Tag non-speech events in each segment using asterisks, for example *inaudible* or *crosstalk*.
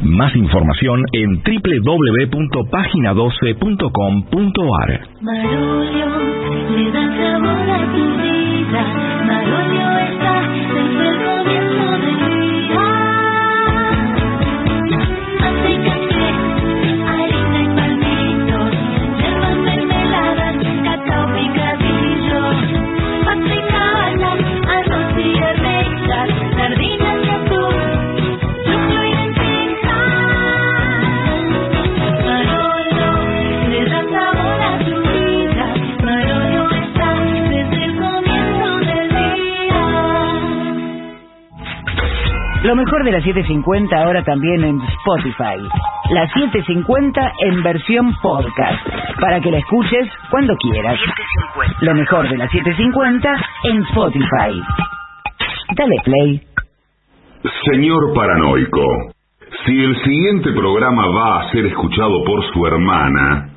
Más información en www.pagina12.com.ar. Marolio, le a tu vida. Lo mejor de la 750 ahora también en Spotify. La 750 en versión podcast, para que la escuches cuando quieras. Lo mejor de la 750 en Spotify. Dale play. Señor paranoico, si el siguiente programa va a ser escuchado por su hermana,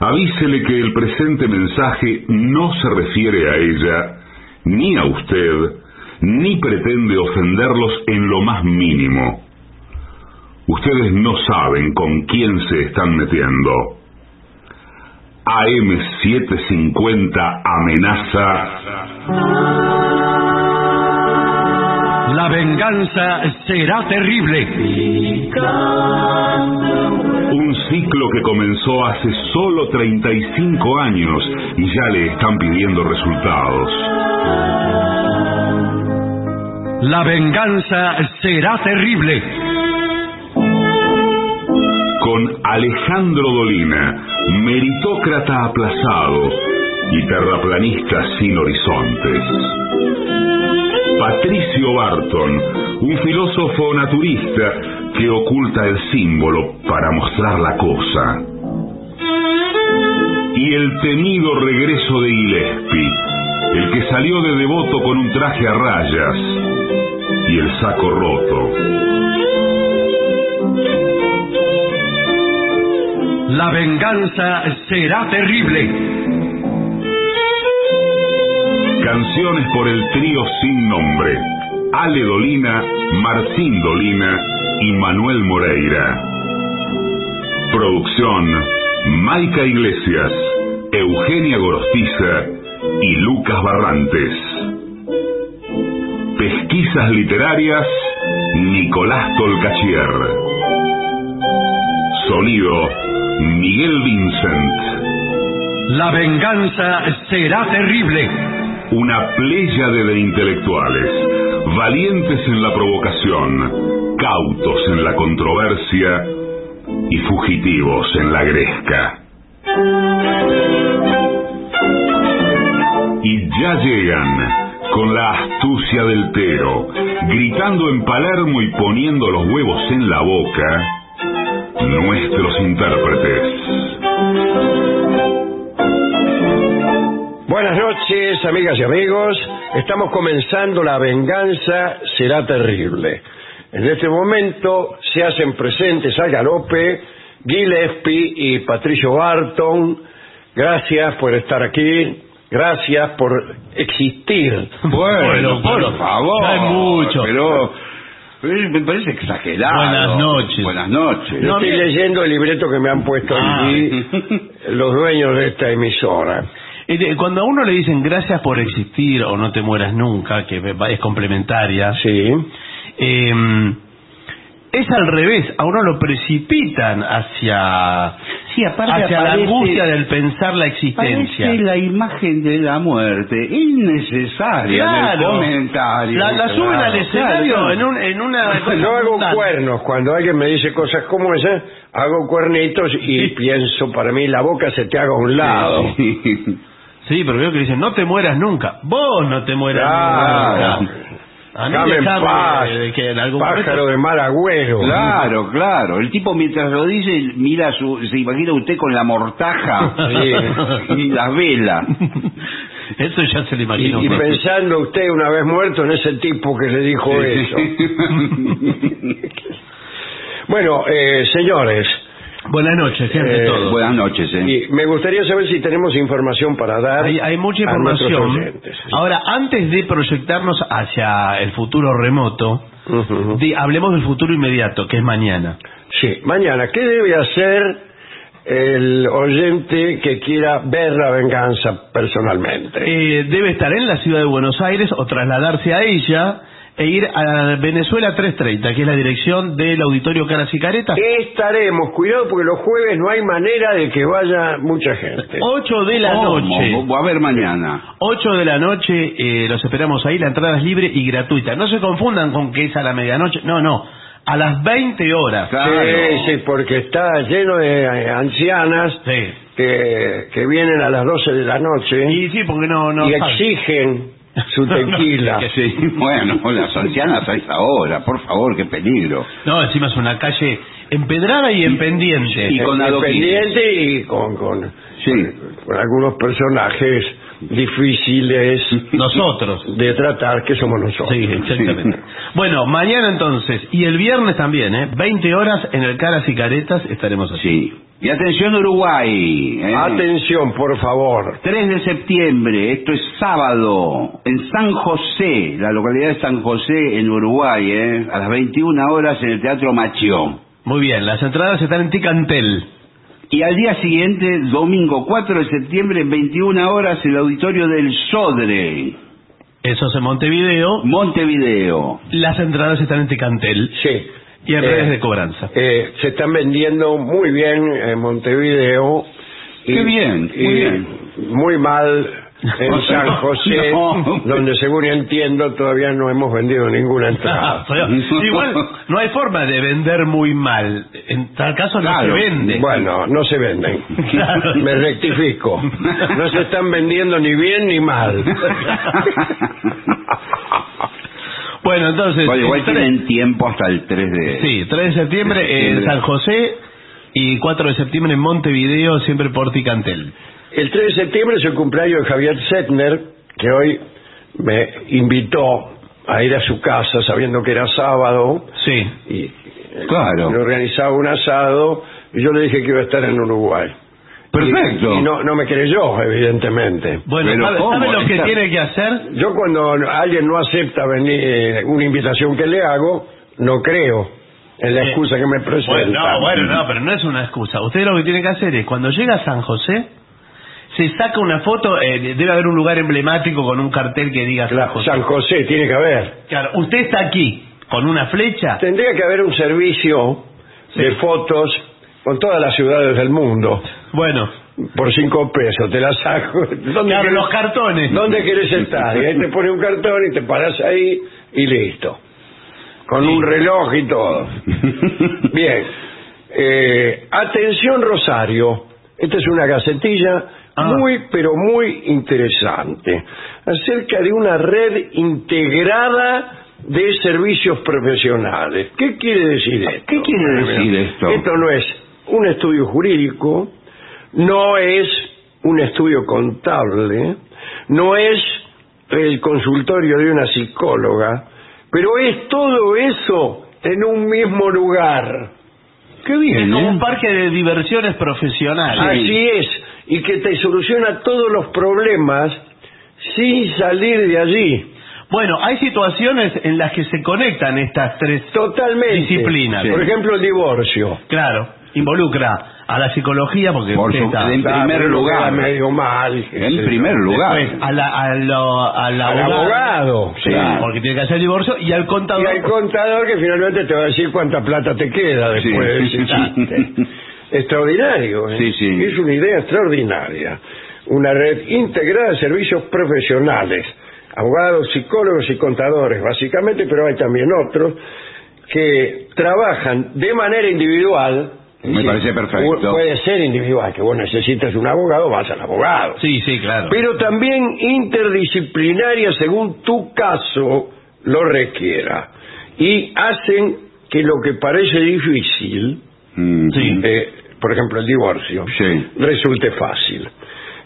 avísele que el presente mensaje no se refiere a ella, ni a usted, ni pretende ofenderlos en lo más mínimo. Ustedes no saben con quién se están metiendo. AM750 amenaza La venganza será terrible. Un ciclo que comenzó hace solo 35 años y ya le están pidiendo resultados. La venganza será terrible. Con Alejandro Dolina, meritócrata aplazado y terraplanista sin horizontes. Patricio Barton, un filósofo naturista que oculta el símbolo para mostrar la cosa. Y el temido regreso de Gillespie, el que salió de devoto con un traje a rayas y el saco roto. La venganza será terrible. Canciones por el trío sin nombre. Ale Dolina, Martín Dolina y Manuel Moreira. Producción, Maica Iglesias, Eugenia Gorostiza y Lucas Barrantes. Pesquisas literarias, Nicolás Tolcachier. Sonido, Miguel Vincent. La venganza será terrible. Una pléyade de intelectuales, valientes en la provocación, cautos en la controversia y fugitivos en la gresca. Ya llegan, con la astucia del tero, gritando en Palermo y poniendo los huevos en la boca, nuestros intérpretes. Buenas noches, amigas y amigos. Estamos comenzando La venganza será terrible. En este momento se hacen presentes al galope Gillespie y Patricio Barton. Gracias por estar aquí. Gracias por existir. Bueno, por favor. es mucho. Pero eh, me parece exagerado. Buenas noches. Buenas noches. Yo estoy leyendo el libreto que me han puesto Ah. aquí *laughs* los dueños de esta emisora. Cuando a uno le dicen gracias por existir o no te mueras nunca, que es complementaria, Sí. eh, es al revés, a uno lo precipitan hacia, Sí, aparte hacia la angustia del pensar la existencia. Parece la imagen de la muerte, innecesaria Claro. comentario. La, la suben al Claro, escenario claro. en, un, en una... *laughs* No hago cuernos. Cuando alguien me dice cosas como esas, hago cuernitos y pienso, para mí, la boca se te haga a un lado. Sí, pero veo que dicen, no te mueras nunca. Vos no te mueras Claro. nunca. A mí Dame paz, de que en algún pájaro momento- de mal agüero. Claro, claro. El tipo mientras lo dice, mira su, se imagina usted con la mortaja Sí. *laughs* y las velas. Eso ya se lo Y, imagino. y uno. pensando usted una vez muerto en ese tipo que le dijo eso. *laughs* Bueno, eh, señores, Buenas noches, gente, Eh, todos. Buenas noches, ¿eh? y me gustaría saber si tenemos información para dar. Hay, hay mucha a nuestros información. oyentes. Ahora, antes de proyectarnos hacia el futuro remoto, hablemos del futuro inmediato, que es mañana. Sí, mañana, ¿qué debe hacer el oyente que quiera ver la venganza personalmente? Eh, debe estar en la ciudad de Buenos Aires o trasladarse a ella e ir a Venezuela 330, que es la dirección del auditorio Caras y Caretas. Estaremos, cuidado porque los jueves no hay manera de que vaya mucha gente. 8 de la ¿Cómo? noche. Va a ver mañana. 8 de la noche, eh, los esperamos ahí, la entrada es libre y gratuita. No se confundan con que es a la medianoche, no, no, a las 20 horas. Claro. Sí, sí, porque está lleno de eh, ancianas Sí. que, que vienen a las 12 de la noche Y sí, porque no... no y exigen su *laughs* tequila. Sí, bueno, las ancianas a esa hora, por favor, qué peligro. No, encima es una calle empedrada y en pendiente. y con adoquines. Independiente y con, con, Sí. con algunos personajes difíciles Nosotros. de tratar que somos nosotros. Sí, exactamente. Bueno, mañana entonces, y el viernes también, ¿eh? 20 horas en el Caras y Caretas estaremos así. Sí. Y atención Uruguay. ¿eh? Atención, por favor. 3 de septiembre, esto es sábado, en San José, la localidad de San José, en Uruguay, ¿eh? a las 21 horas en el Teatro Machión. Muy bien, las entradas están en Ticantel. Y al día siguiente, domingo 4 de septiembre, en 21 horas, el auditorio del Sodre, Eso es en Montevideo. Montevideo. Las entradas están en Ticantel Sí. y en Eh, redes de cobranza. eh, se están vendiendo muy bien en Montevideo. y- Qué bien, y muy bien. muy mal en San José, No. donde según entiendo todavía no hemos vendido ninguna Ah, entrada. pero igual no hay forma de vender muy mal. En tal caso no Claro. se vende. Bueno, no se venden. Claro. Me rectifico. No se están vendiendo ni bien ni mal. Bueno, entonces. Bueno, igual tres- tienen tiempo hasta el 3 de... Sí, 3 de septiembre De septiembre. en San José y 4 de septiembre en Montevideo, siempre por Ticantel. El 3 de septiembre es el cumpleaños de Javier Setner, que hoy me invitó a ir a su casa sabiendo que era sábado Sí. y Claro. me organizaba un asado y yo le dije que iba a estar en Uruguay. Perfecto. Y, y no, no me creyó, evidentemente. Bueno, Pero ¿sabe, ¿cómo? sabe lo que tiene que hacer? Yo cuando alguien no acepta venir eh, una invitación que le hago, no creo en la excusa que me presenta. Bueno, no, bueno, no, pero no es una excusa. Usted lo que tiene que hacer es, cuando llega a San José, se saca una foto, eh, debe haber un lugar emblemático con un cartel que diga San José. San José tiene que haber. Claro, usted está aquí, con una flecha. Tendría que haber un servicio de fotos con todas las ciudades del mundo. Bueno, Por cinco pesos, te la saco. ¿Dónde claro, querés- los cartones. ¿Dónde querés estar? Y ahí te pone un cartón y te paras ahí y listo. Con un reloj y todo. *laughs* Bien. Eh, atención Rosario. Esta es una gacetilla Ah. muy, pero muy interesante. Acerca de una red integrada de servicios profesionales. ¿Qué quiere decir esto? ¿Qué quiere decir esto? Esto no es un estudio jurídico, no es un estudio contable, no es el consultorio de una psicóloga, pero es todo eso en un mismo lugar. Qué Es bien, como ¿eh? un parque de diversiones profesionales. Así es, y que te soluciona todos los problemas sin salir de allí. Bueno, hay situaciones en las que se conectan estas tres Totalmente. disciplinas. Por ejemplo, el divorcio. Claro, involucra a la psicología porque Por usted su- está- en primer lugar. medio mal. En primer lugar. Después, a la- a lo- al Al abogado, porque tiene que hacer el divorcio, y al Y contador. al contador que finalmente te va a decir cuánta plata te queda después de Sí. *laughs* Extraordinario, ¿eh? Sí, sí. Es una idea extraordinaria. Una red integrada de servicios profesionales. Abogados, psicólogos y contadores, básicamente, pero hay también otros que trabajan de manera individual. Me parece perfecto. pu- Puede ser individual, que vos necesitas un abogado, vas al abogado Sí, sí, claro. pero también interdisciplinaria según tu caso lo requiera. Y hacen que lo que parece difícil, Mm. Sí. eh, por ejemplo el divorcio, Sí. resulte fácil.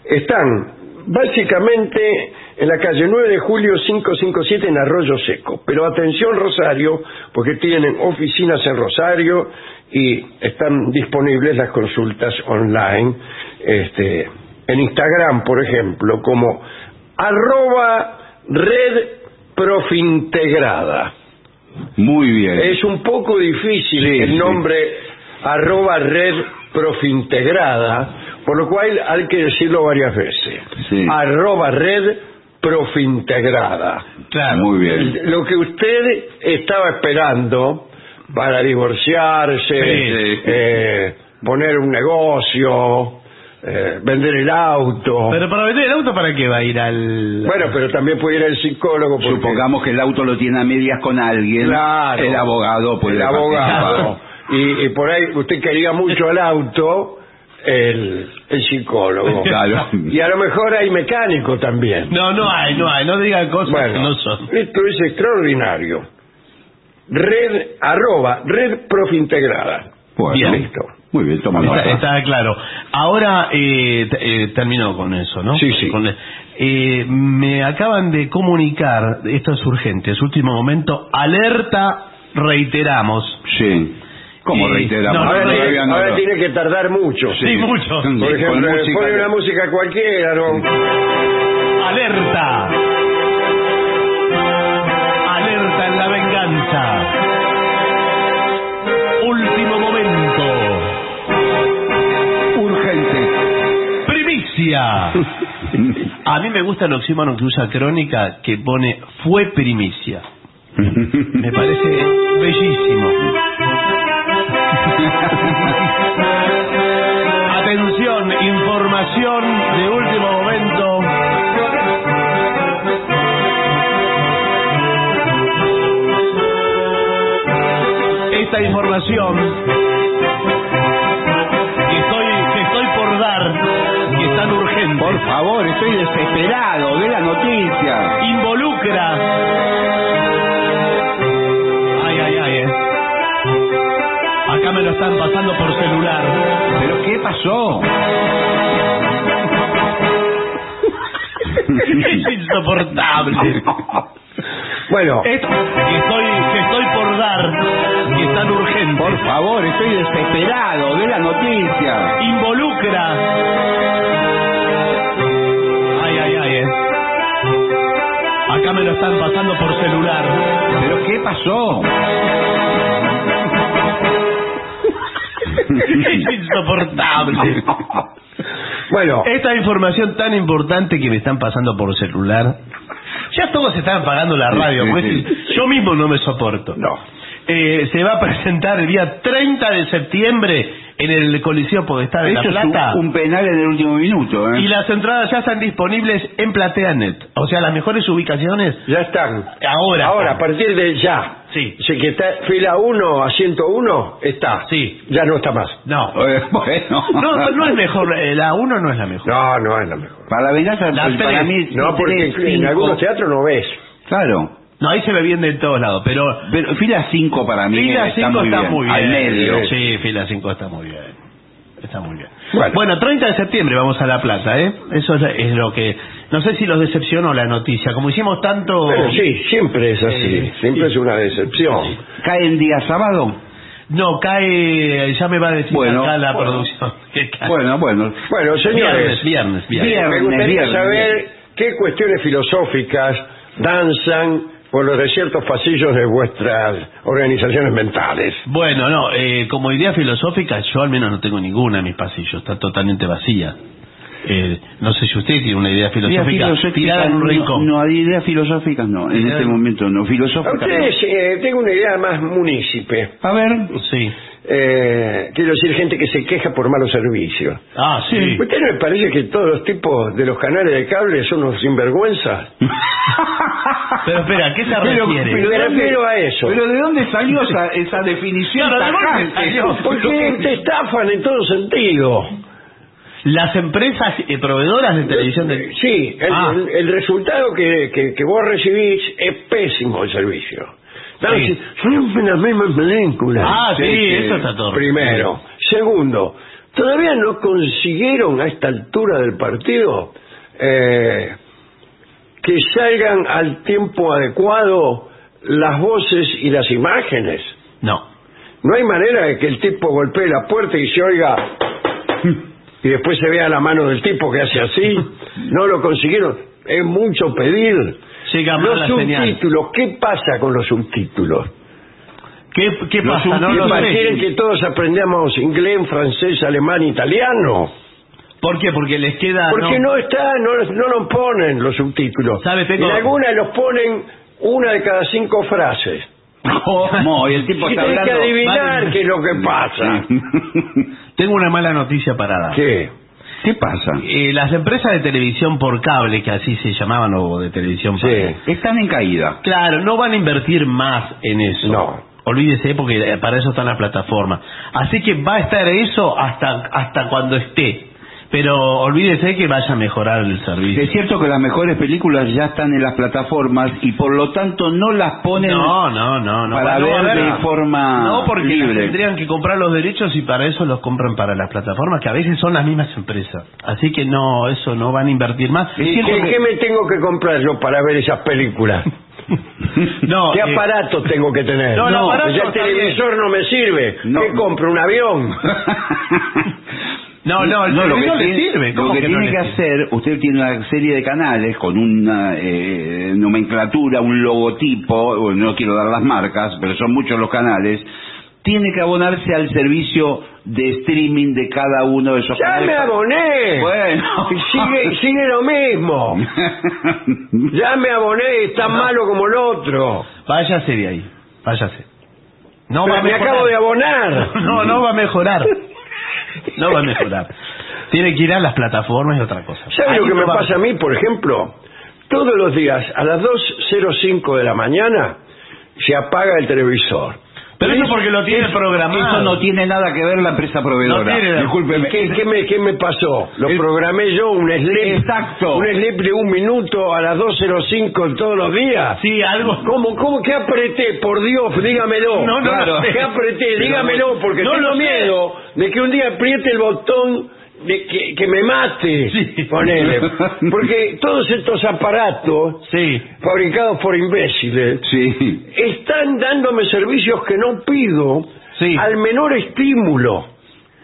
Están básicamente en la calle 9 de julio 557 en Arroyo Seco. Pero atención Rosario, porque tienen oficinas en Rosario y están disponibles las consultas online. Este, en Instagram, por ejemplo, como arroba red profintegrada. Muy bien. Es un poco difícil Sí, el sí. Arroba red profintegrada, por lo cual hay que decirlo varias veces. Sí. Arroba red profintegrada. Claro. Muy bien. Lo que usted estaba esperando para divorciarse, Sí. eh, poner un negocio, eh, vender el auto. Pero para vender el auto, ¿para qué va a ir al...? bueno, pero también puede ir al psicólogo. porque- Supongamos que el auto lo tiene a medias con alguien. Claro. El abogado puede el abogado. Y, y por ahí usted quería mucho el auto, el, el psicólogo. *laughs* Claro. Y a lo mejor hay mecánico también. No, no hay, no hay. No digan cosas que Bueno, no son. esto es extraordinario. Red, arroba, red profintegrada. Bueno, Bien. Listo. Muy bien, toma Está, está claro. Ahora eh, t- eh, termino con eso, ¿no? Sí, sí. Con- eh, me acaban de comunicar, esto es urgente, es último momento, alerta, reiteramos. Sí. ¿Cómo reiteramos? no, no, Ahora, no, tiene, no, ahora no. tiene que tardar mucho. Sí, mucho. Sí, Por con ejemplo, música pone una música cualquiera, ¿no? Alerta. Alerta en la venganza. Último momento. Urgente. Primicia. A mí me gusta el oxímono que usa Crónica que pone fue primicia. Me parece bellísimo. Atención, información de último momento. Esta información que estoy, que estoy por dar, que es tan urgente, Por favor, estoy desesperado de la noticia. involucra. Lo están pasando por celular. ¿Pero qué pasó? es insoportable. *laughs* Bueno, Esto que estoy, que estoy por dar, que es tan urgente, Por favor, estoy desesperado de la noticia. involucra. Ay, ay, ay, eh. Acá me lo están pasando por celular. ¿Pero qué pasó? Es insoportable. bueno, Esta información tan importante que me están pasando por celular. Ya todos están pagando la radio, pues, yo mismo no me soporto. no. Eh, se va a presentar el día 30 de septiembre en el Coliseo Podestá de La Eso es un, Plata. un penal en el último minuto, ¿eh? Y las entradas ya están disponibles en PlateaNet. O sea, las mejores ubicaciones Ya están. ahora. Ahora, a partir de ya. Sí. Dice que está fila 1 a 101, está. Sí. Ya no está más. No. Eh, *laughs* bueno. No, no es mejor. eh, La 1 no es la mejor. No, no es la mejor. Para la venganza, La pues, para tres. mí... No, porque tres, en cinco. algunos teatros no ves. Claro. No, ahí se ve bien de todos lados. Pero Pero fila 5 para mí Fila está, 5 muy, está bien. muy bien. Al medio. Sí, fila 5 está muy bien. Está muy bien. Bueno. Bueno. 30 de septiembre vamos a La Plata, ¿eh? Eso es, es lo que... No sé si los decepcionó la noticia. Como hicimos tanto... Pero sí, siempre es así. Eh, siempre sí. es una decepción. ¿Cae en día sábado? No, cae... Ya me va a decir Bueno, acá la bueno. producción. *laughs* que cae. Bueno, bueno. Bueno, señores, Viernes, viernes, viernes. Viernes. me gustaría viernes. saber qué cuestiones filosóficas danzan por los desiertos pasillos de vuestras organizaciones mentales. Bueno, no, eh, como idea filosófica, yo al menos no tengo ninguna en mis pasillos, está totalmente vacía. Eh, no sé si usted tiene una idea filosófica tirada en un no, rincón. No, hay ideas filosóficas no, en este momento no. Filosóficas ustedes eh, tengo una idea más munícipe. no. A ver. Sí. Eh, quiero decir, gente que se queja por malos servicios. Ah, sí. ¿Usted no le parece que todos los tipos de los canales de cable son unos sinvergüenzas? *laughs* Pero espera, ¿a qué se Pero- refiere? Me ¿de dónde- refiero a eso. ¿Pero de dónde salió *laughs* esa, esa definición Claro, ¿de dónde tajante? salió? Porque *laughs* te estafan en todo sentido. Las empresas eh, proveedoras de televisión de... Sí, el, Ah. el- el resultado que, que- que vos recibís es pésimo el servicio. Sí. si- Son las mismas películas. Ah, sí, Sí, eso está todo. Primero. Segundo, todavía no consiguieron a esta altura del partido eh, que salgan al tiempo adecuado las voces y las imágenes. No. No hay manera de que el tipo golpee la puerta y se oiga y después se vea la mano del tipo que hace así. *laughs* No lo consiguieron. Es mucho pedir. Llega Los la señal. subtítulos, ¿qué pasa con los subtítulos? ¿Qué, qué Los pasa? No ¿Qué lo. ¿Quieren que todos aprendamos inglés, francés, alemán, italiano? ¿Por qué? Porque les queda... Porque no, está, no, no nos ponen los subtítulos. ¿Sabe? En algunas los ponen una de cada cinco frases. *laughs* ¿Cómo? Y el tipo Y está tenés que hablando... adivinar Vale. qué es lo que pasa. *laughs* Tengo una mala noticia para dar. ¿Qué? ¿Qué pasa? Eh, las empresas de televisión por cable, que así se llamaban, o de televisión por Sí. Están en caída. Claro, no van a invertir más en eso. No. Olvídese porque eh, para eso están las plataformas. Así que va a estar eso hasta hasta cuando esté. Pero olvídese que vaya a mejorar el servicio. Es cierto que las mejores películas ya están en las plataformas y por lo tanto no las ponen No, no, no, no. para no ver de forma No, porque libre. tendrían que comprar los derechos y para eso los compran para las plataformas, que a veces son las mismas empresas. Así que no, eso no van a invertir más. ¿Y qué, que- qué me tengo que comprar yo para ver esas películas? *laughs* No, ¿Qué eh, aparato tengo que tener? No, ya el televisor no me sirve. No. ¿Qué compro? ¿Un avión? *laughs* No, no, el lo que, le tiene, sirve. lo ¿cómo que que no tiene le que sirve? hacer, usted tiene una serie de canales con una eh, nomenclatura, un logotipo, no quiero dar las marcas, pero son muchos los canales, tiene que abonarse al servicio de streaming de cada uno de esos ¡Ya canales. me aboné! Bueno. Sigue, sigue lo mismo. *laughs* Ya me aboné y tan malo como el otro. Váyase de ahí, váyase. No Pero va me acabo de abonar. *laughs* No, no va a mejorar. No va a mejorar. Tiene que ir a las plataformas y otra cosa. ¿Sabe Ahí lo que me va- pasa a mí, por ejemplo? Todos los días a las 2.05 de la mañana se apaga el televisor. Pero eso porque lo tiene programado. Eso no tiene nada que ver la empresa proveedora. No tiene- Discúlpeme. ¿Qué, qué me, qué me pasó? Lo programé yo, un sleep. Exacto. Un sleep de un minuto a las 2.05 todos los días. Sí, algo. ¿Cómo, cómo, qué apreté? Por Dios, dígamelo. No, no, Claro. ¿Qué apreté? Dígamelo, porque No tengo lo miedo de que un día apriete el botón de que, que me mate. Sí. Ponele. *laughs* Porque todos estos aparatos, Sí. fabricados por imbéciles, Sí. están dándome servicios que no pido Sí. al menor estímulo.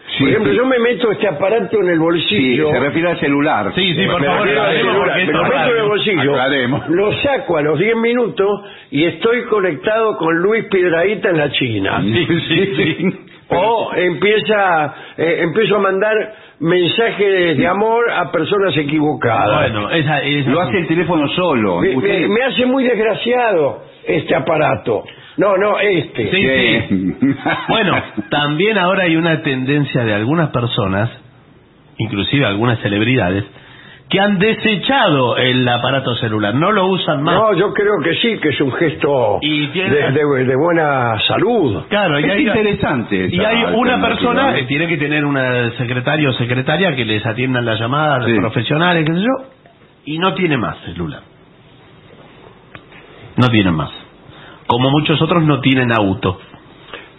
Sí, por ejemplo, sí. yo me meto este aparato en el Sí, bolsillo. se refiere al celular. Sí, sí, por me favor, refiero al aclaremos celular, porque me esto lo es meto en el radio. bolsillo, Aclaremos. lo saco a los 10 minutos y estoy conectado con Luis Piedraíta en la China. Sí, sí, sí. O empieza, eh, empiezo a mandar mensajes de amor a personas equivocadas. Bueno, esa, esa Lo hace el teléfono solo. me, Usted- me- me hace muy desgraciado este aparato. No, no, este. Sí, sí. *laughs* Bueno, también ahora hay una tendencia de algunas personas, inclusive algunas celebridades, que han desechado el aparato celular, no lo usan más. No, yo creo que sí, que es un gesto Y tiene- de, de- de buena salud. Claro, y Es hay, interesante Y hay una persona que tiene que tener una secretario o secretaria que les atiendan las llamadas Sí. profesionales, qué sé yo, y no tiene más celular. No tienen más. Como muchos otros no tienen auto.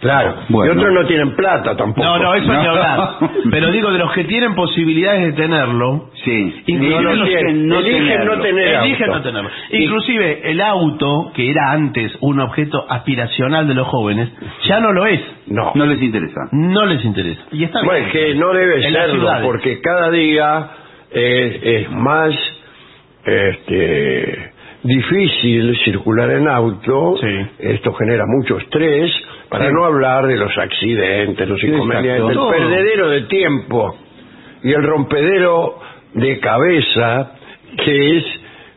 Claro. Bueno. Y otros no tienen plata tampoco. No, no, eso No. ni hablar. *laughs* Pero digo, de los que tienen posibilidades de tenerlo, Sí. Inclusive No, los que no eligen tenerlo. no tener eligen auto. no tenerlo. Inclusive el auto, que era antes un objeto aspiracional de los jóvenes, ya no lo es. No. No les interesa. No les interesa. Y está Bueno, bien. es que no debe En serlo, porque cada día es, es más este, difícil circular en auto. Sí. Esto genera mucho estrés, para Sí. no hablar de los accidentes, los inconvenientes, el perdedero de tiempo y el rompedero de cabeza que es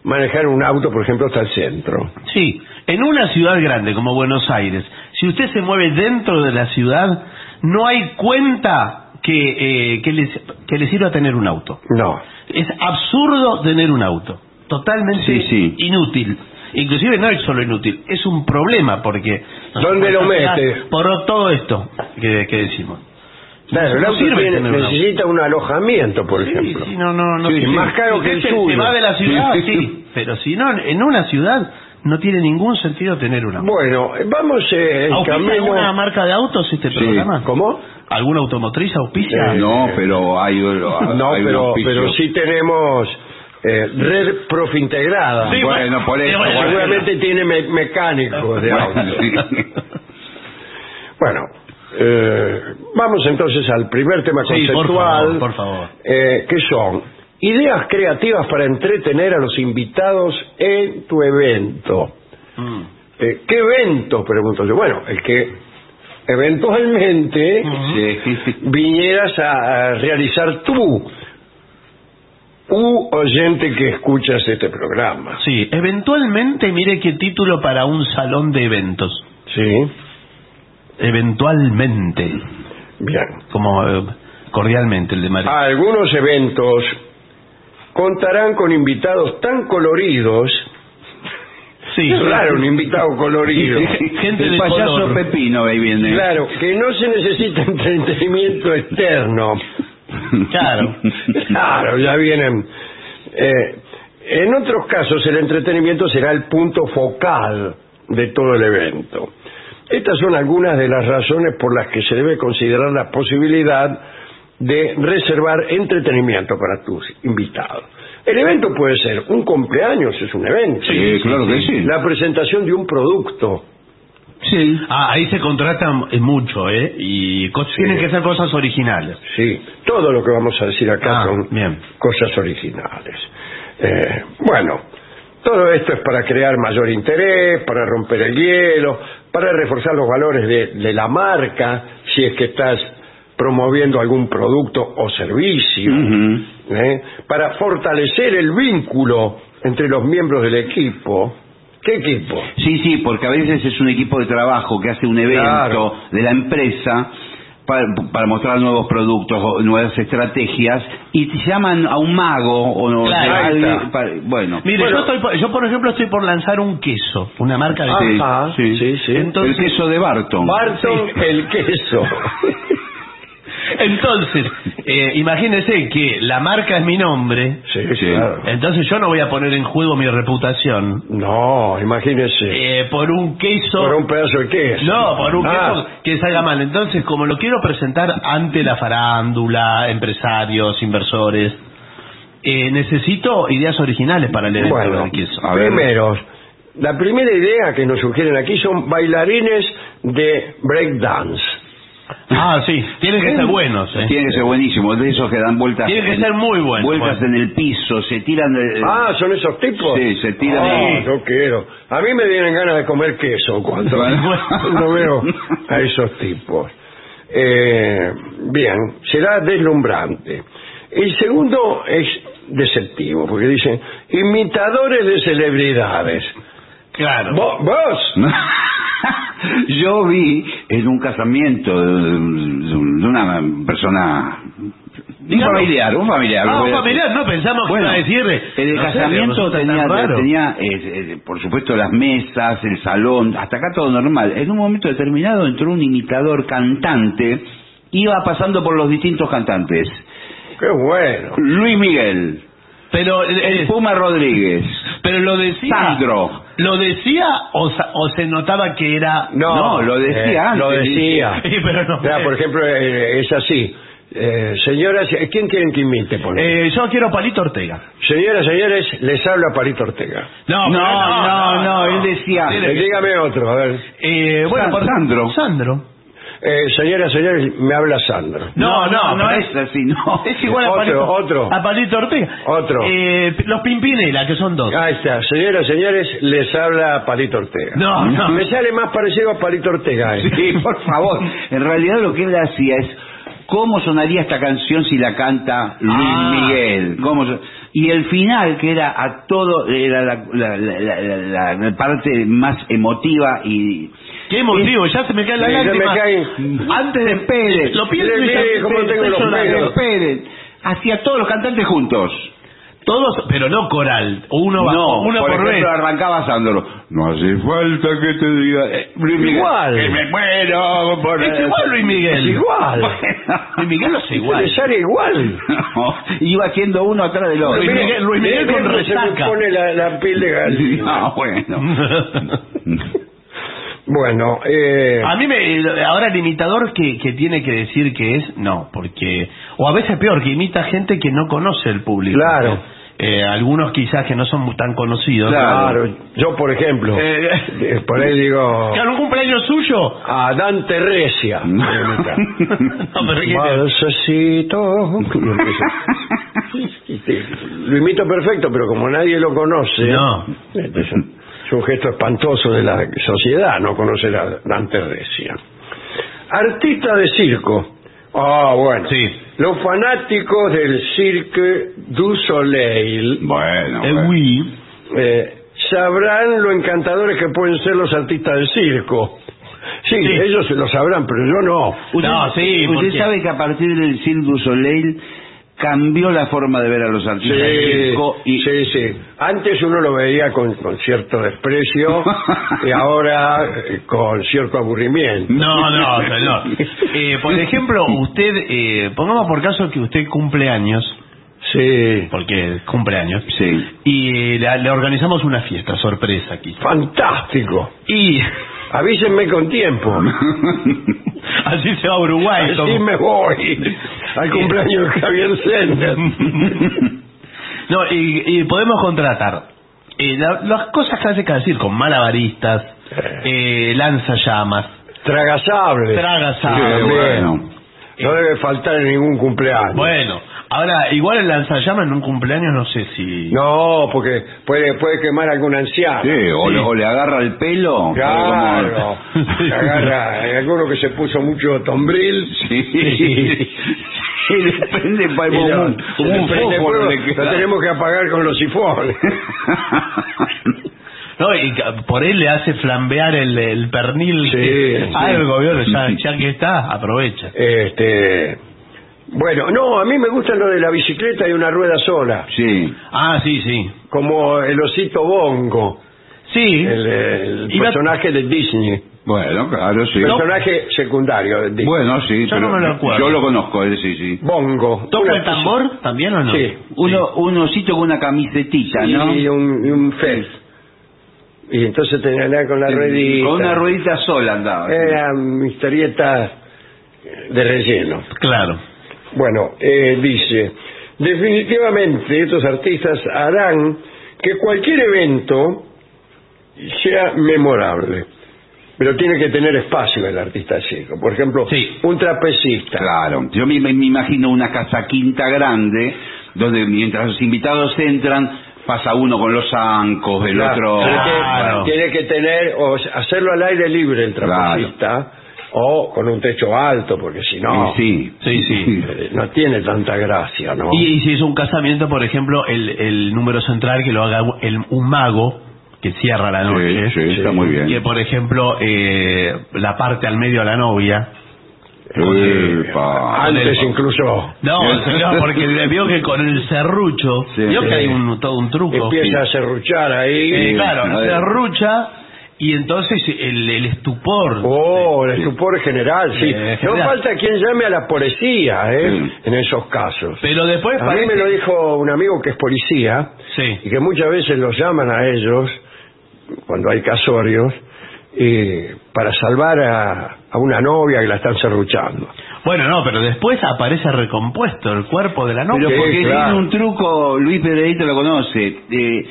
manejar un auto, por ejemplo, hasta el centro. Sí, en una ciudad grande como Buenos Aires, si usted se mueve dentro de la ciudad, no hay cuenta que, eh, que, les, que le sirva tener un auto. No. Es absurdo tener un auto, totalmente Sí, sí. inútil. Inclusive no es solo inútil, es un problema porque... ¿Dónde lo mete? Por todo esto que, que decimos. Claro, el No sirve tiene- necesita un alojamiento, por Sí, ejemplo. sí, no, no, no. Sí, tiene- más caro que el suyo. Se va de la ciudad, Sí. sí, pero si no, en una ciudad no tiene ningún sentido tener un auto. Bueno, vamos eh, en ¿Auspicia camino... alguna marca de autos este Sí. programa? ¿Cómo? ¿Alguna automotriz auspicia? Eh, No, pero hay, No, hay un pero, pero sí tenemos eh, red profintegrada. Sí, Bueno, por eso. bueno, bueno. Seguramente tiene me- mecánicos de auto. *laughs* Bueno, eh, vamos entonces al primer tema Sí, por conceptual. favor, por favor. eh, que son ideas creativas para entretener a los invitados en tu evento. Mm. Eh, ¿Qué evento? Pregunto yo. Bueno, el que eventualmente Sí. *laughs* vinieras a, a realizar tú, u oyente que escuchas este programa. Sí, eventualmente, mire qué título para un salón de eventos. Sí, Eventualmente, bien. como eh, cordialmente el de María. Algunos eventos contarán con invitados tan coloridos. sí, *laughs* Es raro un invitado colorido. *laughs* Gente el de payaso color. Pepino ahí viene. Claro, que no se necesita entretenimiento externo. *laughs* Claro. Claro, ya vienen. Eh, en otros casos, el entretenimiento será el punto focal de todo el evento. Estas son algunas de las razones por las que se debe considerar la posibilidad de reservar entretenimiento para tus invitados. El evento puede ser un cumpleaños, es un evento. Sí, claro que sí. La presentación de un producto. Sí. Ah, ahí se contratan mucho, ¿eh? Y tienen que ser cosas originales. Sí, todo lo que vamos a decir acá Ah, son bien. cosas originales. Eh, bueno, todo esto es para crear mayor interés, para romper el hielo, para reforzar los valores de, de la marca, si es que estás promoviendo algún producto o servicio. ¿eh? para fortalecer el vínculo entre los miembros del equipo. ¿Qué equipo? Sí, sí, porque a veces es un equipo de trabajo que hace un evento Claro. de la empresa para, para mostrar nuevos productos o nuevas estrategias y te llaman a un mago o no, Claro, de para- bueno. Mire, Bueno. yo, estoy por, yo, por ejemplo, estoy por lanzar un queso, una marca de Ah, queso. Sí. sí, sí. Entonces- el queso de Barton. Barton el queso. *laughs* Entonces, eh, imagínese que la marca es mi nombre, sí, Sí. claro. entonces yo no voy a poner en juego mi reputación No, imagínese. eh, por un queso. Por un pedazo de queso. No, por un Ah, queso que salga mal. Entonces, como lo quiero presentar ante la farándula, empresarios, inversores, eh, necesito ideas originales para el evento Bueno, del queso. A ver. primero, la primera idea que nos sugieren aquí son bailarines de breakdance. Ah, sí, tienen que ser buenos. ¿eh? Tiene que ser buenísimo, de esos que dan vueltas. Tiene que en- ser muy buenos. Vueltas en el piso, se tiran de. Ah, ¿son esos tipos? Sí, se tiran Ah, de- yo quiero. A mí me vienen ganas de comer queso cuando, Bueno. *laughs* cuando veo a esos tipos. Eh, bien, será deslumbrante. El segundo es deceptivo, porque dicen imitadores de celebridades. Claro. ¿Vos? vos? *laughs* Yo vi en un casamiento de, de una persona. Un familiar, un familiar. Ah, lo un familiar, no pensamos que Bueno, iba a decirle. En el No casamiento tenía, tenía eh, eh, por supuesto, las mesas, el salón, hasta acá todo normal. En un momento determinado entró un imitador cantante, iba pasando por los distintos cantantes. Qué bueno. Luis Miguel, Pero, eh, el eh, Puma Rodríguez, pero lo decía. Sandro. ¿Lo decía o, sa- o se notaba que era.? No, No, lo decía eh, Lo antes, decía. *laughs* Sí, pero no. Ya, por ejemplo, eh, es así. Eh, señoras, ¿quién quieren que ejemplo? Eh, yo quiero Palito Ortega. Señoras, señores, les habla Parito Ortega. No, No, no, no, él decía- Eh, dígame otro, a ver. Eh, bueno, Sa- por- Sandro. Sandro. Eh, señoras, señores, me habla Sandro. No, no, no es así, no. Es igual a Otro, Palito, otro. a Palito Ortega. Otro. Eh, los Pimpinela, que son dos. Ahí está. Señoras, señores, les habla Palito Ortega. No, *laughs* no. Me sale más parecido a Palito Ortega. eh. Sí, por favor. En realidad lo que él hacía es cómo sonaría esta canción si la canta Luis Ah. Miguel. ¿Cómo y el final, que era a todo, era la, la- la- la- la- la parte más emotiva y... Qué emotivo, ya se me cae la ya me lágrima. cae. Antes de Pérez. Lo pienso y ya- mire cómo tengo los pelos. Pérez. Hacía todos los cantantes juntos. Todos, pero no coral. Uno va, no, uno por, por, vez. ejemplo, arrancaba Sandro. No hace falta que te diga... eh, Luis Miguel, Igual. Que me muero por... Es igual Luis Miguel. Es igual. Luis Miguel no es igual. *laughs* Le sale igual. *laughs* Iba haciendo uno atrás del otro. Luis Miguel- Luis Miguel Mire con cómo se me resaca. pone la, la piel de gallina. *laughs* Ah, bueno. Bueno, eh, A mí me, ahora el imitador que, que tiene que decir que es, no, porque, o a veces peor, que imita gente que no conoce el público. Claro. Eh, algunos quizás que no son tan conocidos. claro, yo por ejemplo, Eh, eh, por ahí digo *laughs* ¿Que algún cumpleaños suyo? a Dante Recia. *laughs* no, pero ¿qué- Balsacito. Y empiezo. Sí, Lo imito perfecto, pero como nadie lo conoce, No. este gesto espantoso de la sociedad no conocer a Dante Recia. Artista de circo. Ah, bueno. Sí. Los fanáticos del Cirque du Soleil Bueno, eh, sabrán lo encantadores que pueden ser los artistas del circo. Sí, Sí. ellos lo sabrán, pero yo no. Usted, No, sí, usted porque- sabe que a partir del Cirque du Soleil cambió la forma de ver a los Sí, artistas circo y sí, sí. Antes uno lo veía con, con cierto desprecio *laughs* y ahora eh, con cierto aburrimiento. No, no, *laughs* señor. Eh, por ejemplo, usted, eh, pongamos por caso que usted cumple años, Sí, porque cumple años, sí. y le, le organizamos una fiesta sorpresa aquí. fantástico. Y Avísenme con tiempo. *laughs* así se va a Uruguay. Así como- me voy al *laughs* cumpleaños de Javier Sender. *laughs* No, y, y podemos contratar eh, la- las cosas clásicas del circo, malabaristas, eh, lanzallamas, Tragasable. Tragasables. Sí, bueno. No debe faltar en ningún cumpleaños. Bueno, ahora, igual el lanzallamas en un cumpleaños no sé si... No, porque puede, puede quemar a algún anciano. Sí, o, Le, o le agarra el pelo. Claro. Sí. Se agarra hay alguno que se puso mucho tombril. Sí. Y le prende pa- y como lo- un, un le prende fósforo fuego, le lo tenemos que apagar con los sifones. *laughs* No, y por él le hace flambear el, el pernil. Sí, que- sí. Algo, ¿vio? Ya, ya que está, aprovecha. Este, bueno, no, a mí me gusta lo de la bicicleta y una rueda sola, Sí. Ah, sí, sí. como el osito bongo, Sí. el, el Iba- personaje de Disney, Bueno, claro, sí. personaje secundario de Disney. Bueno, sí. Yo pero no me lo acuerdo. Yo lo conozco, él sí, sí. Bongo. ¿Toca Una el tambor también o no? Sí. Uno, un osito con una camisetita, Y, ¿no? y un, y un fez. Y entonces tenía que andar con la ruedita. Con una ruedita sola andaba. Eran historietas de relleno. Claro. Bueno, eh, dice, definitivamente estos artistas harán que cualquier evento sea memorable. Pero tiene que tener espacio el artista circo. Por ejemplo, Sí. un trapecista. Claro. Yo me, me imagino una casa quinta grande, donde mientras los invitados entran, pasa uno con los zancos, el Claro, otro... tiene, que, Claro. tiene que tener, o hacerlo al aire libre el trapecista, o con un techo alto, porque si no, Sí, Sí, sí. eh, no tiene tanta gracia, ¿no? Y, y si es un casamiento, por ejemplo, el, el número central que lo haga el- un mago que cierra la noche. Sí, sí, está muy bien. Que, por ejemplo, eh, la parte al medio a la novia. Epa. Antes incluso No, señor, porque vio que con el serrucho, Sí, vio sí. que hay un, todo un truco. empieza a serruchar ahí. Eh, claro, a ver. serrucha y entonces el, el estupor. Oh, el estupor general, sí. Eh, No general. falta quien llame a la policía, ¿eh? Sí. En esos casos. Pero después A mí me lo dijo un amigo que es policía Sí. y que muchas veces los llaman a ellos cuando hay casorios y para salvar a, a una novia que la están serruchando. Bueno, no, pero después aparece recompuesto el cuerpo de la novia. Pero porque claro. tiene un truco, Luis Pedrito lo conoce. eh,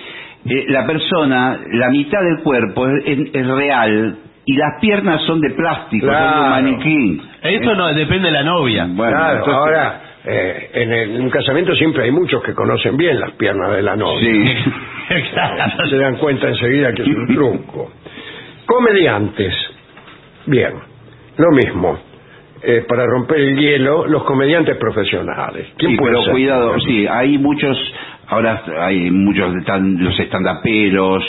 eh, la persona, la mitad del cuerpo es, es- es real y las piernas son de plástico, son de Claro. un maniquí. Esto no depende de la novia. Bueno, claro, entonces- ahora eh, en, el- en un casamiento siempre hay muchos que conocen bien las piernas de la novia. Sí. *laughs* Exacto. Se dan cuenta enseguida que es un truco. Comediantes. Bien, lo mismo. Eh, para romper el hielo, los comediantes profesionales. ¿Quién Sí, puede pero ser? cuidado, sí, hay muchos, ahora hay muchos de tan, los estandaperos,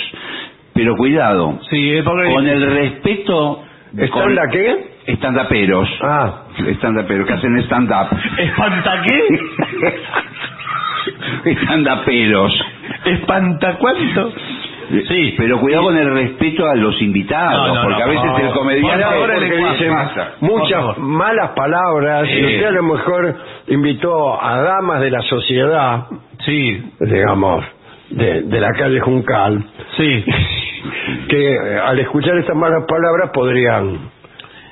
pero cuidado, Sí, es porque... con el respeto... ¿Están la qué? Estandaperos. Ah, Estandaperos, que hacen stand-up. ¿Espanta qué? *laughs* Estandaperos. ¿Espanta cuánto? Sí. Pero cuidado con el respeto a los invitados, No, no, porque no, a veces no. el comediante... Lenguaje. dicen pasa. muchas malas palabras y Sí. usted a lo mejor invitó a damas de la sociedad, Sí, digamos, de, de la calle Juncal, sí. *laughs* que eh, al escuchar estas malas palabras podrían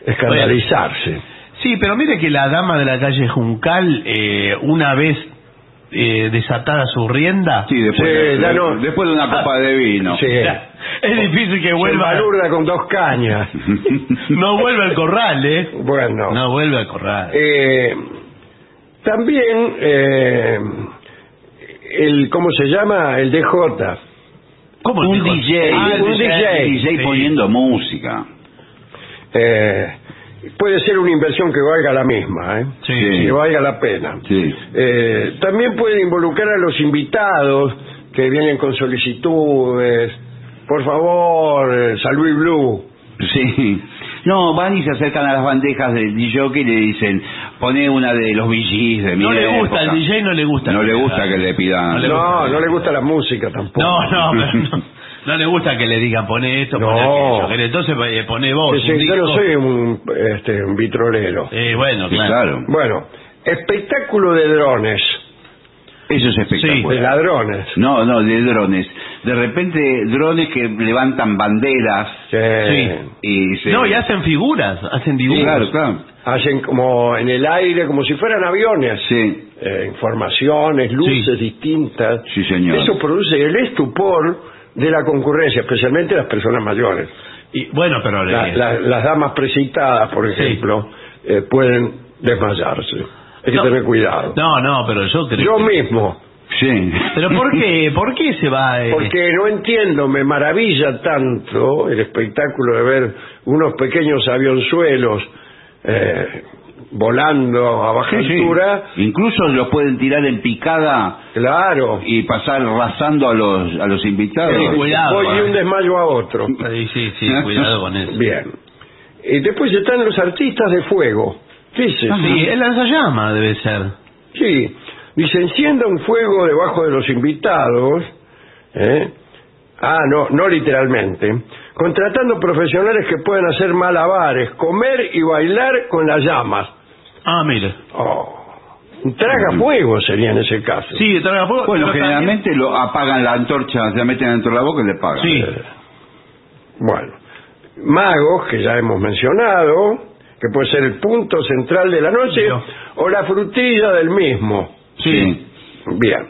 escandalizarse. Sí, pero mire que la dama de la calle Juncal, eh, una vez eh, desatada su rienda, Sí, después, Sí, de, ya no- después de una copa de vino. Sí. ya, *laughs* es difícil que Se vuelva. balurda con dos cañas. *laughs* No vuelve al corral, ¿eh? Bueno, No vuelve al corral. eh, también el el ¿cómo se llama? El DJ. ¿Cómo Un dijo? DJ, Ah, un DJ. DJ sí. poniendo música. Eh, puede ser una inversión que valga la misma, ¿eh? Sí. que valga la pena. Sí. Eh, también pueden involucrar a los invitados que vienen con solicitudes. Por favor, eh, San Luis Blue. Sí. No, van y se acercan a las bandejas del DJ y le dicen, pone una de los VGs de mi No le gusta, época". al DJ no le gusta. No le gusta que le pidan. No le No, gusta. no le gusta la música tampoco. No, no, *laughs* pero no, no le gusta que le digan pone esto, pone No. aquello. Entonces eh, pone vos. Sí, un sí, yo no soy un, este, un vitrolero. Eh, bueno, claro. Bueno, espectáculo de drones, Eso es de espectacular. ladrones. No, no, de drones. De repente, drones que levantan banderas Sí. y se... No, y hacen figuras, hacen Sí, dibujos. claro, claro. Hacen como en el aire, como si fueran aviones. Sí, Eh, informaciones, luces distintas. Sí, señor. Eso produce el estupor de la concurrencia, especialmente las personas mayores. Y, bueno, pero... La- eh, la- las damas precitadas, por Sí. ejemplo, eh, pueden desmayarse. Hay que no, tener cuidado. No, no, pero yo creo Yo que- mismo, sí. ¿Pero por qué? ¿Por qué se va...? eh? porque no entiendo, me maravilla tanto el espectáculo de ver unos pequeños avionzuelos eh, volando a baja Sí, sí. altura. Incluso los pueden tirar en picada Claro. y pasar rasando a los, a los invitados. Sí, cuidado, Voy de eh. un desmayo a otro. Sí, sí, sí, cuidado con eso. Bien. Y después están los artistas de fuego. Dice, Sí, el lanzallamas debe ser. sí. Dice, encienda un fuego debajo de los invitados. ¿eh? Ah, no, no literalmente. Contratando profesionales que puedan hacer malabares, comer y bailar con las llamas. Ah, mire. Oh, un traga fuego sería en ese caso. Sí, traga fuego. Bueno, pero generalmente lo apagan la antorcha, se la meten dentro de la boca y le pagan. Sí. Bueno, magos, que ya hemos mencionado, que puede ser el punto central de la noche, o la frutilla del mismo. Sí. Bien.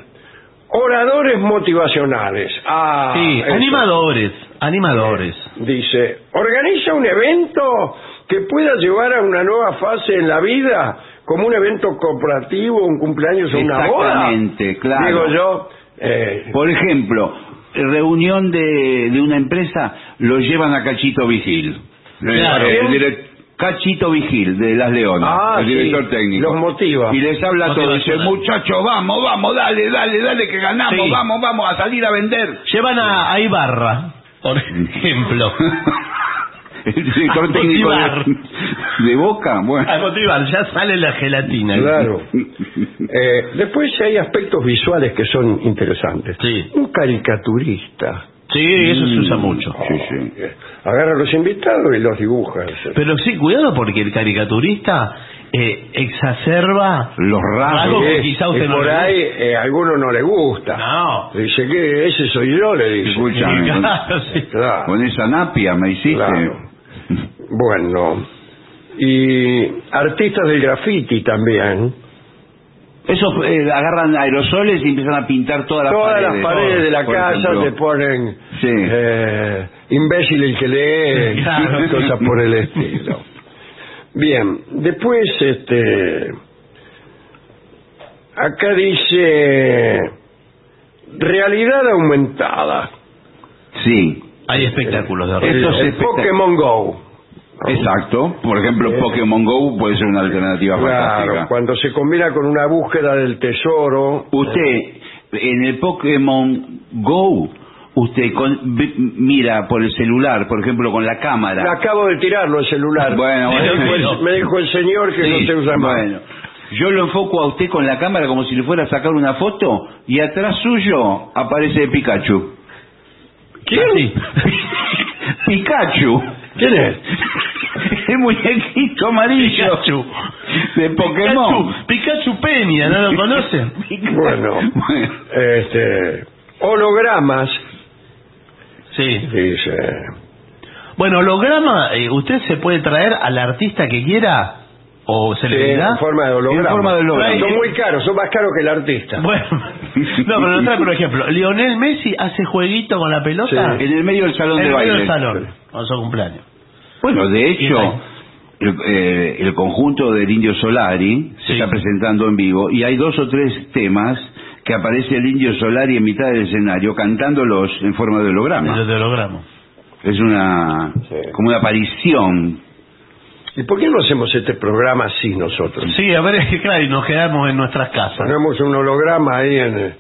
Oradores motivacionales. Ah, Sí, eso. animadores, animadores. Dice, organiza un evento que pueda llevar a una nueva fase en la vida, como un evento cooperativo, un cumpleaños o una boda. Exactamente, claro. Digo yo, eh, Por ejemplo, reunión de, de una empresa, lo llevan a Cachito Vigil. Claro. El direct- Cachito Vigil, de Las Leonas, Ah, el sí. director técnico. Los motiva. Y les habla todo. Dice, muchachos, vamos, vamos, dale, dale, dale, que ganamos, Sí. vamos, vamos a salir a vender. Llevan a, a Ibarra, por *laughs* ejemplo. el director A técnico de Boca, bueno. A motivar, ya sale la gelatina. Claro. *laughs* Eh, después hay aspectos visuales que son interesantes. Sí. Un caricaturista. Sí, eso se usa mucho. Sí, sí. Agarra a los invitados y los dibuja. Pero sí, cuidado porque el caricaturista eh, exacerba Los rasgos. Que quizá usted y por ahí eh, a alguno no le gusta. No. Dice que ese soy yo, le dice. Escúchame, con, Claro, sí. Claro. con esa napia me hiciste. Claro. *laughs* Bueno. Y artistas del graffiti también. Esos eh, agarran aerosoles y empiezan a pintar todas las Todas paredes. las paredes de la por casa ejemplo. se ponen Sí. eh, imbécil el que lee, *laughs* Claro. cosas por el *laughs* estilo. Bien, después este acá dice realidad aumentada. Sí, Hay espectáculos de Esto repente. se el Pokémon Go. Exacto. Por ejemplo, Eh. Pokémon Go puede ser una alternativa Claro, fantástica. cuando se combina con una búsqueda del tesoro. Usted, en el Pokémon Go, usted con- mira por el celular, por ejemplo, con la cámara. Me acabo de tirarlo el celular. *laughs* Bueno, me, bueno. dijo el, me dijo el señor que Sí, no se usa más. Bueno, yo lo enfoco a usted con la cámara como si le fuera a sacar una foto y atrás suyo aparece Pikachu. ¿Quién? *laughs* Pikachu. ¿Quién es? *laughs* El muñequito amarillo Pikachu. de Pokémon. Pikachu, Pikachu Peña, ¿no lo conoce? Bueno, Bueno. este, hologramas, Sí. dice. Bueno, holograma, eh, ¿usted se puede traer al artista que quiera? ¿O Sí, celebridad? en forma de holograma. En forma de holograma. Son muy caros, son más caros que el artista. *laughs* Bueno, no, pero trae, por ejemplo, Lionel Messi hace jueguito con la pelota Sí. En el medio del salón en de el medio baile. del salón, con su cumpleaños. Bueno, de hecho, el, eh, el conjunto del Indio Solari se Sí. está presentando en vivo y hay dos o tres temas que aparece el Indio Solari en mitad del escenario cantándolos en forma de holograma. El de holograma. Es una Sí. como una aparición. ¿Y por qué no hacemos este programa así nosotros? Sí, a ver, es *laughs* que claro, y nos quedamos en nuestras casas. Ponemos un holograma ahí en, eh,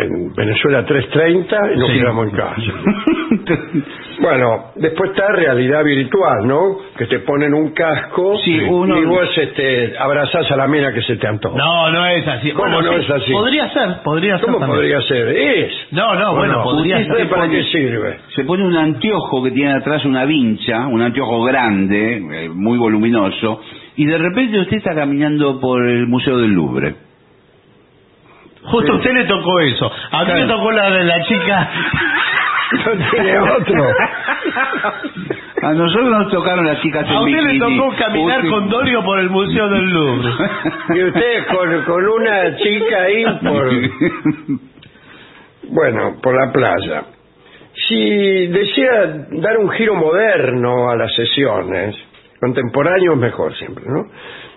en Venezuela 330 y nos Sí. quedamos en casa. *laughs* Bueno, después está realidad virtual, ¿no? Que te ponen un casco Sí, uno- y vos este, abrazás a la mina que se te antoja. No, no es así. ¿Cómo no es así? Podría ser, podría ser. ¿Cómo también. podría ser? Es. No, no, bueno, podría ¿usted ser. ¿Para qué sirve? Se pone un anteojo que tiene atrás una vincha, un anteojo grande, eh, muy voluminoso, y de repente usted está caminando por el Museo del Louvre. Justo a usted le tocó eso. A mí me tocó la de la chica. *laughs* No tiene otro. *laughs* A nosotros nos tocaron las chicas en A usted le bikini. tocó caminar con Dorio por el Museo del Louvre. *laughs* Y usted con, con una chica ahí por... Bueno, por la playa. Si desea dar un giro moderno a las sesiones, contemporáneos mejor siempre, ¿no?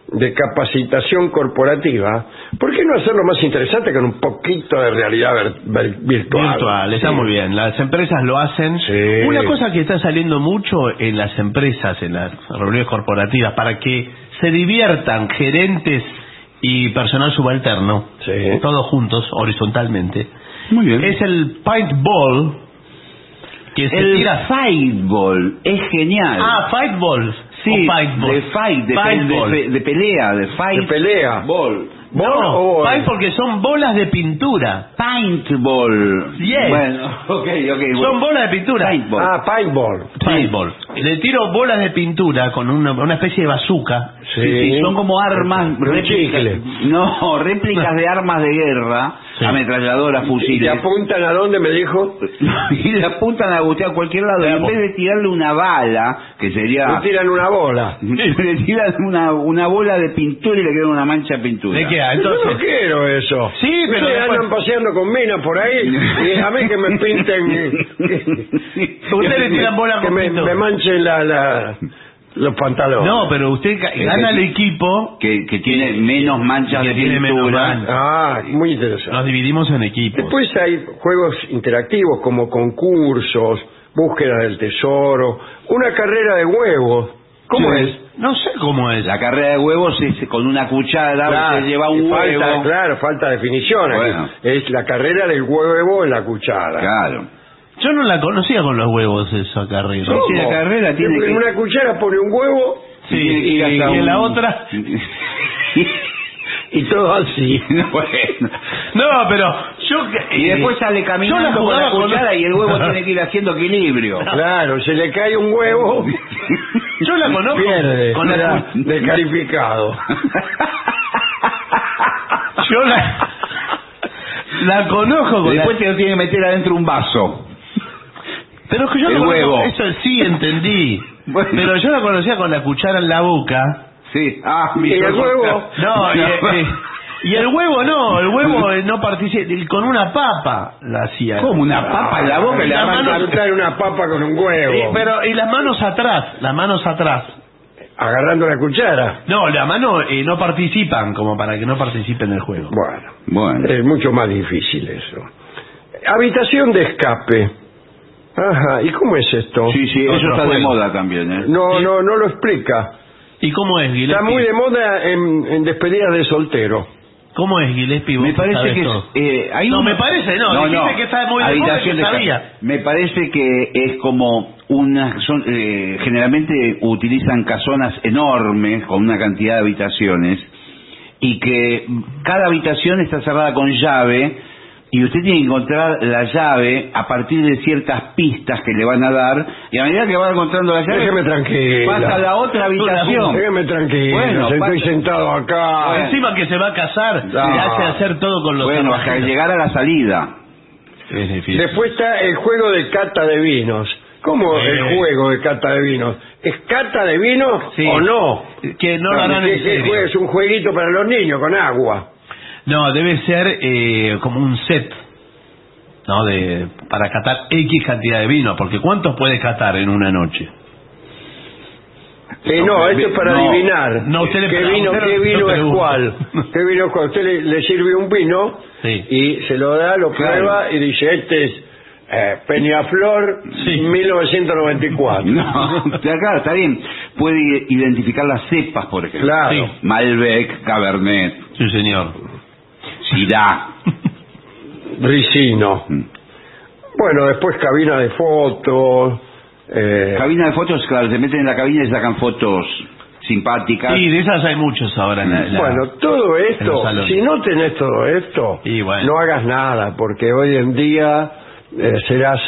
De capacitación corporativa, ¿por qué no hacerlo más interesante con un poquito de realidad ver- ver- virtual? Virtual, está Sí. muy bien. Las empresas lo hacen. Sí. Una cosa que está saliendo mucho en las empresas, en las reuniones corporativas, para que se diviertan gerentes y personal subalterno, Sí. todos juntos, horizontalmente, Muy bien. es el paintball que se el tira. fightball es genial. Ah, fightball. Sí, de fight, de, Paintball. de- de pelea, de fight. De pelea. Ball. ¿Ball No, o ball? porque son bolas de pintura. Paintball. Yes. Bueno, *laughs* ok, ok. Son bueno. bolas de pintura. Paintball. Ah, paintball. Paintball. Le tiro bolas de pintura con una, una especie de bazooka. Sí. Sí, sí, son como armas réplicas. *laughs* No, réplicas de armas de guerra, Sí. ametralladoras, ¿Y fusiles. apuntan a dónde me dijo? *laughs* y le apuntan a usted a cualquier lado. Y en vez de tirarle una bala, que Me sería. tiran una bola. *laughs* le tiran una, una bola de pintura y le queda una mancha de pintura. ¿De qué? Ah, Yo no Entonces, quiero eso. Sí, pero Ustedes después- andan paseando con minas por ahí y a mí que me pinten... *laughs* Ustedes le tiran bola que con me, pintura. me manchen la, la- los pantalones. no, pero usted ca- gana el equipo, que, que tiene menos manchas Que de tiene menos pintura. manchas. Ah, muy interesante. nos dividimos en equipos. Después hay juegos interactivos como concursos, búsqueda del tesoro, una carrera de huevos. ¿Cómo Sí. es? No sé cómo es. La carrera de huevos es con una cuchara, usted lleva un y huevo. falta, claro, falta definición. aquí. Bueno. Es la carrera del huevo en la cuchara. Claro. Yo no la conocía con los huevos esa carrera. Sí, sí, la carrera tiene En que- una cuchara pone un huevo Sí, y, en la otra... *laughs* y todo así. *laughs* bueno. No, pero yo... Y después sale Yo la caminando con la con- cuchara y el huevo *laughs* tiene que ir haciendo equilibrio. Claro, se le cae un huevo, Yo la conozco pierde, con la descalificado. Yo la, la conozco con Después la... te lo tiene que meter adentro un vaso. Pero es que yo el la conozco- huevo. Eso sí entendí. *laughs* Bueno. Pero yo la conocía con la cuchara en la boca. Sí. Ah, ¿Y el huevo? No, *laughs* y, eh, y el huevo no, el huevo eh, *laughs* no participa, con una papa la hacía. ¿Cómo? ¿Una papa en la boca? Y Le las arranca- manos- una papa con un Sí, huevo, pero y las manos atrás, las manos atrás. agarrando la cuchara. No, las manos eh, no participan, como para que no participen en el juego. Bueno, Bueno. es mucho más difícil eso. Habitación de escape. Ajá, ¿y cómo es esto? Sí, sí, eso está de moda también, ¿eh? No, no, no lo explica. ¿Y cómo es, Gillespie? Está muy de moda en, en despedidas de soltero. ¿Cómo es, Gillespie? Me ¿Vos parece que es, eh, hay No, un- me parece, no, dijiste que está muy de moda, Habitación que de sabía. Me parece que es como una son eh, generalmente utilizan casonas enormes con una cantidad de habitaciones y que cada habitación está cerrada con llave y usted tiene que encontrar la llave a partir de ciertas pistas que le van a dar y a medida que va encontrando la llave Déjeme tranquila. pasa a la otra habitación. Déjeme tranquilo, Bueno, estoy pasa- sentado acá. Bueno. Encima que se va a casar, No. le hace hacer todo con los Bueno, hasta llegar a la salida. Es difícil. Después está el juego de cata de vinos. ¿Cómo Eh. el juego de cata de vinos? ¿Es cata de vino Sí. o no? Que no lo harán. Es un jueguito para los niños con agua. No, debe ser eh, como un set, ¿no? De, para catar X cantidad de vino, porque ¿cuántos puede catar en una noche? Eh, no, esto es para No. adivinar. No, usted le ¿Qué vino, usted qué no- vino no es cuál? *laughs* ¿Qué vino es cuál? Usted le, le sirve un vino Sí. y se lo da, lo Claro. prueba y dice, este es eh, Peñaflor, Sí. 1994. *laughs* No, claro, está bien. Puede identificar las cepas, por ejemplo. Claro. Sí. Malbec, Cabernet, Sí, señor. Syrah. Ricino. Bueno, después cabina de fotos. eh, Cabina de fotos, claro, se meten en la cabina y sacan fotos simpáticas. Sí, de esas hay muchos ahora en la, la- bueno, todo esto, si no tenés todo esto, Y bueno. no hagas nada, porque hoy en día eh, serás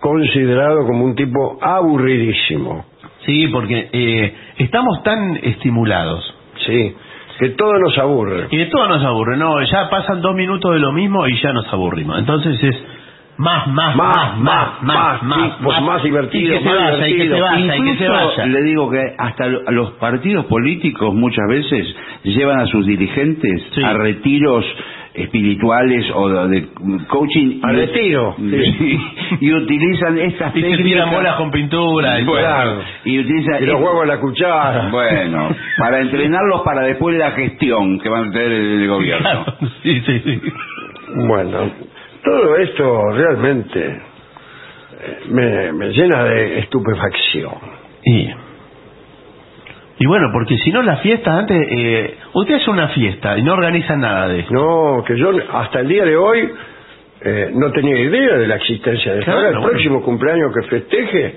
considerado como un tipo aburridísimo. Sí, porque eh, estamos tan estimulados Sí, que todo nos aburre. y de todo nos aburre. No, ya pasan dos minutos de lo mismo y ya nos aburrimos. Entonces es más, más, Más, más, más, más, más, más divertido, Y que se más vaya, y que se divertido. vaya, y que se vaya. le digo que hasta lo- los partidos políticos muchas veces llevan a sus dirigentes Sí. a retiros espirituales o de, coaching A y- retiro, *laughs* sí. y utilizan estas *laughs* Y se técnicas tiran bolas con pintura. y Bueno, Claro. y utilizan Y los huevos en la cuchara. *laughs* bueno para entrenarlos para después de la gestión que van a tener el, el gobierno Claro, sí, sí, sí. Bueno, todo esto realmente me, me llena de estupefacción. Y, y bueno, porque si no las fiestas antes, eh, usted hace una fiesta y no organiza nada de eso. No, que yo hasta el día de hoy eh, no tenía idea de la existencia de esto. Claro, Ahora, el bueno. próximo cumpleaños que festeje,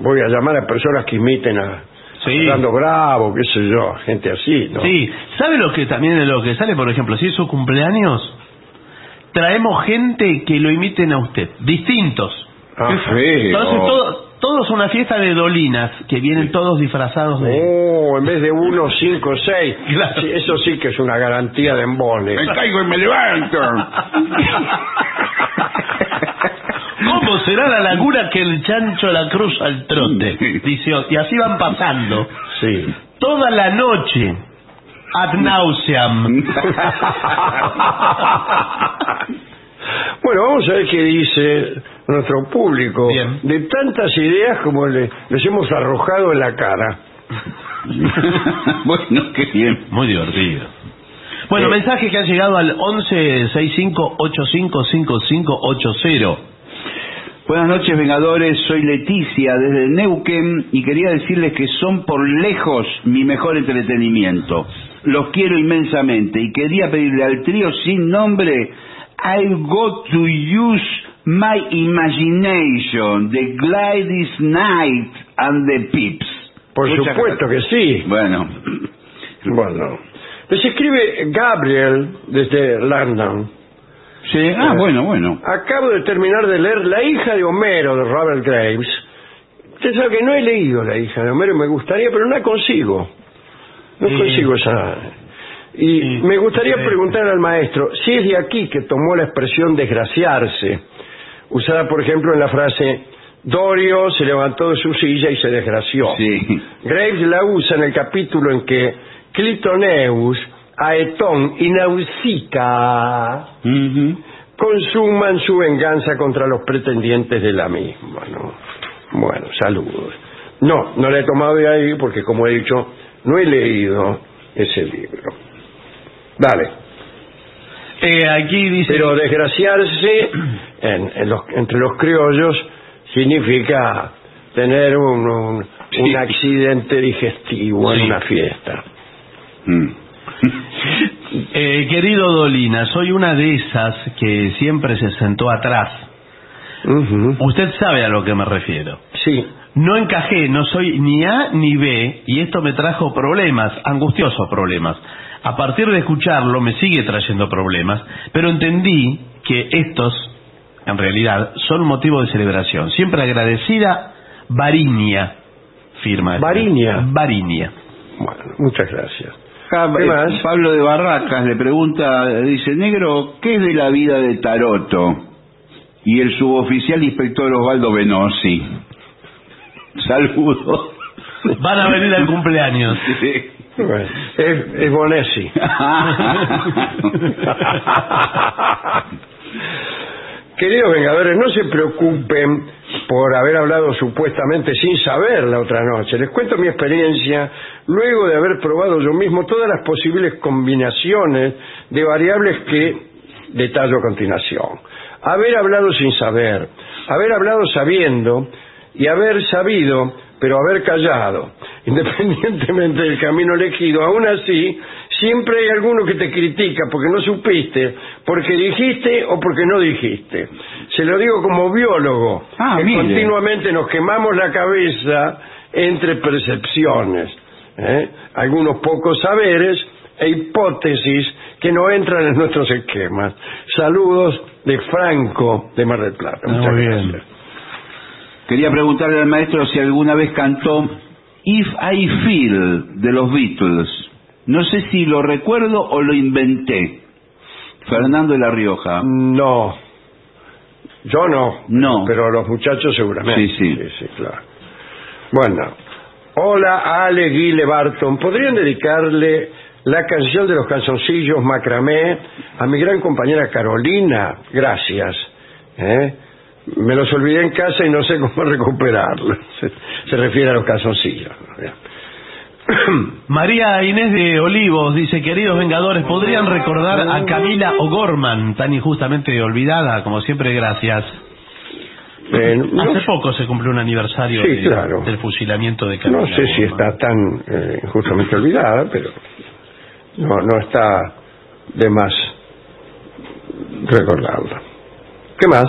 voy a llamar a personas que imiten a Sí. Fernando Bravo, qué sé yo, gente así, ¿no? Sí, ¿sabe lo que también de lo que sale? Por ejemplo, si es su cumpleaños, traemos gente que lo imiten a usted, distintos. Ah. Entonces, todo, todos una fiesta de dolinas, que vienen todos disfrazados de... Oh, en vez de uno, cinco, seis. Claro. Sí, eso sí que es una garantía de embole. me caigo y me levanto *laughs* ¿Cómo será la laguna que el chancho la cruza al trote? Dice, y así van pasando Sí. toda la noche ad nauseam. *laughs* Bueno, vamos a ver qué dice nuestro público Bien. de tantas ideas como le- les hemos arrojado en la cara. *laughs* bueno qué bien Muy divertido. Bueno, Sí. mensaje que ha llegado al 1165855580. Buenas noches, Vengadores. Soy Leticia desde Neuquén y quería decirles que son por lejos mi mejor entretenimiento. Los quiero inmensamente y quería pedirle al trío sin nombre I've got to use my imagination, the Gladys Knight and the Pips. Por Muchas supuesto que sí. Bueno, Bueno. Les escribe Gabriel desde London. sí, ah, bueno, bueno. Acabo de terminar de leer La hija de Homero de Robert Graves. Usted sabe que no he leído La hija de Homero y me gustaría, pero no la consigo. No Sí. consigo esa. Y Sí. me gustaría preguntar al maestro si es de aquí que tomó la expresión desgraciarse, usada por ejemplo en la frase Dorio se levantó de su silla y se desgració. Sí. Graves la usa en el capítulo en que Clitoneus, Aetón y Nausicaa Ujú. consuman su venganza contra los pretendientes de la misma, ¿no? Bueno, saludos. No, no la he tomado de ahí porque, como he dicho, no he leído ese libro. Dale. Eh, aquí dice... Pero desgraciarse en- en los- entre los criollos significa tener un, un- un Sí. accidente digestivo en una fiesta. Mm. *laughs* Eh, querido Dolina, soy una de esas que siempre se sentó atrás. Usted sabe a lo que me refiero. Sí. No encajé, no soy ni A ni B, y esto me trajo problemas, angustiosos problemas. A partir de escucharlo me sigue trayendo problemas, pero entendí que estos, en realidad, son un motivo de celebración. Siempre agradecida, Varinia, firma. Varinia. Varinia. Bueno, muchas gracias. Ja- ¿Qué eh, más? Pablo de Barracas le pregunta, dice, negro, ¿qué es de la vida de Taroto? Y el suboficial inspector Osvaldo Benosi. *laughs* Saludos. Van a venir al cumpleaños. *laughs* Bueno, es, es Bonesi. *laughs* Queridos Vengadores, no se preocupen por haber hablado supuestamente sin saber la otra noche. Les cuento mi experiencia luego de haber probado yo mismo todas las posibles combinaciones de variables que detallo a continuación. Haber hablado sin saber, haber hablado sabiendo y haber sabido, pero haber callado. *laughs* Independientemente del camino elegido, aún así, siempre hay alguno que te critica porque no supiste, porque dijiste o porque no dijiste. Se lo digo como biólogo, Ah, que mire. continuamente nos quemamos la cabeza entre percepciones, ¿eh? algunos pocos saberes e hipótesis que no entran en nuestros esquemas. Saludos de Franco de Mar del Plata. Muy Muchas bien. gracias. Quería preguntarle al maestro si alguna vez cantó If I Feel de los Beatles. No sé si lo recuerdo o lo inventé. Fernando de la Rioja. No, yo no. No. Pero los muchachos seguramente. Sí, sí. sí, claro. Bueno, hola Ale Guile Barton. ¿Podrían dedicarle la canción de los calzoncillos Macramé a mi gran compañera Carolina? Gracias. ¿Eh? Me los olvidé en casa y no sé cómo *laughs* recuperarlos. Se, se refiere a los calzoncillos. *coughs* María Inés de Olivos dice, queridos Vengadores, ¿podrían recordar a Camila O'Gorman, tan injustamente olvidada? Como siempre, gracias. Eh, no Hace poco se cumplió un aniversario Sí, de- claro. del fusilamiento de Camila No sé si está tan eh, injustamente olvidada, pero no, no está de más recordarla. ¿Qué más?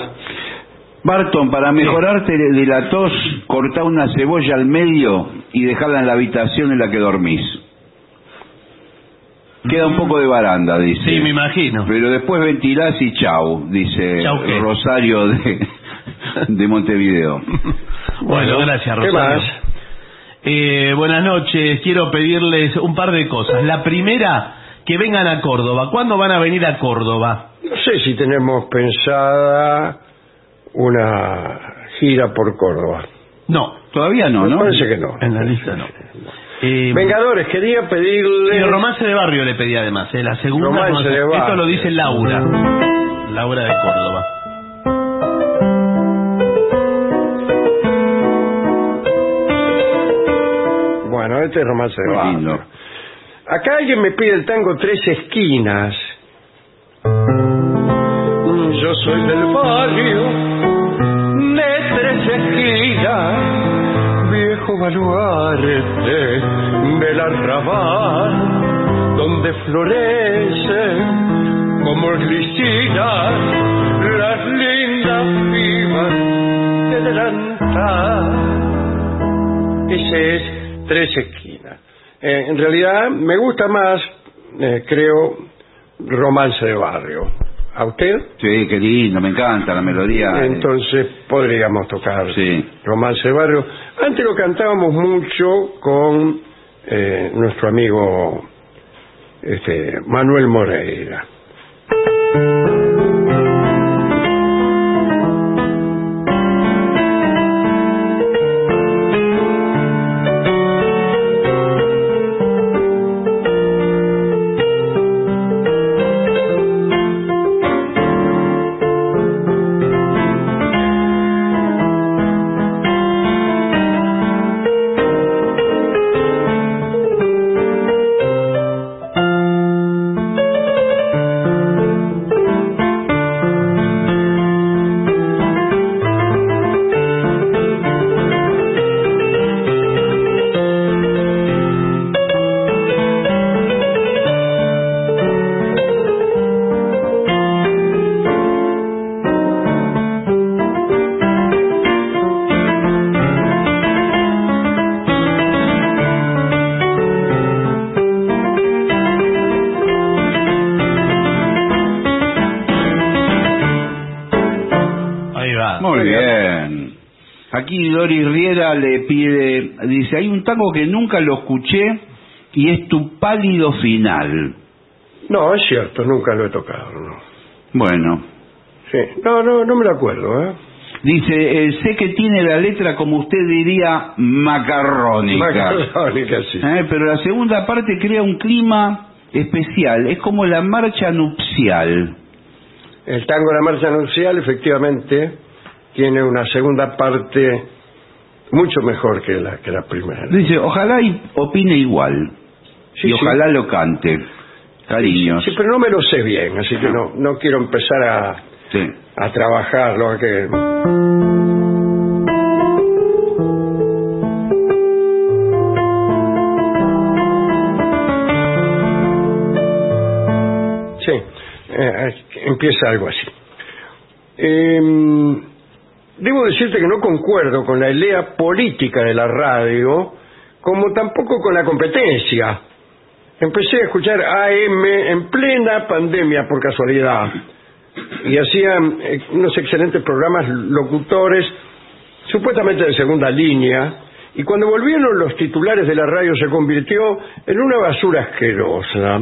Barton, para mejorarte de la tos, corta una cebolla al medio y dejarla en la habitación en la que dormís. Queda un poco de baranda, dice. Sí, me imagino. Pero después ventilás y chau, dice Chau, ¿qué? Rosario de, *laughs* de Montevideo. Bueno, gracias, ¿Qué Rosario. más? Eh, buenas noches, quiero pedirles un par de cosas. La primera, que vengan a Córdoba. ¿Cuándo van a venir a Córdoba? No sé si tenemos pensada una gira por Córdoba. No, Todavía no, Me ¿no? parece que no. en la lista no. Eh, Vengadores, quería pedirle... Sí, romance de barrio le pedí además, ¿eh? la segunda. Romance de barrio. Esto lo dice Laura. Laura de Córdoba. Bueno, este es romance de barrio. lindo. Acá alguien me pide el tango Tres Esquinas. Mm, Yo soy del barrio Tres Esquinas, viejo baluarte del arrabal, donde florecen como glicinas las lindas vivas de delantal. Ese es Tres Esquinas. Eh, en realidad me gusta más, eh, creo, Romance de Barrio. ¿A usted? Sí, qué lindo, me encanta la melodía. Entonces podríamos tocar Sí. Romance Barrio. Antes lo cantábamos mucho con eh, nuestro amigo este, Manuel Moreira. Le pide, dice, hay un tango que nunca lo escuché y es tu pálido final. No, es cierto, nunca lo he tocado. No, Bueno, sí. no, no, no me lo acuerdo. ¿eh? dice, eh, sé que tiene la letra, como usted diría, macarrónica. Macarrónica, sí. Eh, pero la segunda parte crea un clima especial, es como la marcha nupcial. El tango de la marcha nupcial efectivamente tiene una segunda parte mucho mejor que la, que la primera. Dice, ojalá y opine igual. Sí, y sí. ojalá lo cante. Cariños. Sí, pero no me lo sé bien, así que no, no quiero empezar a, a trabajar, lo que... Sí, eh, empieza algo así. Em, debo decirte que no concuerdo con la idea política de la radio, como tampoco con la competencia. Empecé a escuchar AM en plena pandemia por casualidad y hacían eh, unos excelentes programas locutores supuestamente de segunda línea y cuando volvieron los titulares de la radio se convirtió en una basura asquerosa.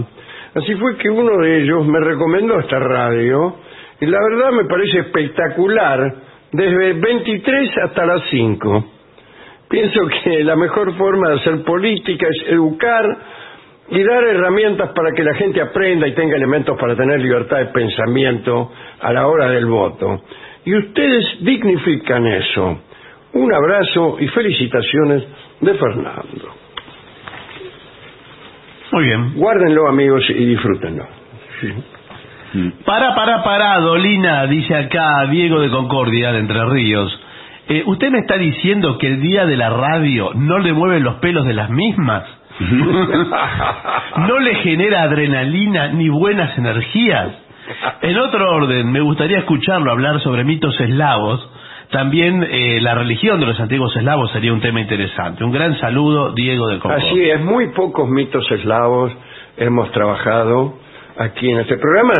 Así fue que uno de ellos me recomendó esta radio y la verdad me parece espectacular desde 23 hasta las 5. Pienso que la mejor forma de hacer política es educar y dar herramientas para que la gente aprenda y tenga elementos para tener libertad de pensamiento a la hora del voto. Y ustedes dignifican eso. Un abrazo y felicitaciones de Fernando. Muy bien. Guárdenlo amigos y disfrútenlo. Sí. Para, para, para, Dolina, dice acá Diego de Concordia, de Entre Ríos. Eh, ¿Usted me está diciendo que el día de la radio no le mueven los pelos de las mismas? *laughs* ¿No le genera adrenalina ni buenas energías? En otro orden, me gustaría escucharlo hablar sobre mitos eslavos. También eh, la religión de los antiguos eslavos sería un tema interesante. Un gran saludo, Diego de Concordia. Así es, muy pocos mitos eslavos hemos trabajado aquí en este programa,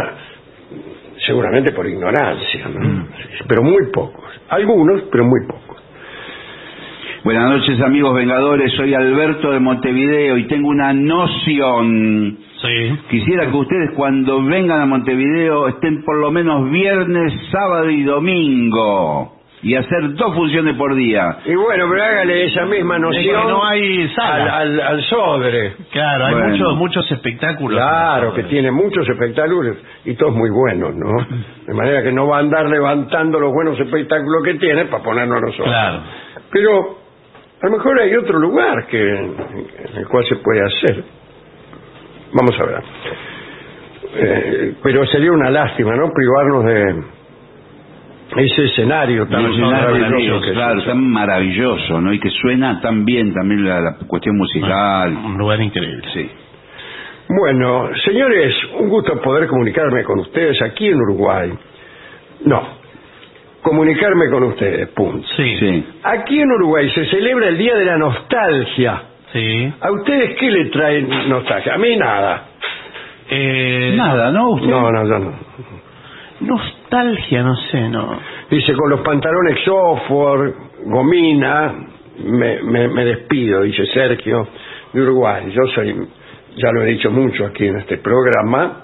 seguramente por ignorancia, ¿no? pero muy pocos. Algunos, pero muy pocos. Buenas noches amigos vengadores, soy Alberto de Montevideo y tengo una noción. Sí. Quisiera que ustedes cuando vengan a Montevideo estén por lo menos viernes, sábado y domingo y hacer dos funciones por día. Y bueno, pero hágale esa misma Es que noción no hay al, sala. al, al Sodre. Claro, hay Bueno. muchos, muchos espectáculos. Claro, que tiene muchos espectáculos y todos muy buenos, ¿no? *laughs* De manera que no va a andar levantando los buenos espectáculos que tiene para ponernos a nosotros. Claro. Pero a lo mejor hay otro lugar que en el cual se puede hacer. Vamos a ver. Eh, pero sería una lástima, ¿no? Privarnos de ese escenario tan maravilloso que claro, tan maravilloso, ¿no? Y que suena tan bien también la, la cuestión musical. Un lugar increíble. Sí. Bueno, señores, un gusto poder comunicarme con ustedes aquí en Uruguay. No, comunicarme con ustedes, punto. Sí. Sí. Aquí en Uruguay se celebra el Día de la Nostalgia. Sí. ¿A ustedes qué le trae nostalgia? A mí nada. Eh, Nada, ¿no? Usted- No, no, no. no. Nostalgia, no sé, no. Dice, con los pantalones software, gomina, me, me, me despido, dice Sergio, de Uruguay. Yo soy, ya lo he dicho mucho aquí en este programa,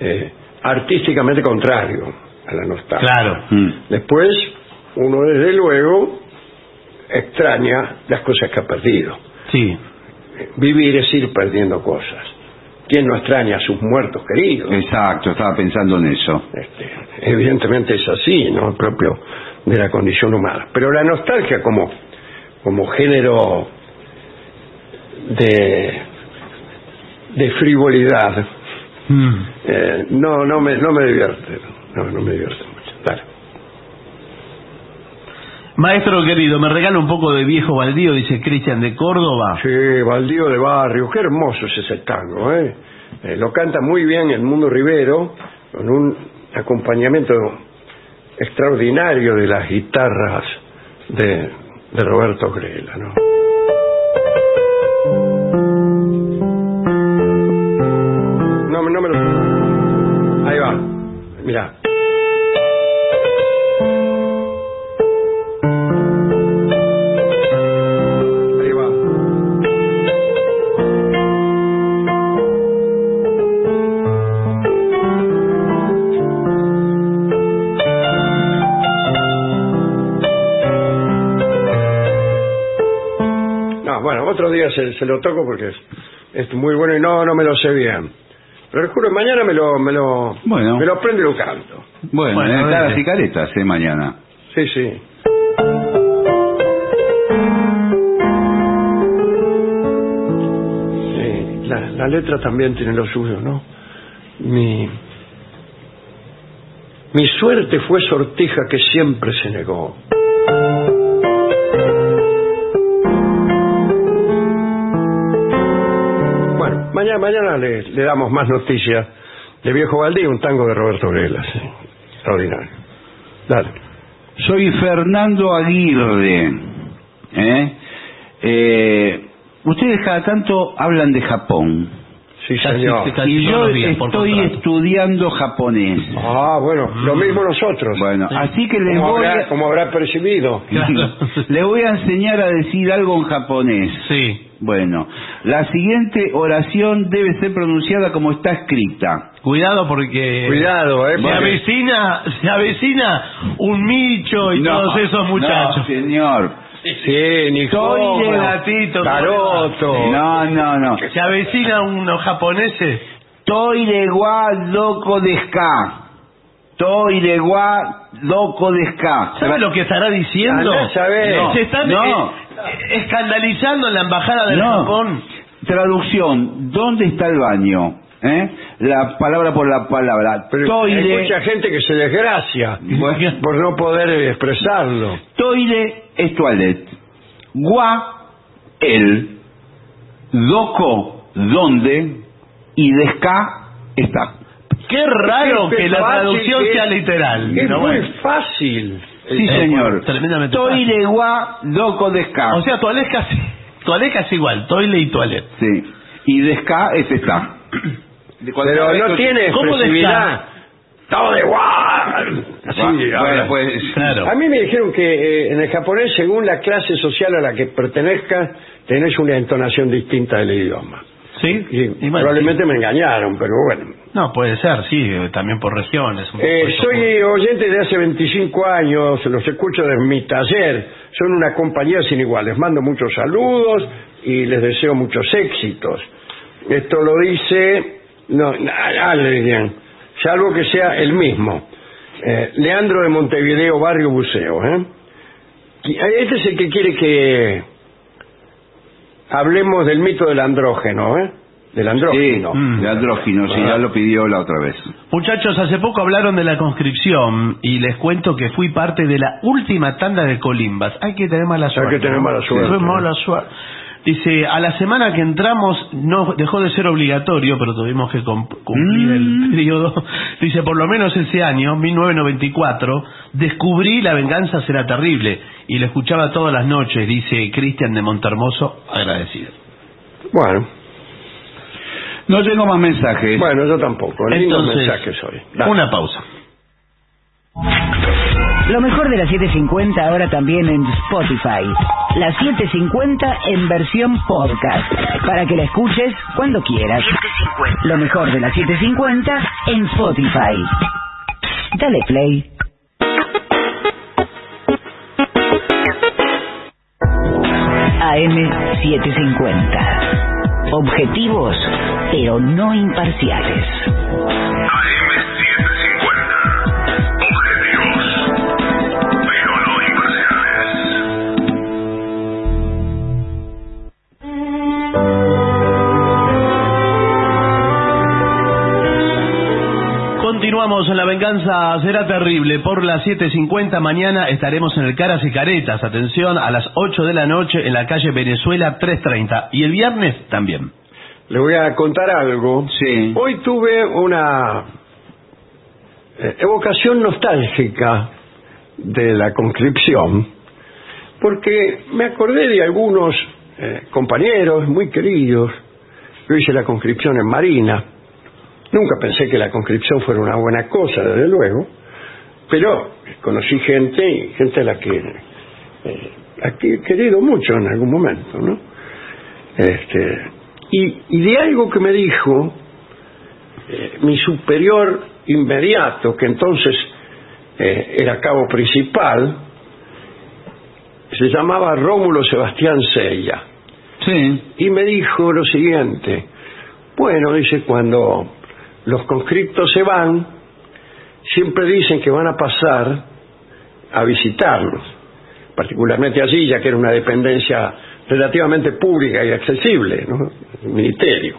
eh, artísticamente contrario a la nostalgia. Claro. Mm. Después, uno desde luego extraña las cosas que ha perdido. Sí. Vivir es ir perdiendo cosas. ¿Quién no extraña a sus muertos queridos? Exacto, estaba pensando en eso. Este, evidentemente es así, ¿no? Propio de la condición humana. Pero la nostalgia como, como género de, de frivolidad, Mm. eh, no, no me, no me divierte. No, no me divierte mucho. Dale. Maestro querido, me regala un poco de viejo baldío, dice Cristian de Córdoba. Sí, Baldío de Barrio, qué hermoso es ese tango, ¿eh? Eh, lo canta muy bien el Mundo Rivero, con un acompañamiento extraordinario de las guitarras de, Roberto Grela, ¿no? No, no me lo... Ahí va, mira. Día se, se lo toco porque es, es muy bueno y no, no me lo sé bien. Pero les juro, mañana me lo, me lo, Bueno. me lo aprendo y lo canto. Bueno, Bueno, eh, está las picaretas, eh, mañana. Sí, sí. Sí, la, la letra también tiene lo suyo, ¿no? Mi, Mi suerte fue sortija que siempre se negó. Mañana, mañana le, le damos más noticias de Viejo Valdí, un tango de Roberto Grela. sí. Extraordinario. Dale. Soy Fernando Aguirre. ¿eh? Eh, ustedes cada tanto hablan de Japón. Sí, señor. Y yo estoy estudiando japonés. Ah, bueno, lo mismo nosotros. Bueno, así que les como, voy, habrá, a, como habrá percibido. *laughs* Claro. les voy a enseñar a decir algo en japonés. Sí. Bueno, la siguiente oración debe ser pronunciada como está escrita. Cuidado porque Cuidado, eh. se porque- avecina, se avecina un micho y todos esos muchachos. No, señor. Sí, ni Soy de cómo. gatito, Taroto. No, no, no. Se avecina unos japoneses. Toire wa doko desu ka? Toire wa doko desu ka? ¿Sabe lo que estará diciendo? Andá a saber. Se están No. eh, escandalizando en la embajada del No. Japón. Traducción, ¿dónde está el baño? ¿Eh? La palabra por la palabra. Pero hay Toire, mucha gente que se desgracia Bueno. por no poder expresarlo. toire es toilette. Gua, el. Doko, ¿dónde? Y desca, está. Qué raro Qué que la traducción que- sea literal. Es muy bueno. fácil. Sí, Eh, señor. tremendamente Toire wa doko desca. O sea, toalé es casi, toalé es igual, toile y toilet. Sí. Y desca es está. Pero no tiene ¿Cómo expresividad. Todo igual. Así, Bueno, habla. pues, Claro. A mí me dijeron que eh, en el japonés, según la clase social a la que pertenezcas, tenés una entonación distinta del idioma. ¿Sí? Y bueno, probablemente me engañaron, pero bueno. sí. No, puede ser, sí, eh, también por regiones. Eh, soy oyente de hace 25 años, los escucho de mi taller, son una compañía sin igual. Les mando muchos saludos y les deseo muchos éxitos. Esto lo dice no, alguien, salvo que sea el mismo. Eh, Leandro de Montevideo, Barrio Buceo. ¿eh? Y- Este es el que quiere que hablemos del mito del andrógeno, ¿eh? del Sí, andrógeno. Mm. de andrógino, sí, ya lo pidió la otra vez. Muchachos, hace poco hablaron de la conscripción y les cuento que fui parte de la última tanda de colimbas. Hay que tener mala suerte. que tener mala suerte. Fue mala suerte. Dice, a la semana que entramos no dejó de ser obligatorio, pero tuvimos que cum- cumplir el periodo. *laughs* Dice, por lo menos ese año, 1994, descubrí La venganza será terrible y lo escuchaba todas las noches, dice Cristian de Montermoso, agradecido. Bueno, No tengo más mensajes. bueno, yo tampoco. Entonces, mensajes hoy. Dale. una pausa. Lo mejor de la 750 ahora también en Spotify. La 750 en versión podcast. Para que la escuches cuando quieras. Lo mejor de la 750 en Spotify. Dale play. AM750. Objetivos, pero no imparciales. Continuamos en La Venganza Será Terrible. Por las 7.50 mañana estaremos en el Caras y Caretas. Atención, a las 8 de la noche en la calle Venezuela 330. Y el viernes también. Le voy a contar algo. Sí. Hoy tuve una eh, evocación nostálgica de la conscripción, porque me acordé de algunos eh, compañeros muy queridos. Yo hice la conscripción en Marina. Nunca pensé que la conscripción fuera una buena cosa, desde luego, pero conocí gente, gente a la que, eh, a que he querido mucho en algún momento, ¿no? Este, y, y de algo que me dijo eh, mi superior inmediato, que entonces eh, era cabo principal, se llamaba Rómulo Sebastián Sella, Sí. y me dijo lo siguiente, bueno, dice, cuando los conscriptos se van, siempre dicen que van a pasar a visitarlos, particularmente allí, ya que era una dependencia relativamente pública y accesible, ¿no? El ministerio.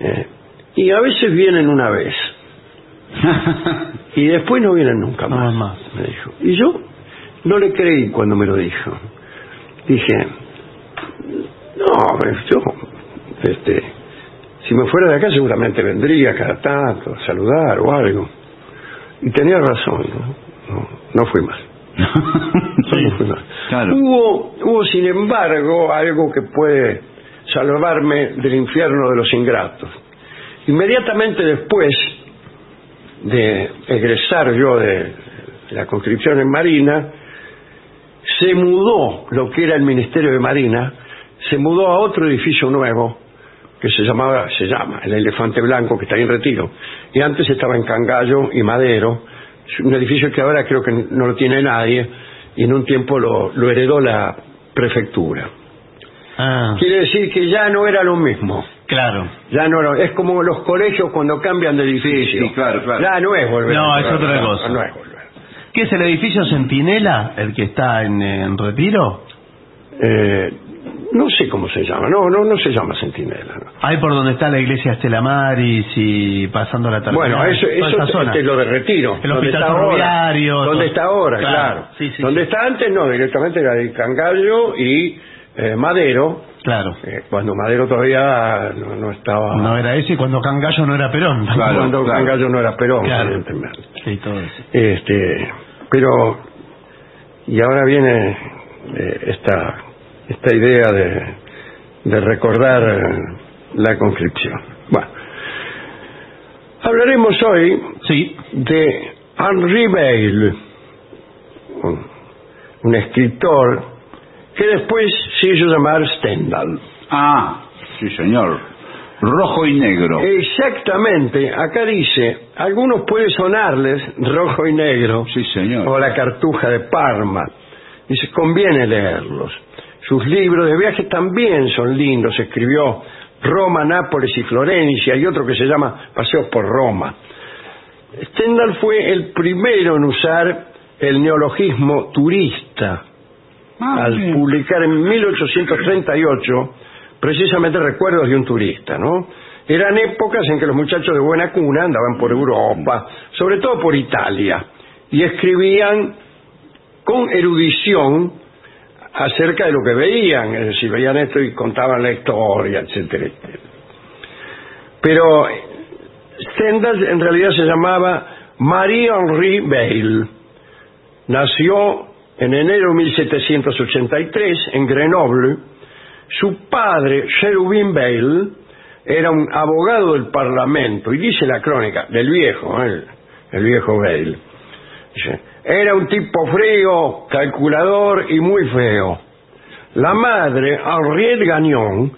Eh, y a veces vienen una vez. *laughs* y después no vienen nunca No más, más. me dijo. Y yo no le creí cuando me lo dijo. Dije, no, yo, este, si me fuera de acá seguramente vendría cada tanto a saludar o algo. Y tenía razón, ¿no? No, no fui más. *laughs* No fui más. Claro. Hubo, hubo, sin embargo, algo que puede salvarme del infierno de los ingratos. Inmediatamente después de egresar yo de la conscripción en Marina, se mudó lo que era el Ministerio de Marina, se mudó a otro edificio nuevo que se llamaba, se llama el Elefante Blanco, que está ahí en retiro, y antes estaba en Cangallo y Madero, es un edificio que ahora creo que no lo tiene nadie, y en un tiempo lo, lo heredó la prefectura. Ah, Quiere decir que ya no era lo mismo. claro. Ya no, era- es como los colegios cuando cambian de edificio. sí, claro, claro. Ya no es volver. No, a es otra no, cosa. No es volver. ¿Qué es el edificio Centinela, el que está en, en retiro? Eh, no sé cómo se llama. No, no, no se llama Centinela. no. Ahí por donde está la iglesia Estela Maris y pasando la terminal. Bueno, eso, eso es lo de retiro. El hospital está ahora. ferroviario, Donde está ahora, Claro, claro. sí, sí, donde sí. está antes, no, directamente era de Cangallo y eh, Madero. Claro. eh, cuando Madero todavía no, no estaba. No era ese y cuando Cangallo no era Perón. Claro. cuando Cangallo no era Perón, Claro. Sí, todo eso. Este, pero y ahora viene eh, esta esta idea de, de recordar eh, la conscripción. Bueno, hablaremos hoy Sí. de Henri Bale, un, un escritor que después se hizo llamar Stendhal. Ah, sí, señor. Rojo y negro. Exactamente, acá dice, algunos puede sonarles rojo y negro, Sí, señor. o la cartuja de Parma. Dice, conviene leerlos. Sus libros de viaje también son lindos. Escribió Roma, Nápoles y Florencia y otro que se llama Paseos por Roma. Stendhal fue el primero en usar el neologismo turista Ah, al sí. publicar en 1838 precisamente recuerdos de un turista, ¿no? Eran épocas en que los muchachos de buena cuna andaban por Europa, sobre todo por Italia, y escribían con erudición acerca de lo que veían, es decir, veían esto y contaban la historia, etcétera. Pero Stendhal en realidad se llamaba Marie-Henri Bale. Nació en enero de 1783 en Grenoble. Su padre, Cherubin Bale, era un abogado del Parlamento, y dice la crónica del viejo, ¿eh? el, el viejo Bale. Dice, era un tipo frío, calculador y muy feo. La madre, Henriette Gagnon,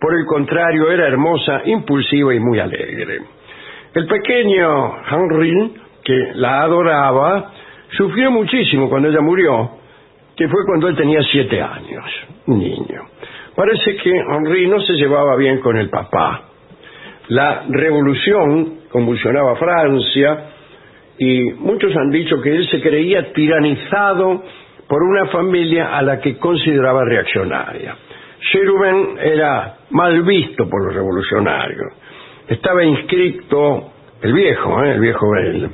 por el contrario, era hermosa, impulsiva y muy alegre. El pequeño Henri, que la adoraba, sufrió muchísimo cuando ella murió, que fue cuando él tenía siete años, un niño. Parece que Henri no se llevaba bien con el papá. La revolución convulsionaba Francia y muchos han dicho que él se creía tiranizado por una familia a la que consideraba reaccionaria. Cherubin era mal visto por los revolucionarios. Estaba inscrito, el viejo, ¿eh? el viejo Bell,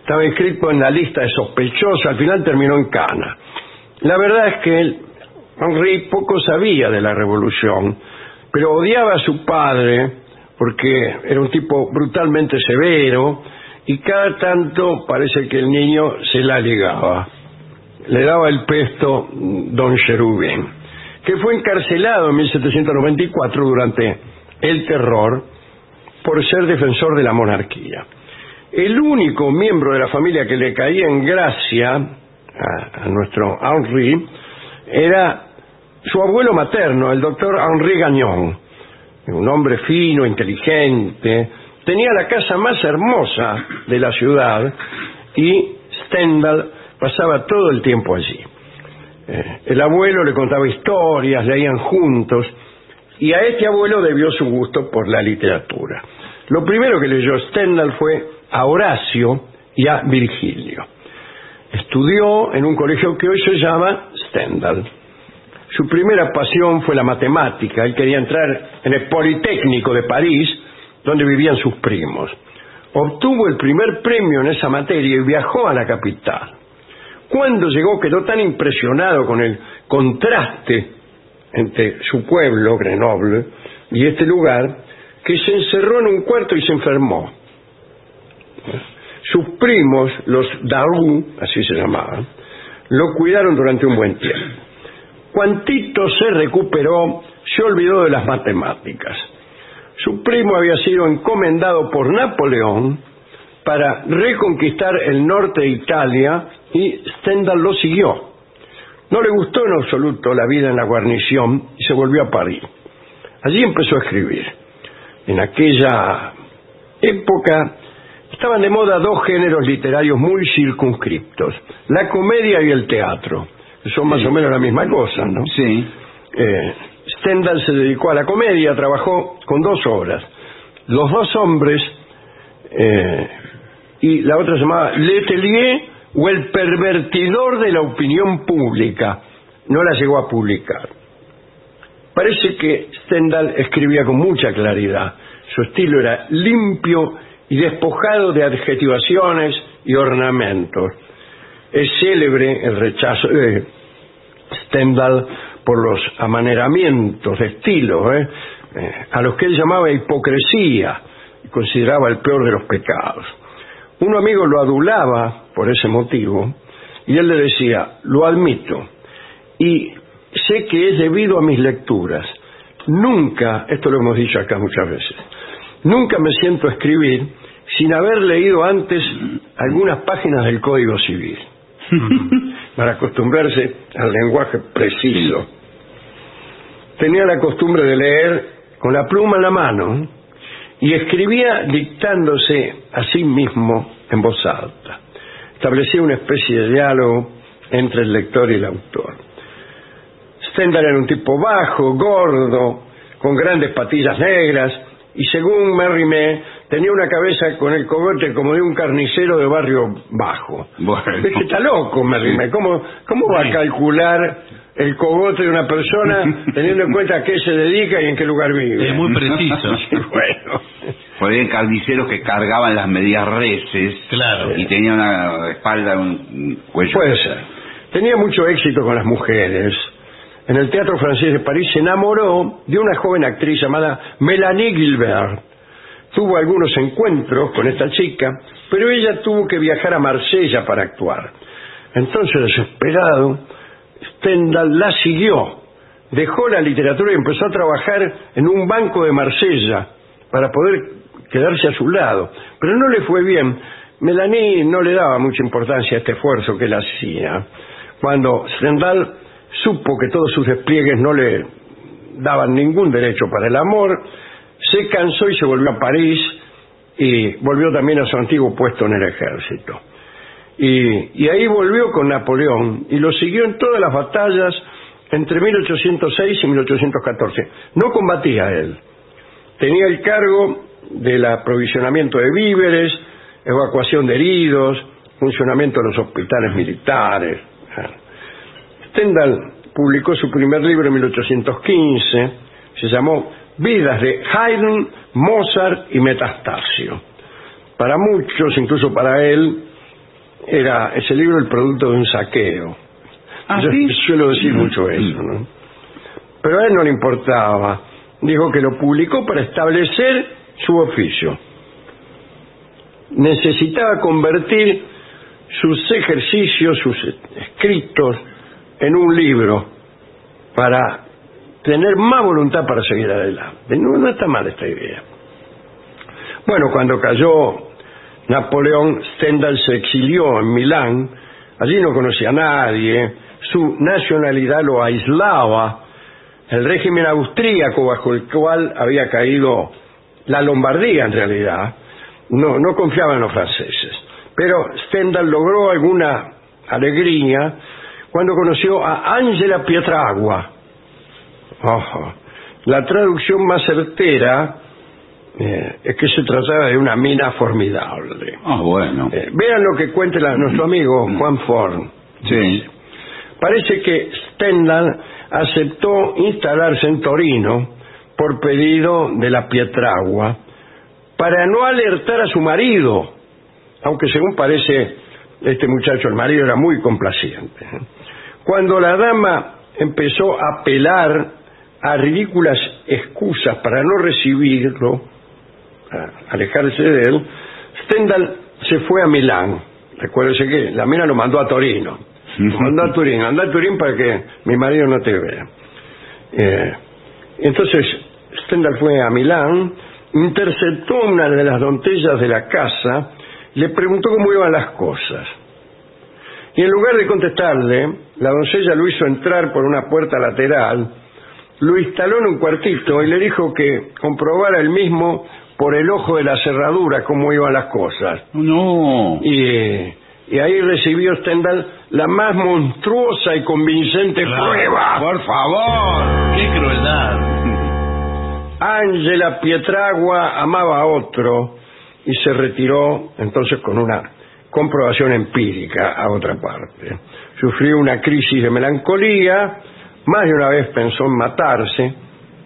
estaba inscrito en la lista de sospechosos, al final terminó en Cana. La verdad es que él, Henri poco sabía de la revolución, pero odiaba a su padre porque era un tipo brutalmente severo y cada tanto parece que el niño se la ligaba. Le daba el pesto don Cherubin, que fue encarcelado en 1794 durante el terror por ser defensor de la monarquía. El único miembro de la familia que le caía en gracia a nuestro Henri era su abuelo materno, el doctor Henri Gagnon, un hombre fino, inteligente, tenía la casa más hermosa de la ciudad y Stendhal pasaba todo el tiempo allí. Eh, el abuelo le contaba historias, leían juntos, y a este abuelo debió su gusto por la literatura. Lo primero que leyó Stendhal fue a Horacio y a Virgilio. Estudió en un colegio que hoy se llama Stendhal. Su primera pasión fue la matemática. Él quería entrar en el Politécnico de París, donde vivían sus primos. obtuvo el primer premio en esa materia y viajó a la capital. Cuando llegó quedó tan impresionado con el contraste entre su pueblo, Grenoble, y este lugar, que se encerró en un cuarto y se enfermó. Sus primos, los Daou, así se llamaban, lo cuidaron durante un buen tiempo. Cuantito se recuperó, se olvidó de las matemáticas. Su primo había sido encomendado por Napoleón para reconquistar el norte de Italia y Stendhal lo siguió. No le gustó en absoluto la vida en la guarnición y se volvió a París. Allí empezó a escribir. En aquella época estaban de moda dos géneros literarios muy circunscriptos, la comedia y el teatro. Son más o menos la misma cosa, ¿no? Sí. Eh, Stendhal se dedicó a la comedia, trabajó con dos obras. Los dos hombres eh, y la otra se llamaba Letelier o El pervertidor de la opinión pública. No la llegó a publicar. Parece que Stendhal escribía con mucha claridad. Su estilo era limpio y despojado de adjetivaciones y ornamentos. Es célebre el rechazo de Stendhal por los amaneramientos de estilo, ¿eh? Eh, a los que él llamaba hipocresía y consideraba el peor de los pecados. Un amigo lo adulaba por ese motivo y él le decía, lo admito, y sé que es debido a mis lecturas. Nunca, esto lo hemos dicho acá muchas veces, nunca me siento a escribir sin haber leído antes algunas páginas del Código Civil, *laughs* para acostumbrarse al lenguaje preciso. Tenía la costumbre de leer con la pluma en la mano y escribía dictándose a sí mismo en voz alta. Establecía una especie de diálogo entre el lector y el autor. Stendhal era un tipo bajo, gordo, con grandes patillas negras y según Merrimé tenía una cabeza con el cogote como de un carnicero de barrio bajo. Bueno. Es que está loco Merrimé. ¿Cómo, ¿Cómo va a calcular el cogote de una persona *laughs* teniendo en cuenta a qué se dedica y en qué lugar vive? Es muy preciso. *laughs* bueno. Había carniceros que cargaban las medias reses. Claro. Y tenía una espalda, un cuello. Puede ser. Tenía mucho éxito con las mujeres. En el Teatro Francés de París se enamoró de una joven actriz llamada Melanie Gilbert. Tuvo algunos encuentros con esta chica, pero ella tuvo que viajar a Marsella para actuar. Entonces, desesperado, Stendhal la siguió. Dejó la literatura y empezó a trabajar en un banco de Marsella para poder quedarse a su lado. Pero no le fue bien. Melanie no le daba mucha importancia a este esfuerzo que él hacía. Cuando Stendhal supo que todos sus despliegues no le daban ningún derecho para el amor, se cansó y se volvió a París y volvió también a su antiguo puesto en el ejército. Y, ahí volvió con Napoleón y lo siguió en todas las batallas entre 1806 y 1814. No combatía él, tenía el cargo del aprovisionamiento de víveres, evacuación de heridos, funcionamiento de los hospitales militares. Stendhal publicó su primer libro en 1815, se llamó Vidas de Haydn, Mozart y Metastasio. Para muchos, incluso para él, era ese libro el producto de un saqueo. ¿Ah, Yo sí? suelo decir mucho eso, ¿no? Pero a él no le importaba. Dijo que lo publicó para establecer su oficio. Necesitaba convertir sus ejercicios, sus escritos, en un libro para tener más voluntad para seguir adelante. No, no está mal esta idea. Bueno, cuando cayó Napoleón, Stendhal se exilió en Milán. Allí no conocía a nadie. Su nacionalidad lo aislaba. El régimen austríaco bajo el cual había caído la Lombardía, en realidad, no, confiaba en los franceses. Pero Stendhal logró alguna alegría cuando conoció a Angela Pietragua. Ojo. La traducción más certera eh, es que se trataba de una mina formidable. Ah, bueno. Eh, vean lo que cuenta la- nuestro amigo Juan Forn. Sí. Parece que Stendhal aceptó instalarse en Torino por pedido de la Pietragua, para no alertar a su marido, aunque según parece este muchacho, el marido era muy complaciente. Cuando la dama empezó a apelar a ridículas excusas para no recibirlo, alejarse de él, Stendhal se fue a Milán. Recuérdese que la mina lo mandó a Torino. Lo mandó a Turín. Anda a Turín para que mi marido no te vea. Eh, entonces, Stendhal fue a Milán, interceptó una de las doncellas de la casa, le preguntó cómo iban las cosas. Y en lugar de contestarle, la doncella lo hizo entrar por una puerta lateral, lo instaló en un cuartito y le dijo que comprobara él mismo por el ojo de la cerradura cómo iban las cosas. No. Y, y ahí recibió Stendhal la más monstruosa y convincente Claro. prueba. Por favor. ¡Qué crueldad! Ángela Pietragua amaba a otro y se retiró entonces con una comprobación empírica a otra parte. Sufrió una crisis de melancolía, más de una vez pensó en matarse,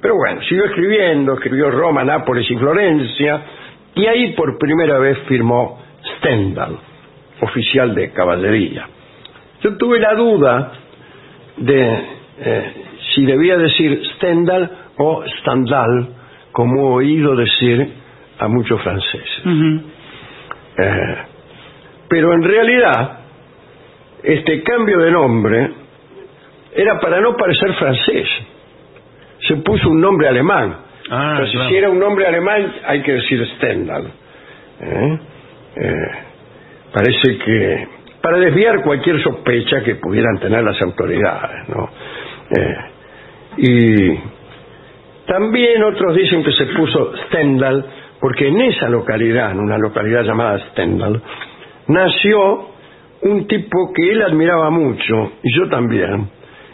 pero bueno, siguió escribiendo, escribió Roma, Nápoles y Florencia, y ahí por primera vez firmó Stendhal, oficial de caballería. Yo tuve la duda de eh, si debía decir Stendhal o Stendhal, como he oído decir a muchos franceses. Eh, pero en realidad, este cambio de nombre era para no parecer francés. Se puso un nombre alemán. Ah, Entonces, claro. si era un nombre alemán, hay que decir Stendhal. ¿Eh? Eh, parece que para desviar cualquier sospecha que pudieran tener las autoridades, ¿no? Eh, y también otros dicen que se puso Stendhal porque en esa localidad, en una localidad llamada Stendhal, nació un tipo que él admiraba mucho, y yo también,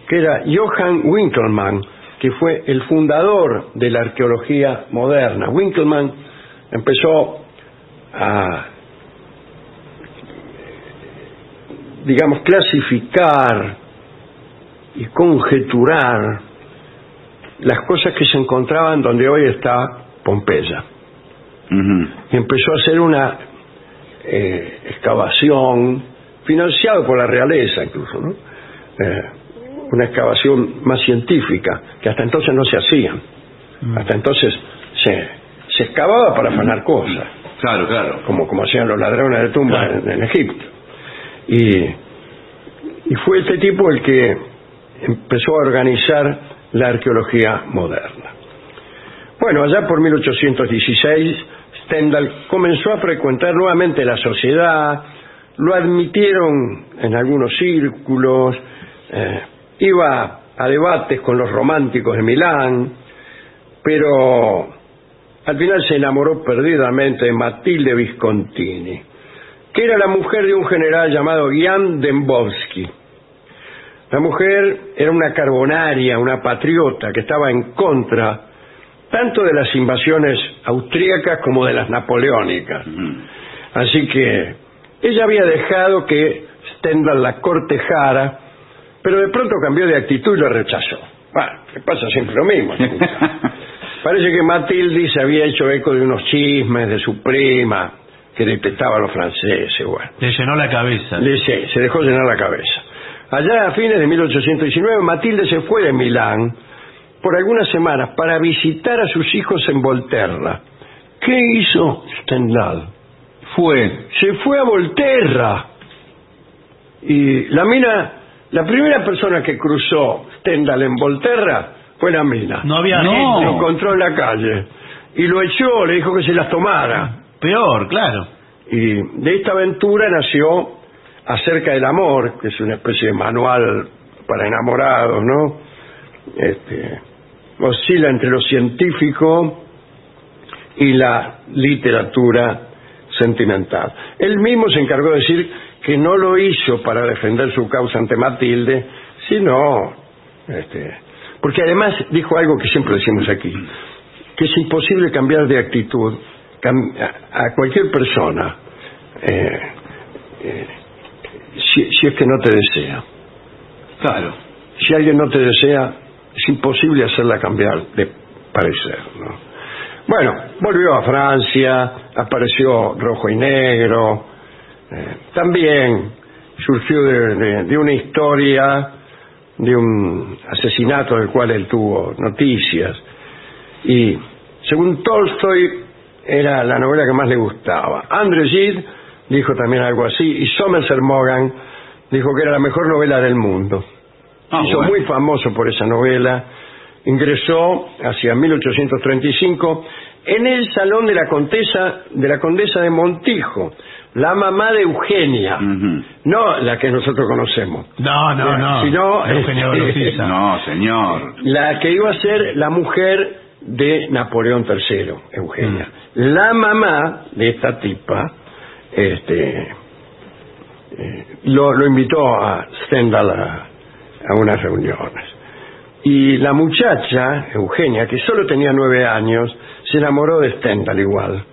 que era Johann Winkelmann, que fue el fundador de la arqueología moderna. Winkelmann empezó a, digamos, clasificar y conjeturar las cosas que se encontraban donde hoy está Pompeya. Y empezó a hacer una eh, excavación, financiado por la realeza incluso, ¿no? Eh, una excavación más científica, que hasta entonces no se hacía. Hasta entonces se, se excavaba para afanar cosas Claro, claro. como, como hacían los ladrones de tumbas Claro. en, en Egipto. Y, y fue este tipo el que empezó a organizar la arqueología moderna. Bueno, allá por 1816, Stendhal comenzó a frecuentar nuevamente la sociedad, lo admitieron en algunos círculos, eh, iba a debates con los románticos de Milán, pero al final se enamoró perdidamente de Matilde Viscontini, que era la mujer de un general llamado Jan Dembowski. La mujer era una carbonaria, una patriota que estaba en contra tanto de las invasiones austríacas como de las napoleónicas. Así que ella había dejado que Stendhal la cortejara, pero de pronto cambió de actitud y lo rechazó. Bueno, que pasa siempre lo mismo. *laughs* Parece que Matilde se había hecho eco de unos chismes de su prima, que detestaba a los franceses. Bueno, Le llenó la cabeza. le- se, se dejó llenar la cabeza. Allá a fines de 1819, Matilde se fue de Milán por algunas semanas para visitar a sus hijos en Volterra. ¿Qué hizo Stendhal? Fue. Se fue a Volterra. Y la mina, la primera persona que cruzó Stendhal en Volterra fue la mina. No había No. Lo encontró en la calle. Y lo echó, le dijo que se las tomara. Peor, claro. Y de esta aventura nació Acerca del Amor, que es una especie de manual para enamorados, ¿no? Este, oscila entre lo científico y la literatura sentimental. Él mismo se encargó de decir que no lo hizo para defender su causa ante Matilde, sino, este, porque además dijo algo que siempre decimos aquí, que es imposible cambiar de actitud a, a cualquier persona eh, eh, si, si es que no te desea. Claro. Si alguien no te desea, es imposible hacerla cambiar de parecer. ¿no? Bueno, volvió a Francia, apareció rojo y negro, eh, también surgió de, de- de una historia de un asesinato del cual él tuvo noticias y según Tolstoy era la novela que más le gustaba. Andrew Gide dijo también algo así y Somerset Maugham dijo que era la mejor novela del mundo. Ah, Hizo bueno. muy famoso por esa novela. Ingresó hacia 1835 en el salón de la contesa de la condesa de Montijo, la mamá de Eugenia, no la que nosotros conocemos, No, no, no. Sino, Eugenio este, Golofiza. No, señor. la que iba a ser la mujer de Napoleón III, Eugenia. Mm. La mamá de esta tipa, este, eh, lo, lo invitó a Stendhal a, a unas reuniones. Y la muchacha, Eugenia, que solo tenía nueve años, se enamoró de Stendhal igual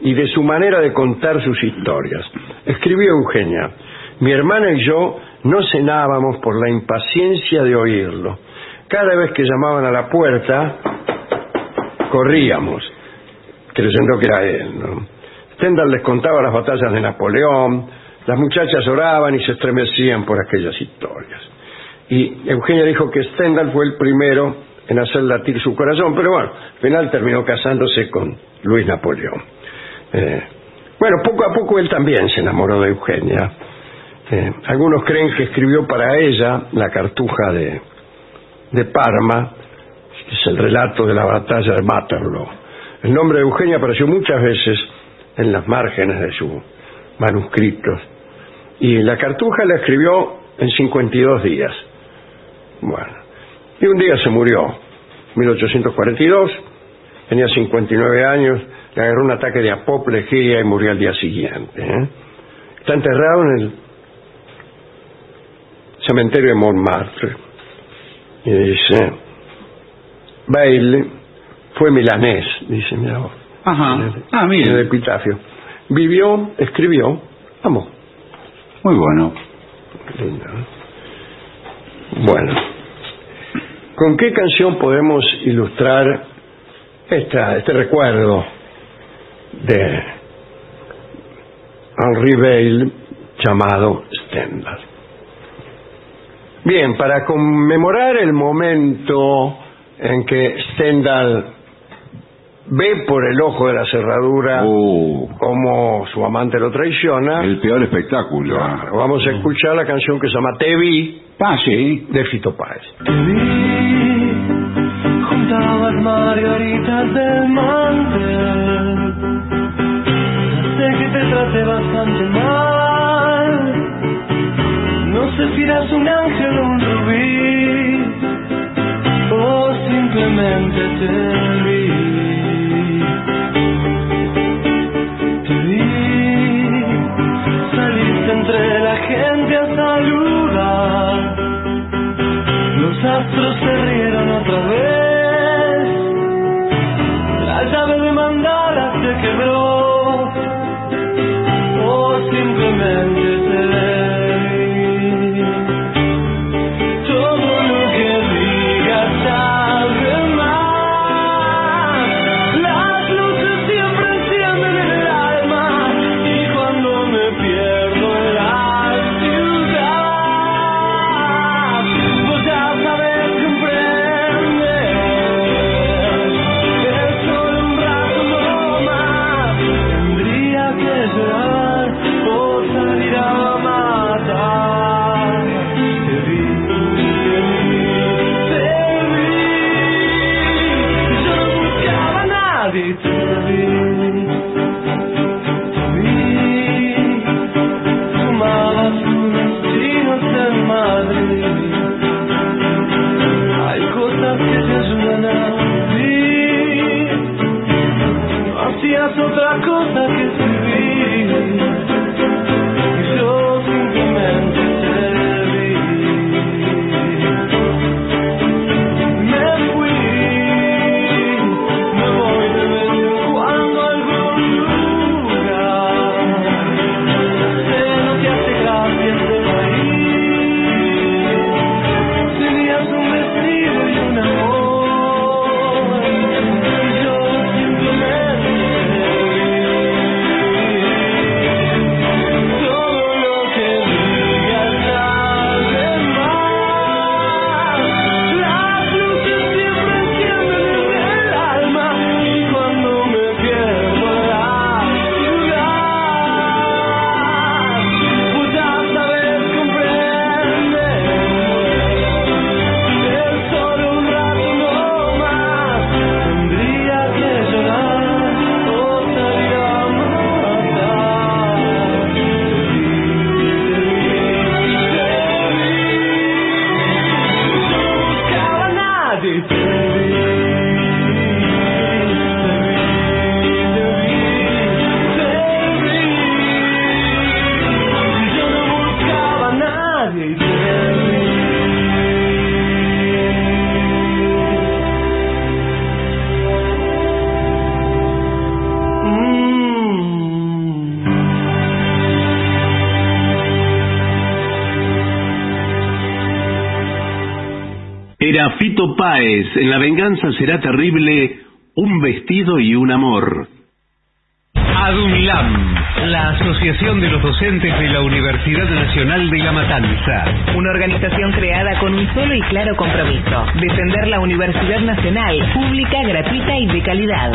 y de su manera de contar sus historias. Escribió Eugenia, mi hermana y yo no cenábamos por la impaciencia de oírlo. Cada vez que llamaban a la puerta, corríamos, creyendo que era él. ¿no? Stendhal les contaba las batallas de Napoleón, las muchachas oraban y se estremecían por aquellas historias. Y Eugenia dijo que Stendhal fue el primero en hacer latir su corazón, pero bueno, al final terminó casándose con Luis Napoleón. Eh, bueno, poco a poco él también se enamoró de Eugenia. Eh, algunos creen que escribió para ella la cartuja de, Parma, que es el relato de la batalla de Waterloo. El nombre de Eugenia apareció muchas veces en las márgenes de sus manuscritos. Y la cartuja la escribió en 52 días. Bueno, y un día se murió, 1842, tenía 59 años, le agarró un ataque de apoplejía y murió al día siguiente. ¿eh? Está enterrado en el cementerio de Montmartre. Y dice, Bailey fue milanés, dice, mira vos. Ajá. En el- Ah, en el mire. epitafio. Vivió, escribió, amó. Muy bueno. Bueno, ¿con qué canción podemos ilustrar este recuerdo de Henri Bale llamado Stendhal? Bien, para conmemorar el momento en que Stendhal ve por el ojo de la cerradura Uh, cómo su amante lo traiciona, el peor espectáculo. Claro, vamos a escuchar la canción que se llama Te vi Ah, sí. de Fito Páez. Te vi las margaritas del mantel. Sé que te traté bastante mal. No sé si eras un ángel o un rubí. O simplemente te vi. Te Saliste entre la gente a saludar. Los astros se rieron otra vez. La llave de mandala se quebró. O simplemente Páez, en La venganza será terrible, un vestido y un amor. ADUNLAM, la Asociación de los Docentes de la Universidad Nacional de La Matanza. Una organización creada con un solo y claro compromiso, defender la Universidad Nacional, pública, gratuita y de calidad.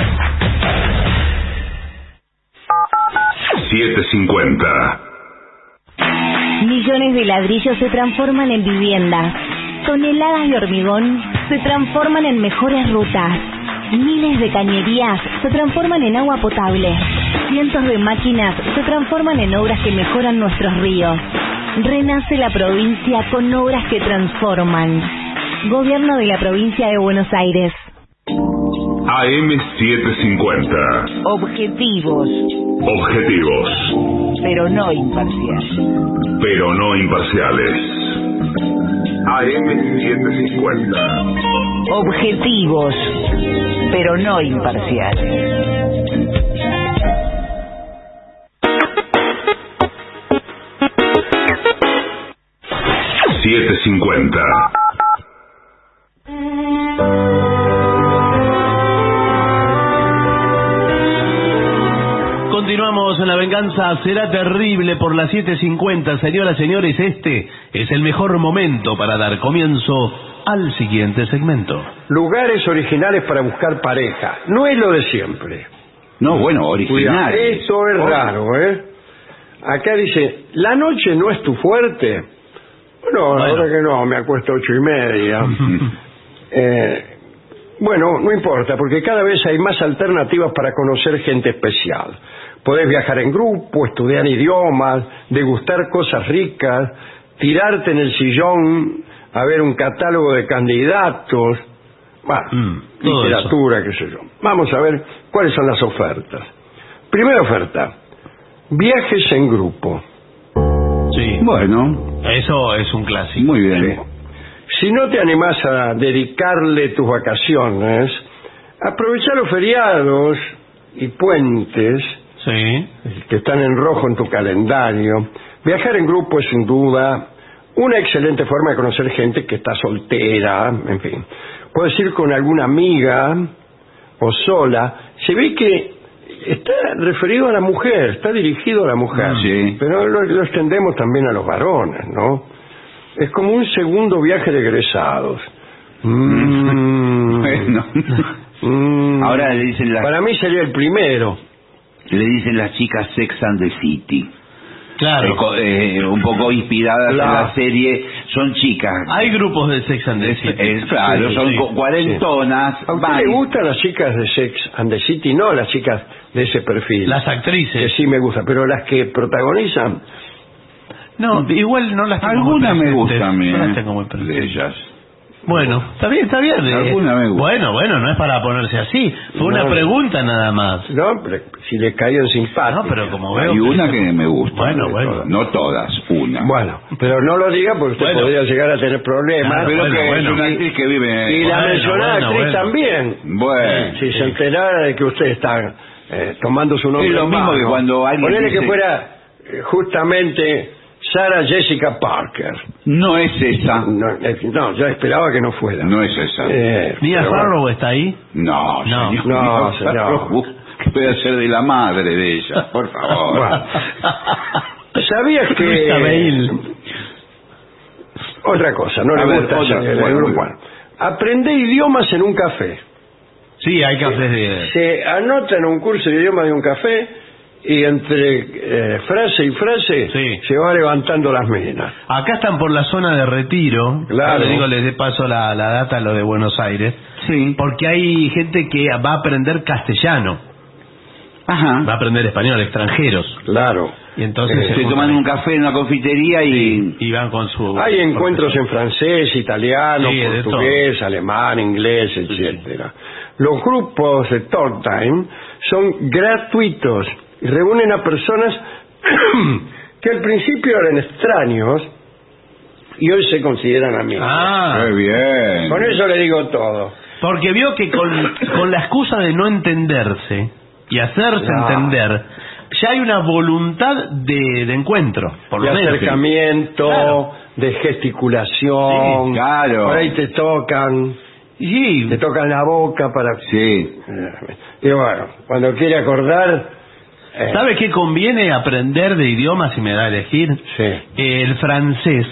750. Millones de ladrillos se transforman en viviendas. Toneladas de hormigón se transforman en mejores rutas. Miles de cañerías se transforman en agua potable. Cientos de máquinas se transforman en obras que mejoran nuestros ríos. Renace la provincia con obras que transforman. Gobierno de la provincia de Buenos Aires. AM750. Objetivos, Objetivos, pero no imparciales. pero no imparciales. AM750. Objetivos, pero no imparciales. 750. En la venganza, será terrible por las 7.50. Señoras, señores, este es el mejor momento para dar comienzo al siguiente segmento. Lugares originales para buscar pareja. No es lo de siempre. No, bueno, Cuidado, original. esto es raro, ¿eh? Acá dice, la noche no es tu fuerte. Bueno, verdad que no, me acuesto a ocho y media. *laughs* Eh, bueno, no importa, porque cada vez hay más alternativas para conocer gente especial. Podés viajar en grupo, estudiar idiomas, degustar cosas ricas, tirarte en el sillón a ver un catálogo de candidatos. Bueno, Mm, literatura, qué sé yo. Vamos a ver cuáles son las ofertas. Primera oferta, viajes en grupo. Sí. Bueno, Eso es un clásico. muy bien. Si no te animás a dedicarle tus vacaciones, aprovechar los feriados y puentes Sí. que están en rojo en tu calendario. Viajar en grupo es sin duda una excelente forma de conocer gente que está soltera, en fin. Puedes ir con alguna amiga o sola. Se ve que está referido a la mujer, está dirigido a la mujer. Ah, Sí. Pero lo, lo extendemos también a los varones, ¿no? Es como un segundo viaje de egresados. *laughs* Mm. Bueno. Mm. Ahora le dicen Para mí sería el primero. Le dicen las chicas Sex and the City. Claro. Eh, eh, un poco inspiradas en La- serie, son chicas. Hay grupos de Sex and the City. Claro, Sí, son sí. cu- cuarentonas. ¿A usted van- le gustan las chicas de Sex and the City? No las chicas de ese perfil. Las que actrices. sí me gustan, pero las que protagonizan. No, igual no las tengo Algunas muy me gustan las eh, tengo muy de presentes. ellas. Bueno, está bien, está bien. eh. Alguna gusta. Bueno, bueno, no es para ponerse así. Fue una No. pregunta nada más. No, pero si le caían simpáticas. No, pero como veo. Hay una que me gusta. Bueno, bueno. todas. No todas, una. Bueno, pero no lo diga porque usted Bueno. podría llegar a tener problemas. Ah, pero bueno, que bueno. es una actriz que vive. y la bueno, mencionada bueno, actriz bueno. también. Bueno. Si se enterara de que usted está eh, tomando su nombre Es lo mismo que cuando alguien Ponele que dice- fuera eh, justamente Sarah Jessica Parker. No es esa. No, eh, no, yo esperaba que no fuera. No es esa. Eh, Mia pero bueno. Farrow está ahí. No, No. señor. No, señor. Farrow. ¿Qué puede hacer de la madre de ella? Por favor. Bueno. ¿Sabías *laughs* que... Otra cosa, no A le ver, gusta otra, hacer- bueno, muy bueno. Aprende idiomas en un café. Sí, hay cafés de... Se anota en un curso de idiomas de un café y entre eh, frase y frase Sí. se va levantando las minas. Acá están por la zona de retiro. Claro. Le digo, les de paso la, la data a lo de Buenos Aires. Sí. Porque hay gente que va a aprender castellano. Ajá. Va a aprender español, extranjeros. Claro. Y entonces Eh, se toman un café en una confitería y... Y van con su... Hay encuentros en francés, italiano, Sí, portugués, alemán, inglés, etcétera. Los grupos de talk time son gratuitos y reúnen a personas *clears throat* que al principio eran extraños y hoy se consideran amigos. Ah, Qué bien. Con eso le digo todo. porque vio que con, con la excusa de no entenderse y hacerse entender, ya hay una voluntad de, de encuentro, por de lo menos. acercamiento, Claro. de gesticulación. Sí, claro. Por ahí te tocan, Sí, te tocan la boca para... Sí. Y bueno, cuando quiere acordar... eh, ¿sabe qué conviene aprender de idiomas si me da a elegir? Sí. El francés.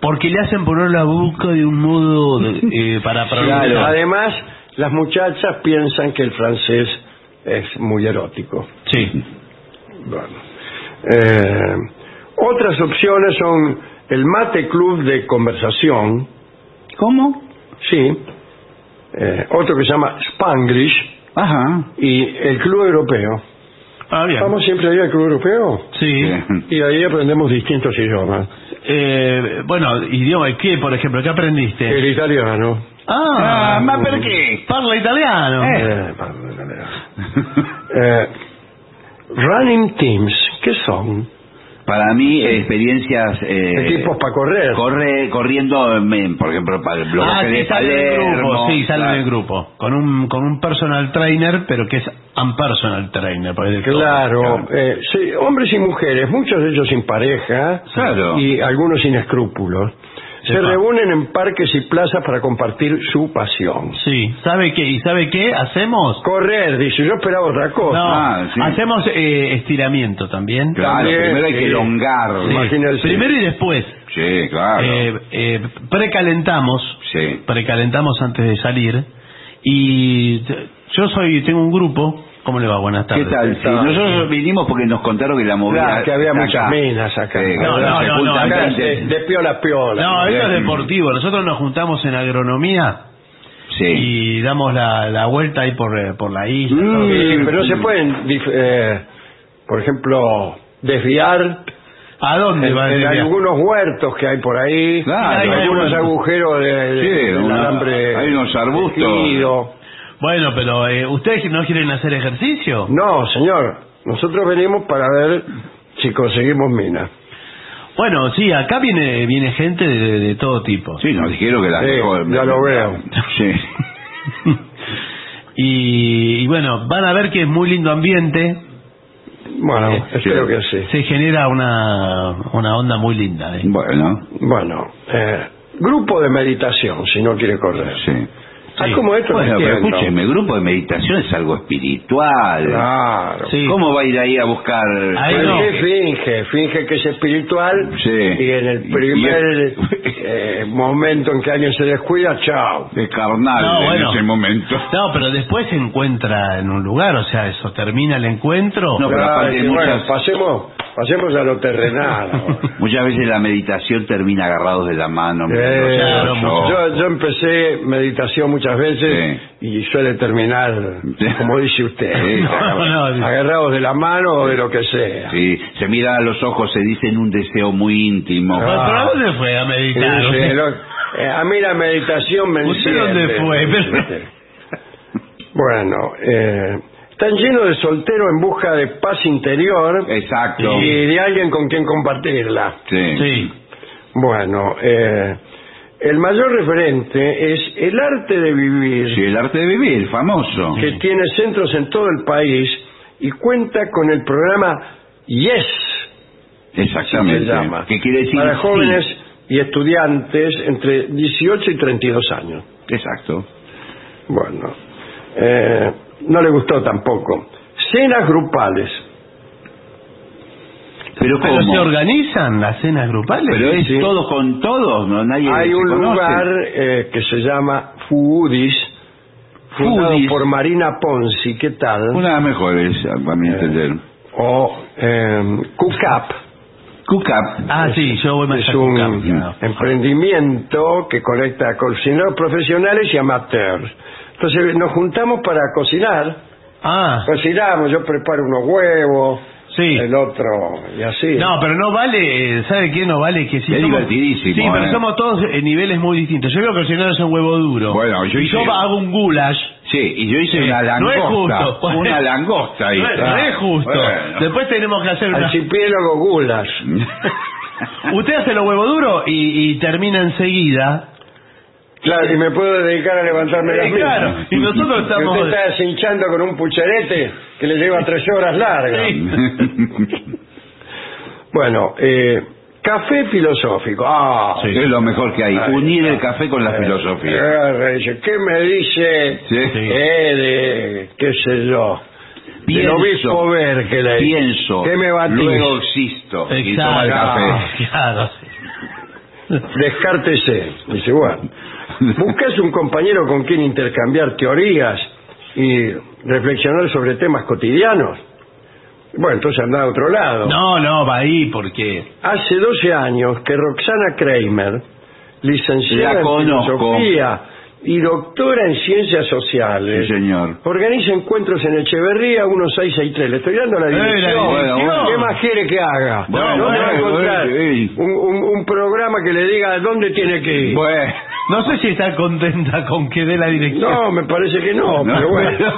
Porque le hacen poner la boca de un modo de- *laughs* eh, para pronunciar. Claro. Además, las muchachas piensan que el francés es muy erótico. Sí. Bueno. Eh, otras opciones son el mate club de conversación. ¿Cómo? Sí. Eh, otro que se llama Spanglish Ajá. y el club europeo. Ah, bien. Vamos siempre ahí al club europeo Sí. Y ahí aprendemos distintos idiomas. Eh, bueno, idioma, ¿qué, por ejemplo? ¿Qué aprendiste? El italiano. Ah, Ah, ma perché? Parla italiano. Eh, parlo italiano. Eh, running teams, ¿qué son? Para mí, experiencias... Eh, Equipos para correr. Corre, corriendo, en, por ejemplo, para el bloque Ah, de sí, salen en Palermo, grupo, sí, salen claro. en grupo. Con un, con un personal trainer, pero que es trainer. es de todo. Claro, eh, sí, hombres y mujeres, muchos de ellos sin pareja Claro. y algunos sin escrúpulos, se Epa. reúnen en parques y plazas para compartir su pasión. Sí, ¿sabe qué? ¿Y sabe qué? Hacemos... Correr, dice, yo esperaba otra No, cosa. Ah, sí. hacemos eh, estiramiento también. Claro, También, primero hay que elongar. Sí. Imagínense. Primero y después. Sí, claro. Eh, eh, precalentamos, Sí. precalentamos antes de salir y yo soy tengo un grupo. ¿Cómo le va? Buenas ¿Qué tardes. tal? Sí, nosotros vinimos porque nos contaron que la movida... Claro, que había muchas acá. minas acá. Sí, No, no, no, Acá, de, de piola a piola. No, esto es deportivo. Nosotros nos juntamos en agronomía Sí. y damos la, la vuelta ahí por, eh, por la isla. Mm. pero no se pueden, dif- eh, por ejemplo, desviar ¿A dónde en, va a en algunos huertos que hay por ahí, Claro, hay hay algunos agujeros de, de- Sí, del una- alambre hay unos arbustos. tejido. Bueno, pero eh, ¿ustedes no quieren hacer ejercicio? No, señor, nosotros venimos para ver si conseguimos minas. Bueno, sí, acá viene viene gente de, de todo tipo. Sí, nos dijeron que la Sí, ya lo veo. *laughs* Sí. *laughs* y, y bueno, van a ver que es muy lindo ambiente. Bueno, Eh, espero sí. que sí. Se genera una, una onda muy linda. ¿eh? Bueno, Bueno, eh, grupo de meditación, si no quiere correr. sí. Ah, como esto Bueno, no pero escúcheme, grupo de meditación es algo espiritual. Claro. Sí. ¿Cómo va a ir ahí a buscar? Ahí no. que finge, finge que es espiritual Sí. y en el primer eh, momento en que alguien se descuida, chao. De carnal No, bueno. en ese momento. No, pero después se encuentra en un lugar, o sea, eso termina el encuentro. No, pero Claro, bueno, pasemos, pasemos a lo terrenal. *laughs* ahora. Muchas veces la meditación termina agarrados de la mano. Eh, claro, yo, yo empecé meditación muchas veces y suele terminar, Sí. como dice usted, Sí, No, no, agarrados de la mano o de lo que sea. Sí, se mira a los ojos, se dicen un deseo muy íntimo. Bueno, Ah. ¿Pero a dónde fue a meditar? sí, lo- eh, a mí la meditación me ¿Usted dónde enciende. fue? Pero- Bueno, eh, están llenos de solteros en busca de paz interior Exacto. y de alguien con quien compartirla. Sí. Sí. Bueno, eh, el mayor referente es el arte de vivir, Sí, el arte de vivir, famoso. que tiene centros en todo el país y cuenta con el programa Yes, Exactamente. se llama, ¿Qué quiere decir? para sí? jóvenes y estudiantes entre 18 y 32 años. Exacto. Bueno, eh, no le gustó tampoco. Cenas grupales. Pero ¿Pero ¿cómo? se organizan las cenas grupales? Pero es Sí. todos con todos, no nadie Hay un conoce. lugar eh, que se llama Foodies, fundado Foodies. por Marina Ponzi, ¿qué tal? Una de las mejores, para mi entender. O eh, Cook-Up, Cucap. Ah, sí, yo voy más es a un Cucap. emprendimiento que conecta a cocineros profesionales y amateurs. Entonces nos juntamos para cocinar, Ah, cocinamos, yo preparo unos huevos, sí. el otro y así. No, pero no vale, ¿sabe qué? No vale que si Es somos, divertidísimo, Sí, pero eh. somos todos en niveles muy distintos. Yo veo que el señor hace un huevo duro. Bueno, yo y hice- yo hago un goulash. Sí, y yo hice Sí, una no es langosta. justo. Una langosta ahí. No es, no es justo. Bueno. Después tenemos que hacer una... Archipiélago Gulas. Usted hace los huevos duros y, y termina enseguida. Claro, y me puedo dedicar a levantarme las mismas. claro, y nosotros Que estamos- Usted está cinchando con un pucherete que le lleva tres horas largas. Sí. *laughs* Bueno, eh, Café filosófico. Ah, Es lo mejor que hay. Ay, Unir el café con la eh, filosofía. dice, ¿Qué me dice Sí. eh, de, qué sé yo? Pienso, del obispo Berkeley. Pienso. ¿Qué me batís? Luego existo. Y toma el Exacto. café. *laughs* Claro. Descártese. Dice, bueno, buscas un compañero con quien intercambiar teorías y reflexionar sobre temas cotidianos. Bueno, entonces anda a otro lado. No, no, va ahí porque... Hace 12 años que Roxana Kramer, licenciada en filosofía y doctora en ciencias sociales, Sí, señor. organiza encuentros en Echeverría 1663. Le estoy dando la Eh, la dirección. Bueno, ¿Qué más quiere que haga? Bueno, ¿Dónde va a encontrar bueno, un, un- un programa que le diga dónde tiene que ir? Bueno. No sé si está contenta con que dé la dirección. No, me parece que no, No, pero bueno.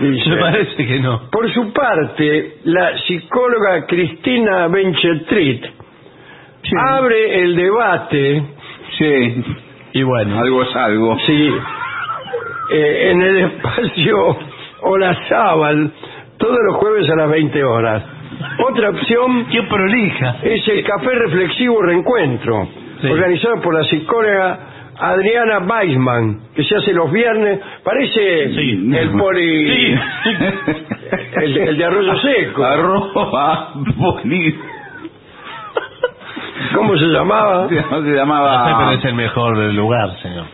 Dice, Me parece que no. Por su parte, la psicóloga Cristina Benchetrit abre el debate Sí. Y bueno. Algo es algo. sí, eh, en el espacio Olazábal todos los jueves a las 20 horas. Otra opción Qué prolija. es el Café Reflexivo Reencuentro, Sí. organizado por la psicóloga Adriana Weisman, que se hace los viernes. Parece Sí. el poli... Sí. *laughs* El, el de arroyo *laughs* seco. Arroba Bolívar. ¿Cómo se llamaba? *laughs* Se No sé, pero llamaba. es el mejor lugar, señor.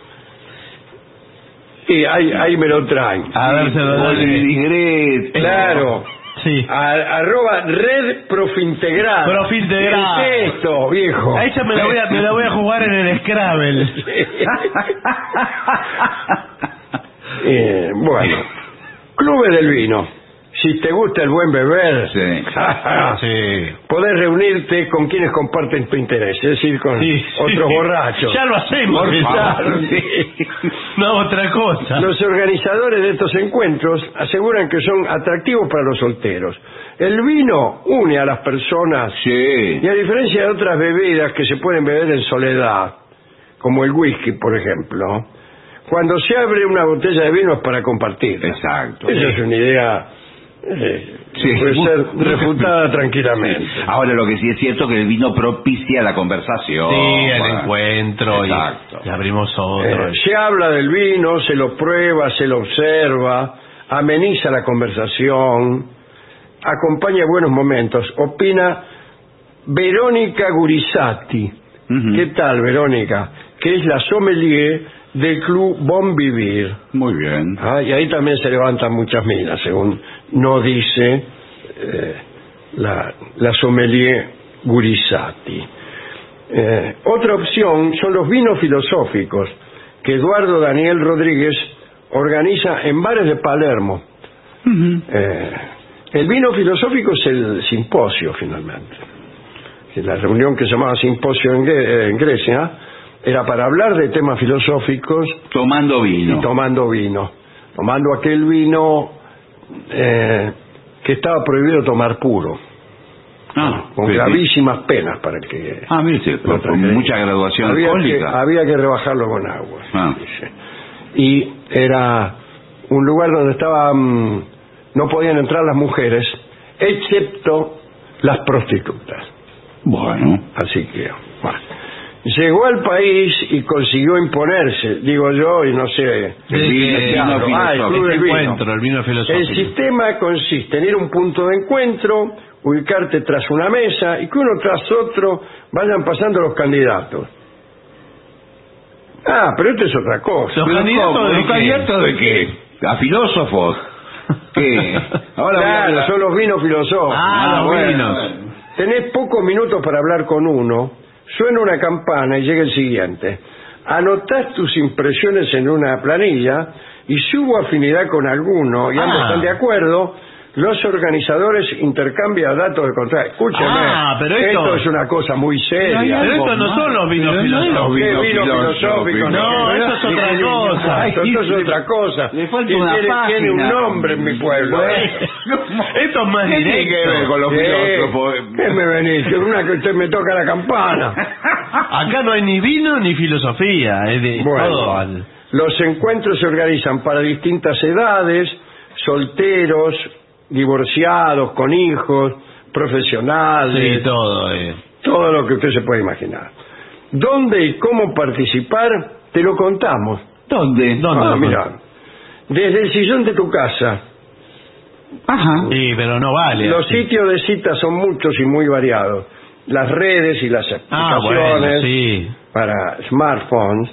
Y ahí, ahí me lo traen. A ver, se lo. Claro. Sí. A- arroba red profintegral. Profintegral. ¿Qué es esto, viejo? A esa me la voy a, me la voy a jugar en el Scrabble. *laughs* Eh, bueno, Clubes del Vino. Si te gusta el buen beber, Sí. *laughs* Sí. podés reunirte con quienes comparten tu interés, es decir, con Sí, sí. otros borrachos. Ya lo hacemos. Por favor, *laughs* sí. No, otra cosa. Los organizadores de estos encuentros aseguran que son atractivos para los solteros. El vino une a las personas Sí. y a diferencia de otras bebidas que se pueden beber en soledad, como el whisky, por ejemplo, cuando se abre una botella de vino es para compartir. Exacto. Esa es una idea eh, Sí. puede ser refutada tranquilamente. Ahora lo que sí es cierto que el vino propicia la conversación. Sí, el Bueno. encuentro y, Exacto. y abrimos otro. Eh, se habla del vino, se lo prueba, se lo observa, ameniza la conversación, acompaña buenos momentos. Opina Verónica Gurisati. Ujú. ¿Qué tal, Verónica? Que es la sommelier del club Bon Vivir. Muy bien. Ah, y ahí también se levantan muchas minas, según no dice eh, la, la sommelier Gurisati. Eh, otra opción son los vinos filosóficos que Eduardo Daniel Rodríguez organiza en bares de Palermo. Eh, el vino filosófico es el simposio, finalmente. La reunión que se llamaba simposio en, Gre- en Grecia era para hablar de temas filosóficos Tomando vino. y tomando vino. Tomando aquel vino eh, que estaba prohibido tomar puro, Ah, con gravísimas penas para el que... Ah, mire, con transgredía. mucha graduación había que, había que rebajarlo con agua. Ah. dice. Y era un lugar donde estaban, no podían entrar las mujeres, excepto las prostitutas. Bueno. Así que, bueno. Llegó al país y consiguió imponerse, digo yo, y no sé. El vino- Ah, el filosófico. Club del Vino. encuentro, el vino filosófico. El sistema consiste en ir a un punto de encuentro, ubicarte tras una mesa y que uno tras otro vayan pasando los candidatos. Ah, pero esto es otra cosa. Los Pero candidatos de ¿Los candidatos de qué? ¿A filósofos? ¿Qué? Ahora Claro, son los vinos filosóficos. Ah, los bueno. vinos. Tenés pocos minutos para hablar con uno, suena una campana y llega el siguiente. Anotás tus impresiones en una planilla y si hubo afinidad con alguno y ambos Ah. están de acuerdo, los organizadores intercambian datos de contacto. Escúcheme, Ah, pero esto- es una cosa muy seria. Pero estos no son los vinos Pero no es filosóficos. los ¿Qué vino vino filosófico? filosófico. No, eso es otra cosa. Esto esto es otra cosa. Le falta Tiene- una tiene, tiene un página. nombre en mi pueblo. ¿eh? Esto es más ¿Qué tiene directo. que ver con los filósofos? ¿Qué me venís? Que Una que usted me toca la campana. *laughs* Acá no hay ni vino ni filosofía. Es de todo Bueno, al- los encuentros se organizan para distintas edades, solteros, divorciados, con hijos, profesionales. Sí, todo. eh. todo lo que usted se puede imaginar. ¿Dónde y cómo participar? Te lo contamos. ¿Dónde? Ah, mira, desde el sillón de tu casa. Ajá. Sí, pero no vale. Los así. sitios de cita son muchos y muy variados. Las redes y las Ah, aplicaciones bueno, sí. para smartphones,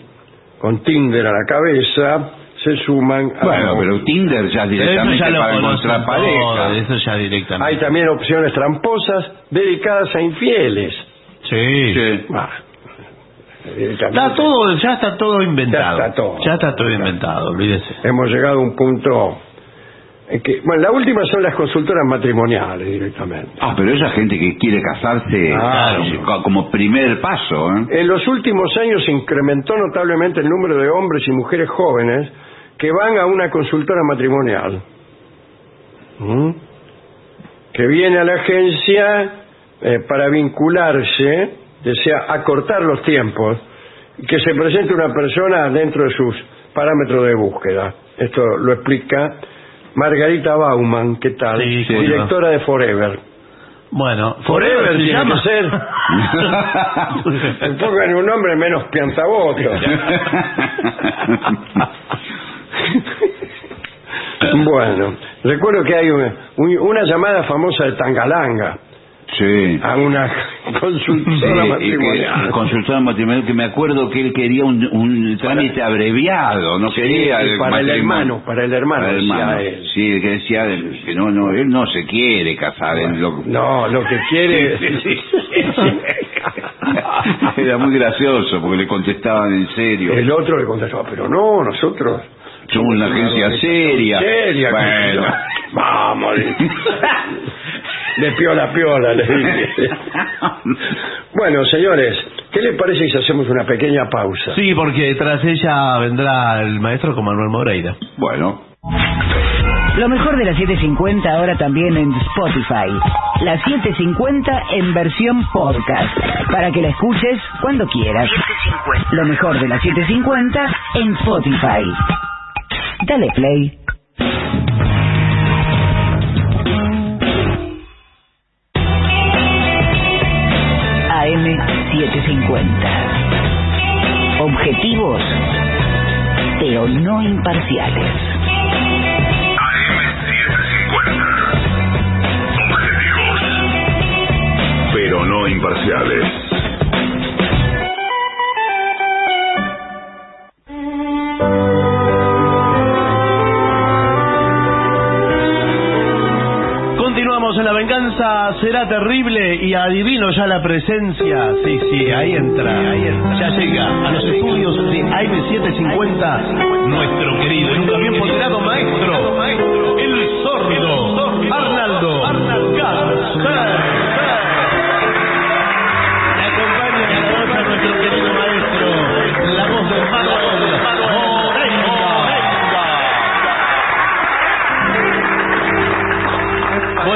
con Tinder a la cabeza, se suman a Bueno, pero Tinder ya eso directamente ya lo para encontrar todo, pareja. eso ya directamente. Hay también opciones tramposas dedicadas a infieles. Sí. Sí. Ah, directamente. Está todo, ya está todo inventado. Ya está todo. Ya está todo inventado, olvídese. Hemos llegado a un punto en que, bueno, la última son las consultoras matrimoniales directamente. Ah, pero esa gente que quiere casarse Claro. eh, co- como primer paso, ¿eh? En los últimos años se incrementó notablemente el número de hombres y mujeres jóvenes que van a una consultora matrimonial. ¿Mm? Que viene a la agencia eh, para vincularse, desea acortar los tiempos, y que se presente una persona dentro de sus parámetros de búsqueda. Esto lo explica Margarita Bauman, ¿qué tal? Sí, cómo no. Directora de Forever. Bueno, Forever se tiene llama. que ser. *laughs* Pongan un nombre menos piantaboto. *laughs* *laughs* *laughs* bueno, recuerdo que hay una, un- una llamada famosa de Tangalanga Sí. a una *laughs* consultora Sí, y que- matrimonial. consultor matrimonial que me acuerdo que él quería un, un trámite abreviado, no Sí, quería para el hermano, para el hermano, Para el hermano. él. Sí, que decía que no, no, él no se quiere casar. él lo- No, lo que quiere *laughs* Era muy gracioso porque le contestaban en serio. El otro le contestó, pero no, nosotros Somos una agencia seria. Seria, Bueno. Vamos. *laughs* De piola a piola, le dije. Bueno, señores, ¿qué les parece si hacemos una pequeña pausa? Sí, porque tras ella vendrá el maestro con Manuel Moreira. Bueno. Lo mejor de la 750 ahora también en Spotify. La 750 en versión podcast. Para que la escuches cuando quieras. Lo mejor de la 750 en Spotify. Dale play. AM750. Objetivos, pero no imparciales. pero no imparciales. Continuamos en La Venganza Será Terrible y adivino ya la presencia. Sí, sí, ahí entra. Ahí entra. Ya llega a los estudios de AM750 nuestro querido y nunca bien ponderado maestro, el sordo, Arnaldo. Le acompaña la voz nuestro querido maestro, la voz de Manuel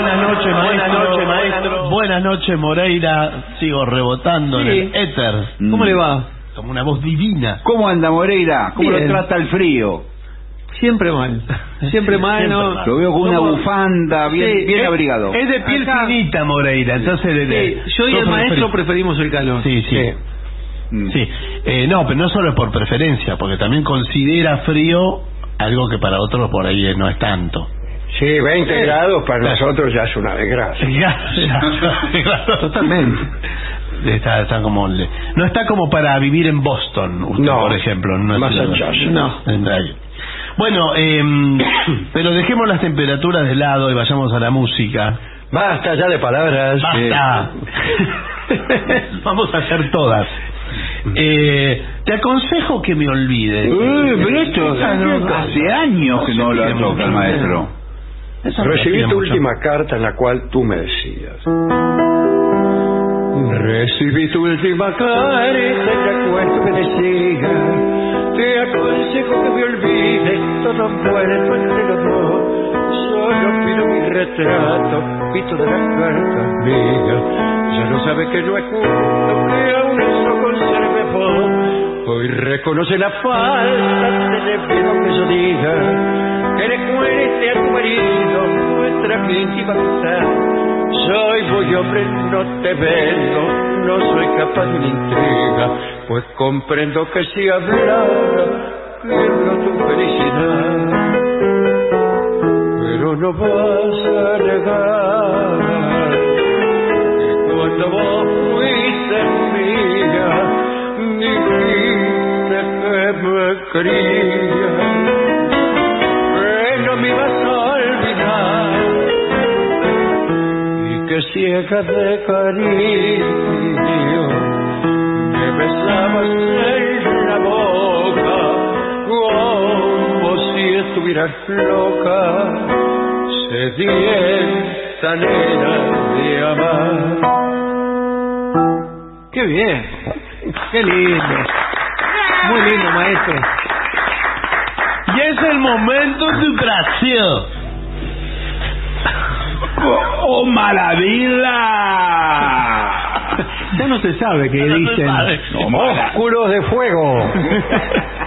Buenas noches, maestro. Buenas noches, maestro. Buenas noches, Moreira. Sigo rebotando en Sí. el éter. ¿Cómo le va? Como una voz divina. ¿Cómo anda Moreira? ¿Cómo Bien. lo trata el frío? Siempre mal. Siempre mal, ¿no? mal. Lo veo con una ¿Cómo? bufanda, bien, Sí, bien es- abrigado. Es de piel Acá- finita, Moreira. Entonces, de- Sí, yo y el maestro preferimos el calor. Sí, sí. Mm. Sí. Eh, no, pero no solo es por preferencia, porque también considera frío algo que para otros por ahí no es tanto. Sí, 20 grados para nosotros ya es una desgracia. Ya. Totalmente. Está, está como le- no está como para vivir en Boston, usted, No, por ejemplo. Massachusetts. No. Bueno, em, *coughs* pero dejemos las temperaturas de lado y vayamos a la música. Basta ya de palabras. ¡Basta! *laughs* Vamos a hacer todas. Eh, te aconsejo que me olvides. Uy, pero esto hace años que no lo toca el maestro. Eso Recibí tu mucho. última carta en la cual tú me decías. Recibí tu última carta en la cual tú me decías. Te aconsejo que me olvides todo muerto entre los dos. Solo pido mi retrato, pito de las cartas mías. Ya no sabes que no es justo Hoy reconoce la falta de debido que yo diga que recuerde a tu marido nuestra íntima amistad. Soy muy hombre, no te vendo, no soy capaz de una intriga, pues comprendo que si hablara, quiero tu felicidad. Pero no vas a negar que cuando vos fuiste mía, dijiste que me quería, que no me ibas a olvidar y que ciega de cariño me besabas en la boca como si estuvieras loca, sedienta nena de amar. Qué bien. Qué lindo. Muy lindo, maestro. Y es el momento de Brasil. ¡Oh, maravilla! Ya no se sabe qué no dicen. sabe. Óscuros de fuego. *laughs*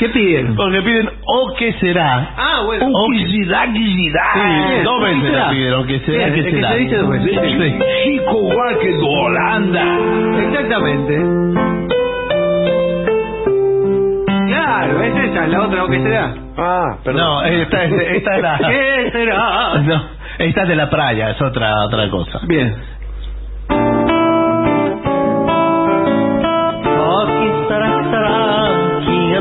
¿Qué piden? Porque piden, ¿o qué será? Ah, bueno. O ¿Qué será, qué será? Sí, dos ¿qué veces será? la pidieron, que será, Bien, que el que será. se dice dos veces. Sí. Chico igual que de Holanda. Exactamente. Claro, es esa, la otra, ¿o qué será? Ah, perdón. No, esta, es- esta es la... *laughs* ¿Qué será? *laughs* No, esta es de la playa, es otra otra cosa. Bien.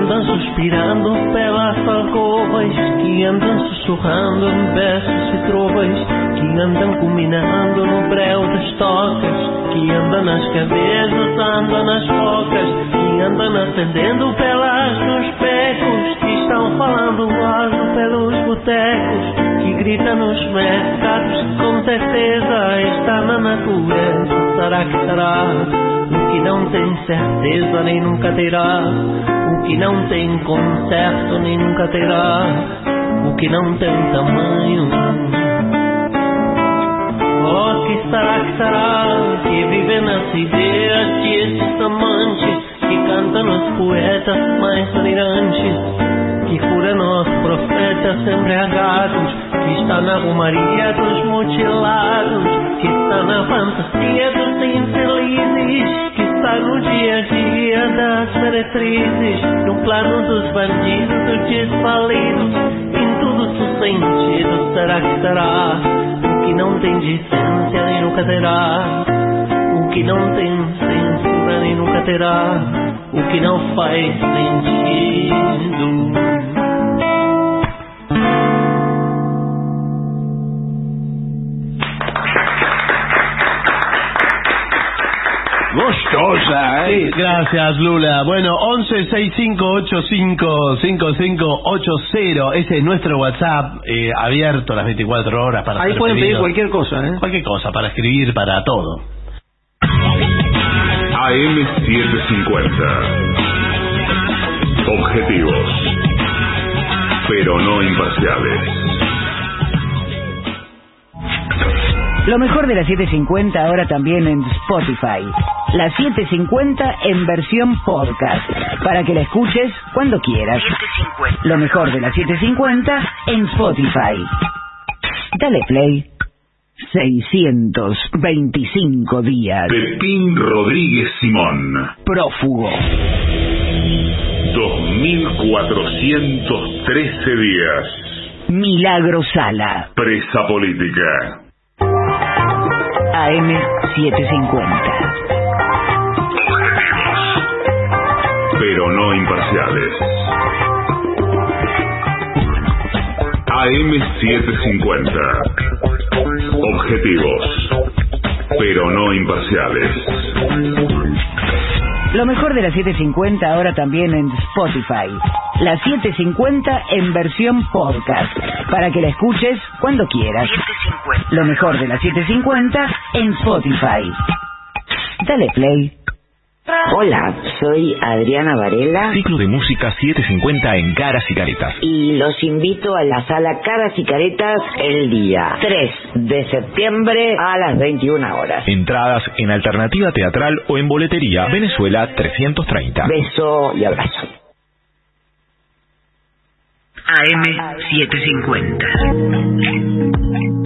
Andam suspirando pelas alcovas, que andam sussurrando em versos e trovas, que andam combinando no breu das tocas, que andam nas cabeças, andam nas focas, que andam acendendo pelas nos becos, que estão falando alto pelos botecos, que grita nos mercados, com certeza está na natureza. Será que será? O que não tem certeza nem nunca terá. O que não tem conserto nem nunca terá. O que não tem tamanho. Oh, que será que será? Que vive nas ideias de esses amantes. Que canta nos poetas mais delirantes. Que cura nos profetas embriagados. Que está na romaria dos mutilados. Que está na fantasia dos infelizes. Que está no dia a dia das meretrizes. No plano dos bandidos, dos desvalidos. Em tudo seu sentido, será que será? O que não tem decência nem nunca terá. O que não tem censura nem nunca terá. O que não faz sentido. Gostosa, ¿eh? Gracias, Lula. Bueno, 1165855580. Ese es nuestro WhatsApp eh, abierto las 24 horas para Ahí hacer pueden pedir cualquier cosa, ¿eh? Cualquier cosa, para escribir, para todo. AM750. Objetivos, pero no imparciales. Lo mejor de la 750 ahora también en Spotify. La 750 en versión podcast, para que la escuches cuando quieras. Lo mejor de la 750 en Spotify. Dale play. 625 días. Pepín Rodríguez Simón. Prófugo. 2413 días. Milagro Sala. Presa política. AM750. pero no imparciales. AM750. Objetivos, pero no imparciales. Lo mejor de la 750 ahora también en Spotify. La 750 en versión podcast, para que la escuches cuando quieras. Lo mejor de la 750 en Spotify. Dale play. Hola, soy Adriana Varela Ciclo de música 750 en Caras y Caretas. y los invito a la sala Caras y Caretas el día 3 de septiembre a las 21 horas. Entradas en Alternativa Teatral o en Boletería Venezuela 330. Beso y abrazo. AM750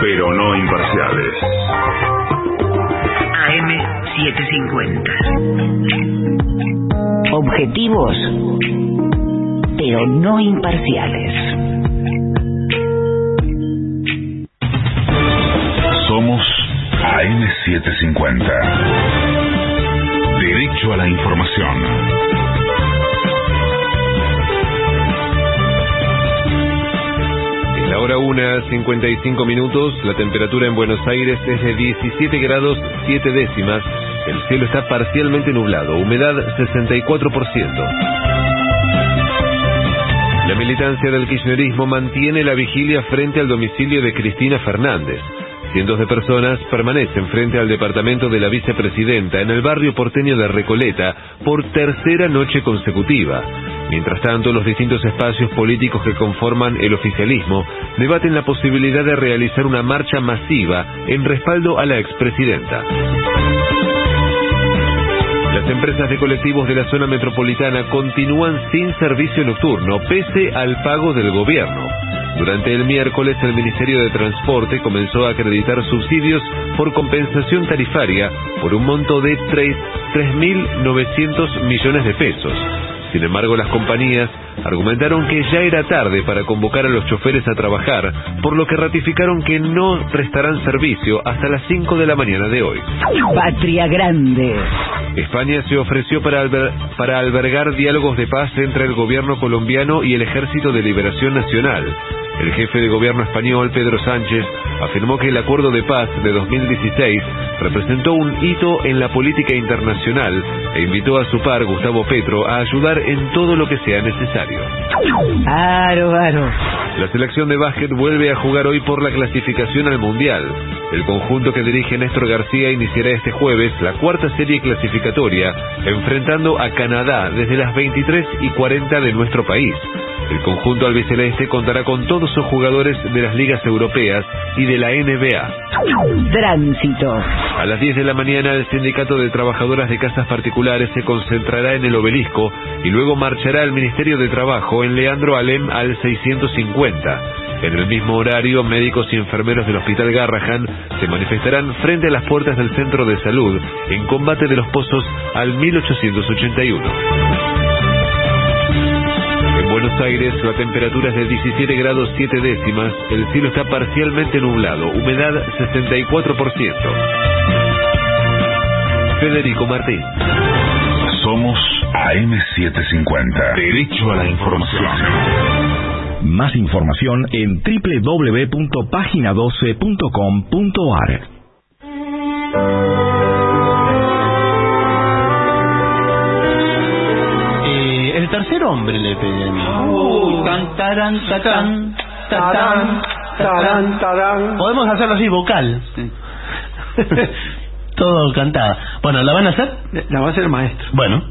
Pero no imparciales. AM750. Objetivos, pero no imparciales. Somos AM750. Derecho a la información. La hora una, 55 minutos. La temperatura en Buenos Aires es de 17 grados 7 décimas. El cielo está parcialmente nublado. Humedad 64%. La militancia del kirchnerismo mantiene la vigilia frente al domicilio de Cristina Fernández. Cientos de personas permanecen frente al departamento de la vicepresidenta en el barrio porteño de Recoleta por tercera noche consecutiva. Mientras tanto, los distintos espacios políticos que conforman el oficialismo debaten la posibilidad de realizar una marcha masiva en respaldo a la expresidenta. Las empresas de colectivos de la zona metropolitana continúan sin servicio nocturno pese al pago del gobierno. Durante el miércoles el Ministerio de Transporte comenzó a acreditar subsidios por compensación tarifaria por un monto de 3 3.900 millones de pesos. Sin embargo, las compañías argumentaron que ya era tarde para convocar a los choferes a trabajar, por lo que ratificaron que no prestarán servicio hasta las 5 de la mañana de hoy. Patria Grande. España se ofreció para, alber- para albergar diálogos de paz entre el gobierno colombiano y el Ejército de Liberación Nacional. El jefe de gobierno español, Pedro Sánchez, afirmó que el acuerdo de paz de 2016 representó un hito en la política internacional e invitó a su par, Gustavo Petro, a ayudar en todo lo que sea necesario. Aro, aro. La selección de básquet vuelve a jugar hoy por la clasificación al Mundial. El conjunto que dirige Néstor García iniciará este jueves la cuarta serie clasificatoria, enfrentando a Canadá desde las 23 y 40 de nuestro país. El conjunto albiceleste contará con todos sus jugadores de las ligas europeas y de la NBA. Tránsito. A las 10 de la mañana el Sindicato de Trabajadoras de Casas Particulares se concentrará en el obelisco y luego marchará al Ministerio de Trabajo en Leandro Alem al 650. En el mismo horario, médicos y enfermeros del Hospital Garrahan se manifestarán frente a las puertas del Centro de Salud en combate de los pozos al 1881. En Buenos Aires la temperatura es de 17 grados 7 décimas, el cielo está parcialmente nublado, humedad 64%. Federico Martín. Somos AM750. Derecho a la información. Más información en www.pagina12.com.ar. tercer hombre le pedí a mí. Uh, tan, tarán, tatán, tatán, tarán, tarán. Podemos hacerlo así, vocal. *laughs* Todo cantado. Bueno, ¿la van a hacer? La va a hacer el maestro. Bueno.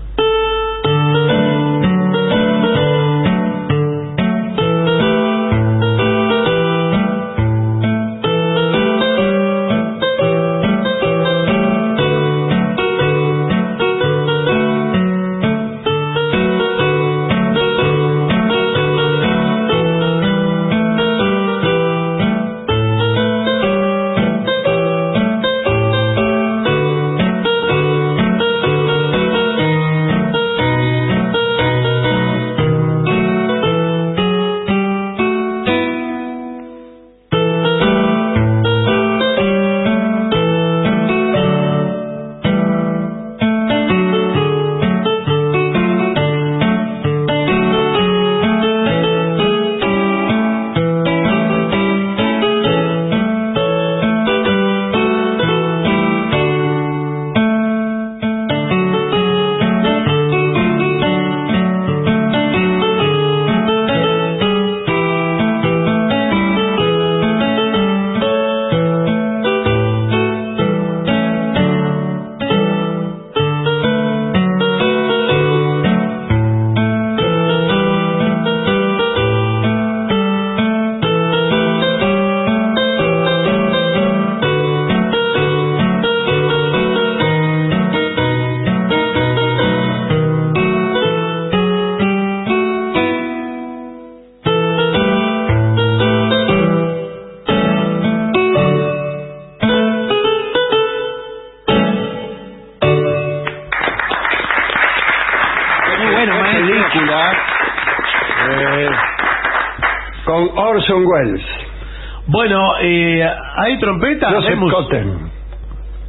Trompeta? Joseph Habemos, Cotten.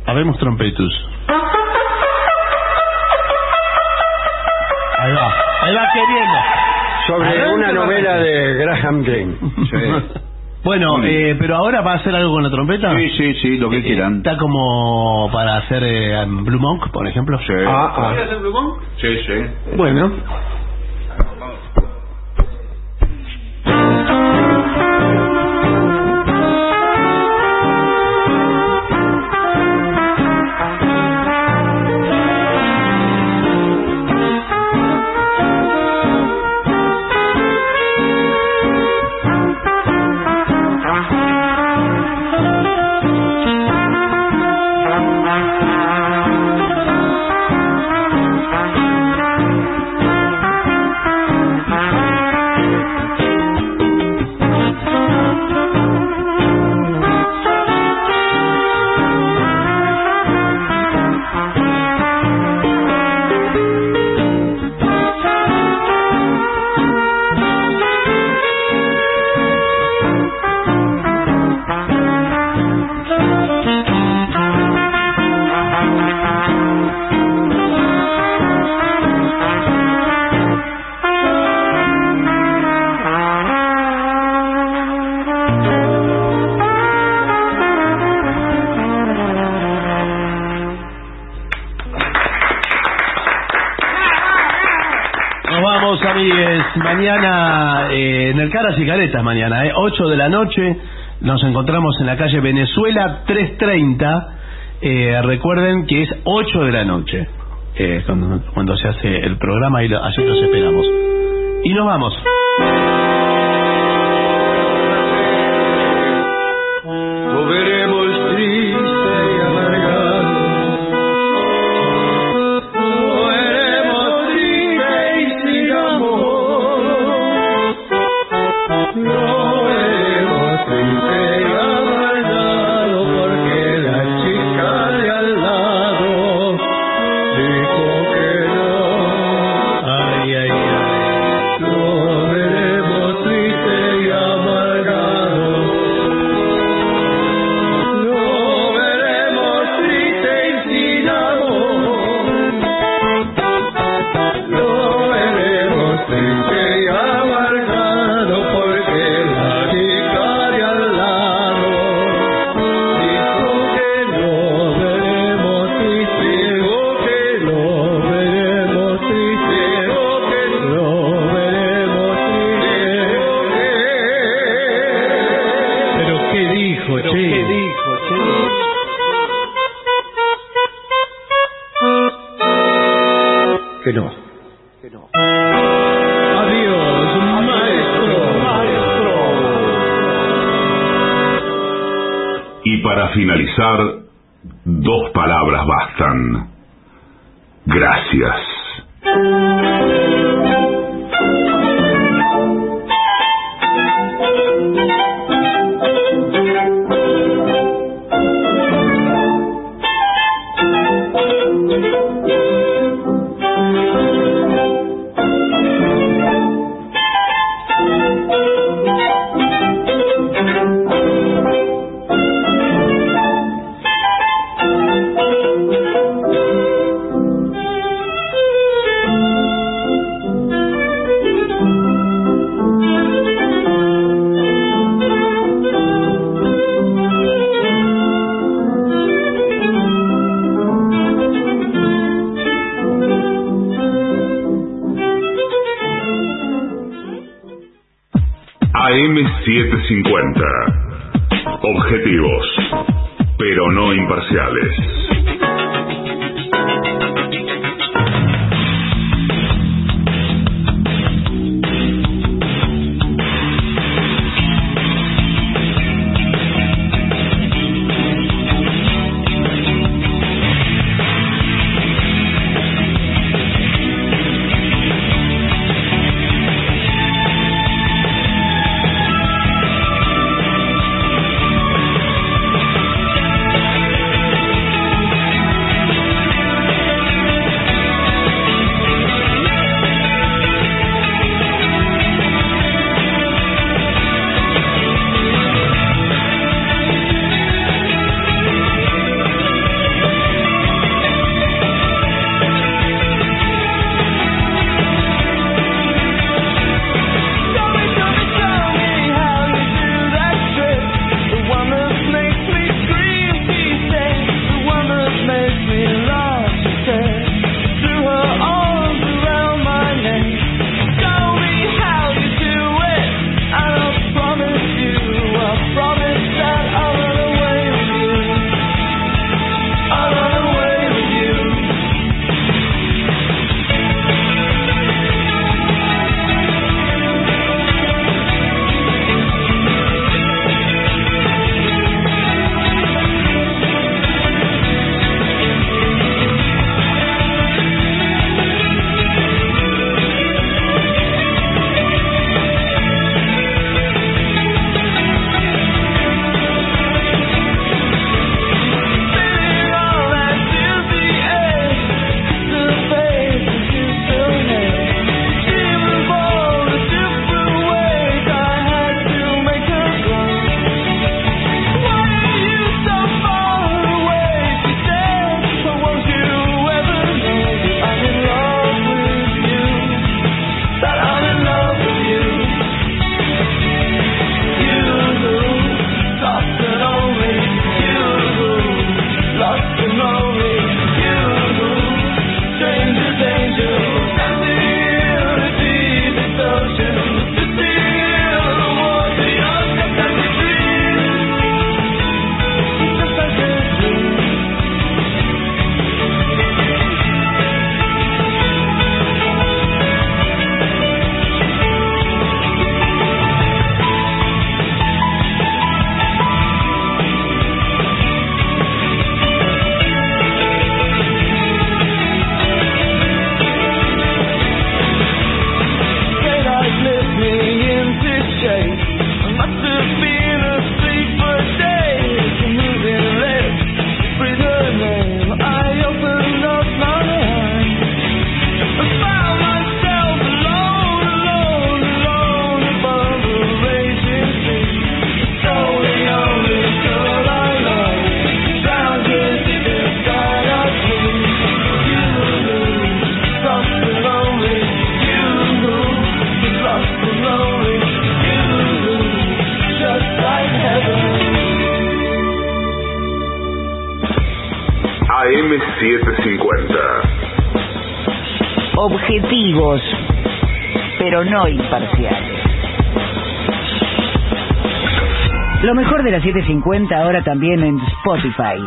habemos trompetus. Ahí va, ahí va queriendo. Sobre Arranca una la novela de Graham Greene. *laughs* Bueno, eh, pero ahora va a hacer algo con la trompeta. Sí, sí, sí, lo que quieran. Está como para hacer eh, Blue Monk, por ejemplo. Sí. Ah, ah. Sí, sí. Bueno. Caras y Caretas, mañana, eh, 8 de la noche. Nos encontramos en la calle Venezuela 330. Eh, recuerden que es 8 de la noche. eh, cuando, cuando se hace el programa y lo- allí los esperamos. Y nos vamos. De la 750 ahora también en Spotify.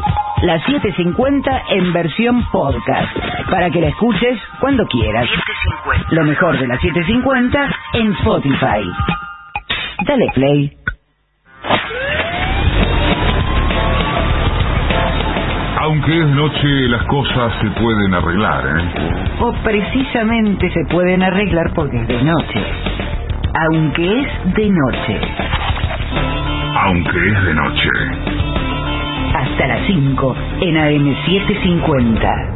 La 750 en versión podcast, para que la escuches cuando quieras. Lo mejor de la 750 en Spotify. Dale play. Aunque es noche, las cosas se pueden arreglar, ¿eh? O precisamente se pueden arreglar porque es de noche. Aunque es de noche. Aunque es de noche. Hasta las 5 en AM750.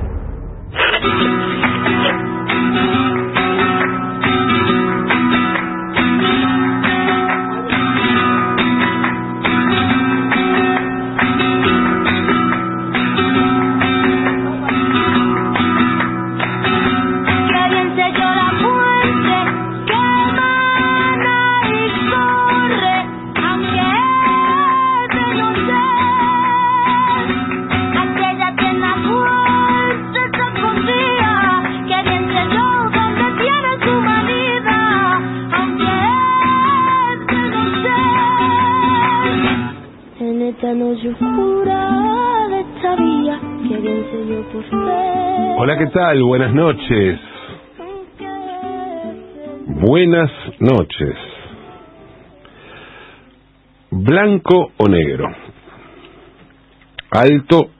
Buenas noches. Buenas noches. Blanco o negro. Alto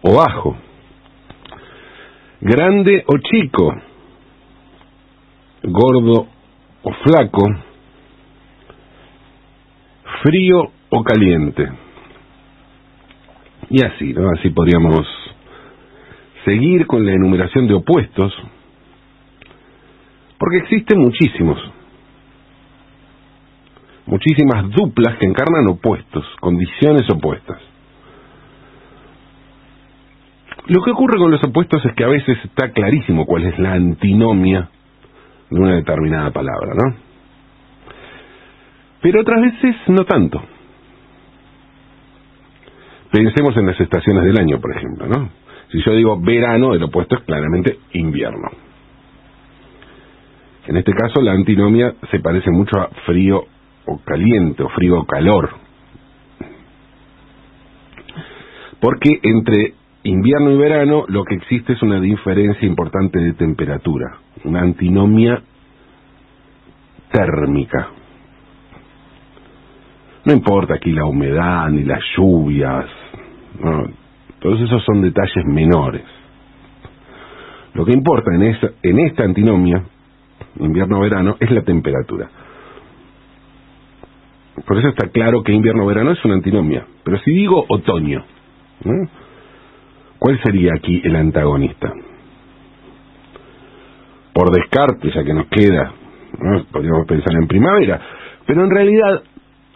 o bajo. Grande o chico. Gordo o flaco. Frío o caliente. Y así, ¿no? Así podríamos seguir con la enumeración de opuestos, porque existen muchísimos, muchísimas duplas que encarnan opuestos, condiciones opuestas. Lo que ocurre con los opuestos es que a veces está clarísimo cuál es la antinomia de una determinada palabra, ¿no? Pero otras veces no tanto. Pensemos en las estaciones del año, por ejemplo, ¿no? Si yo digo verano, el opuesto es claramente invierno. En este caso, la antinomia se parece mucho a frío o caliente, o frío o calor. Porque entre invierno y verano lo que existe es una diferencia importante de temperatura, una antinomia térmica. No importa aquí la humedad ni las lluvias, todos esos son detalles menores. Lo que importa en, esa, en esta antinomia, invierno-verano, es la temperatura. Por eso está claro que invierno-verano es una antinomia. Pero si digo otoño. ¿cuál sería aquí el antagonista? Por descarte, ya que nos queda, ¿no? podríamos pensar en primavera. Pero en realidad,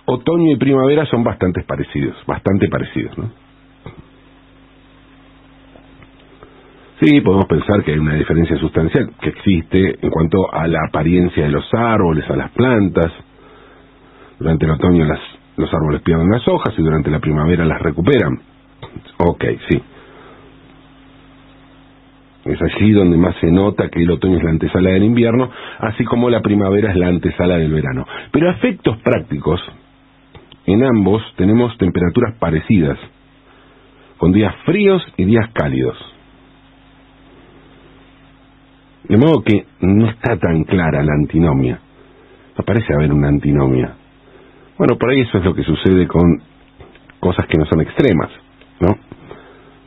otoño y primavera son bastante parecidos, bastante parecidos, ¿no? Sí, podemos pensar que hay una diferencia sustancial que existe en cuanto a la apariencia de los árboles, a las plantas. Durante el otoño las, los árboles pierden las hojas y durante la primavera las recuperan. Ok, sí. Es allí donde más se nota que el otoño es la antesala del invierno, así como la primavera es la antesala del verano. Pero efectos prácticos, en ambos tenemos temperaturas parecidas, con días fríos y días cálidos. De modo que no está tan clara la antinomia. No parece haber una antinomia. Bueno, por ahí eso es lo que sucede con cosas que no son extremas, ¿no?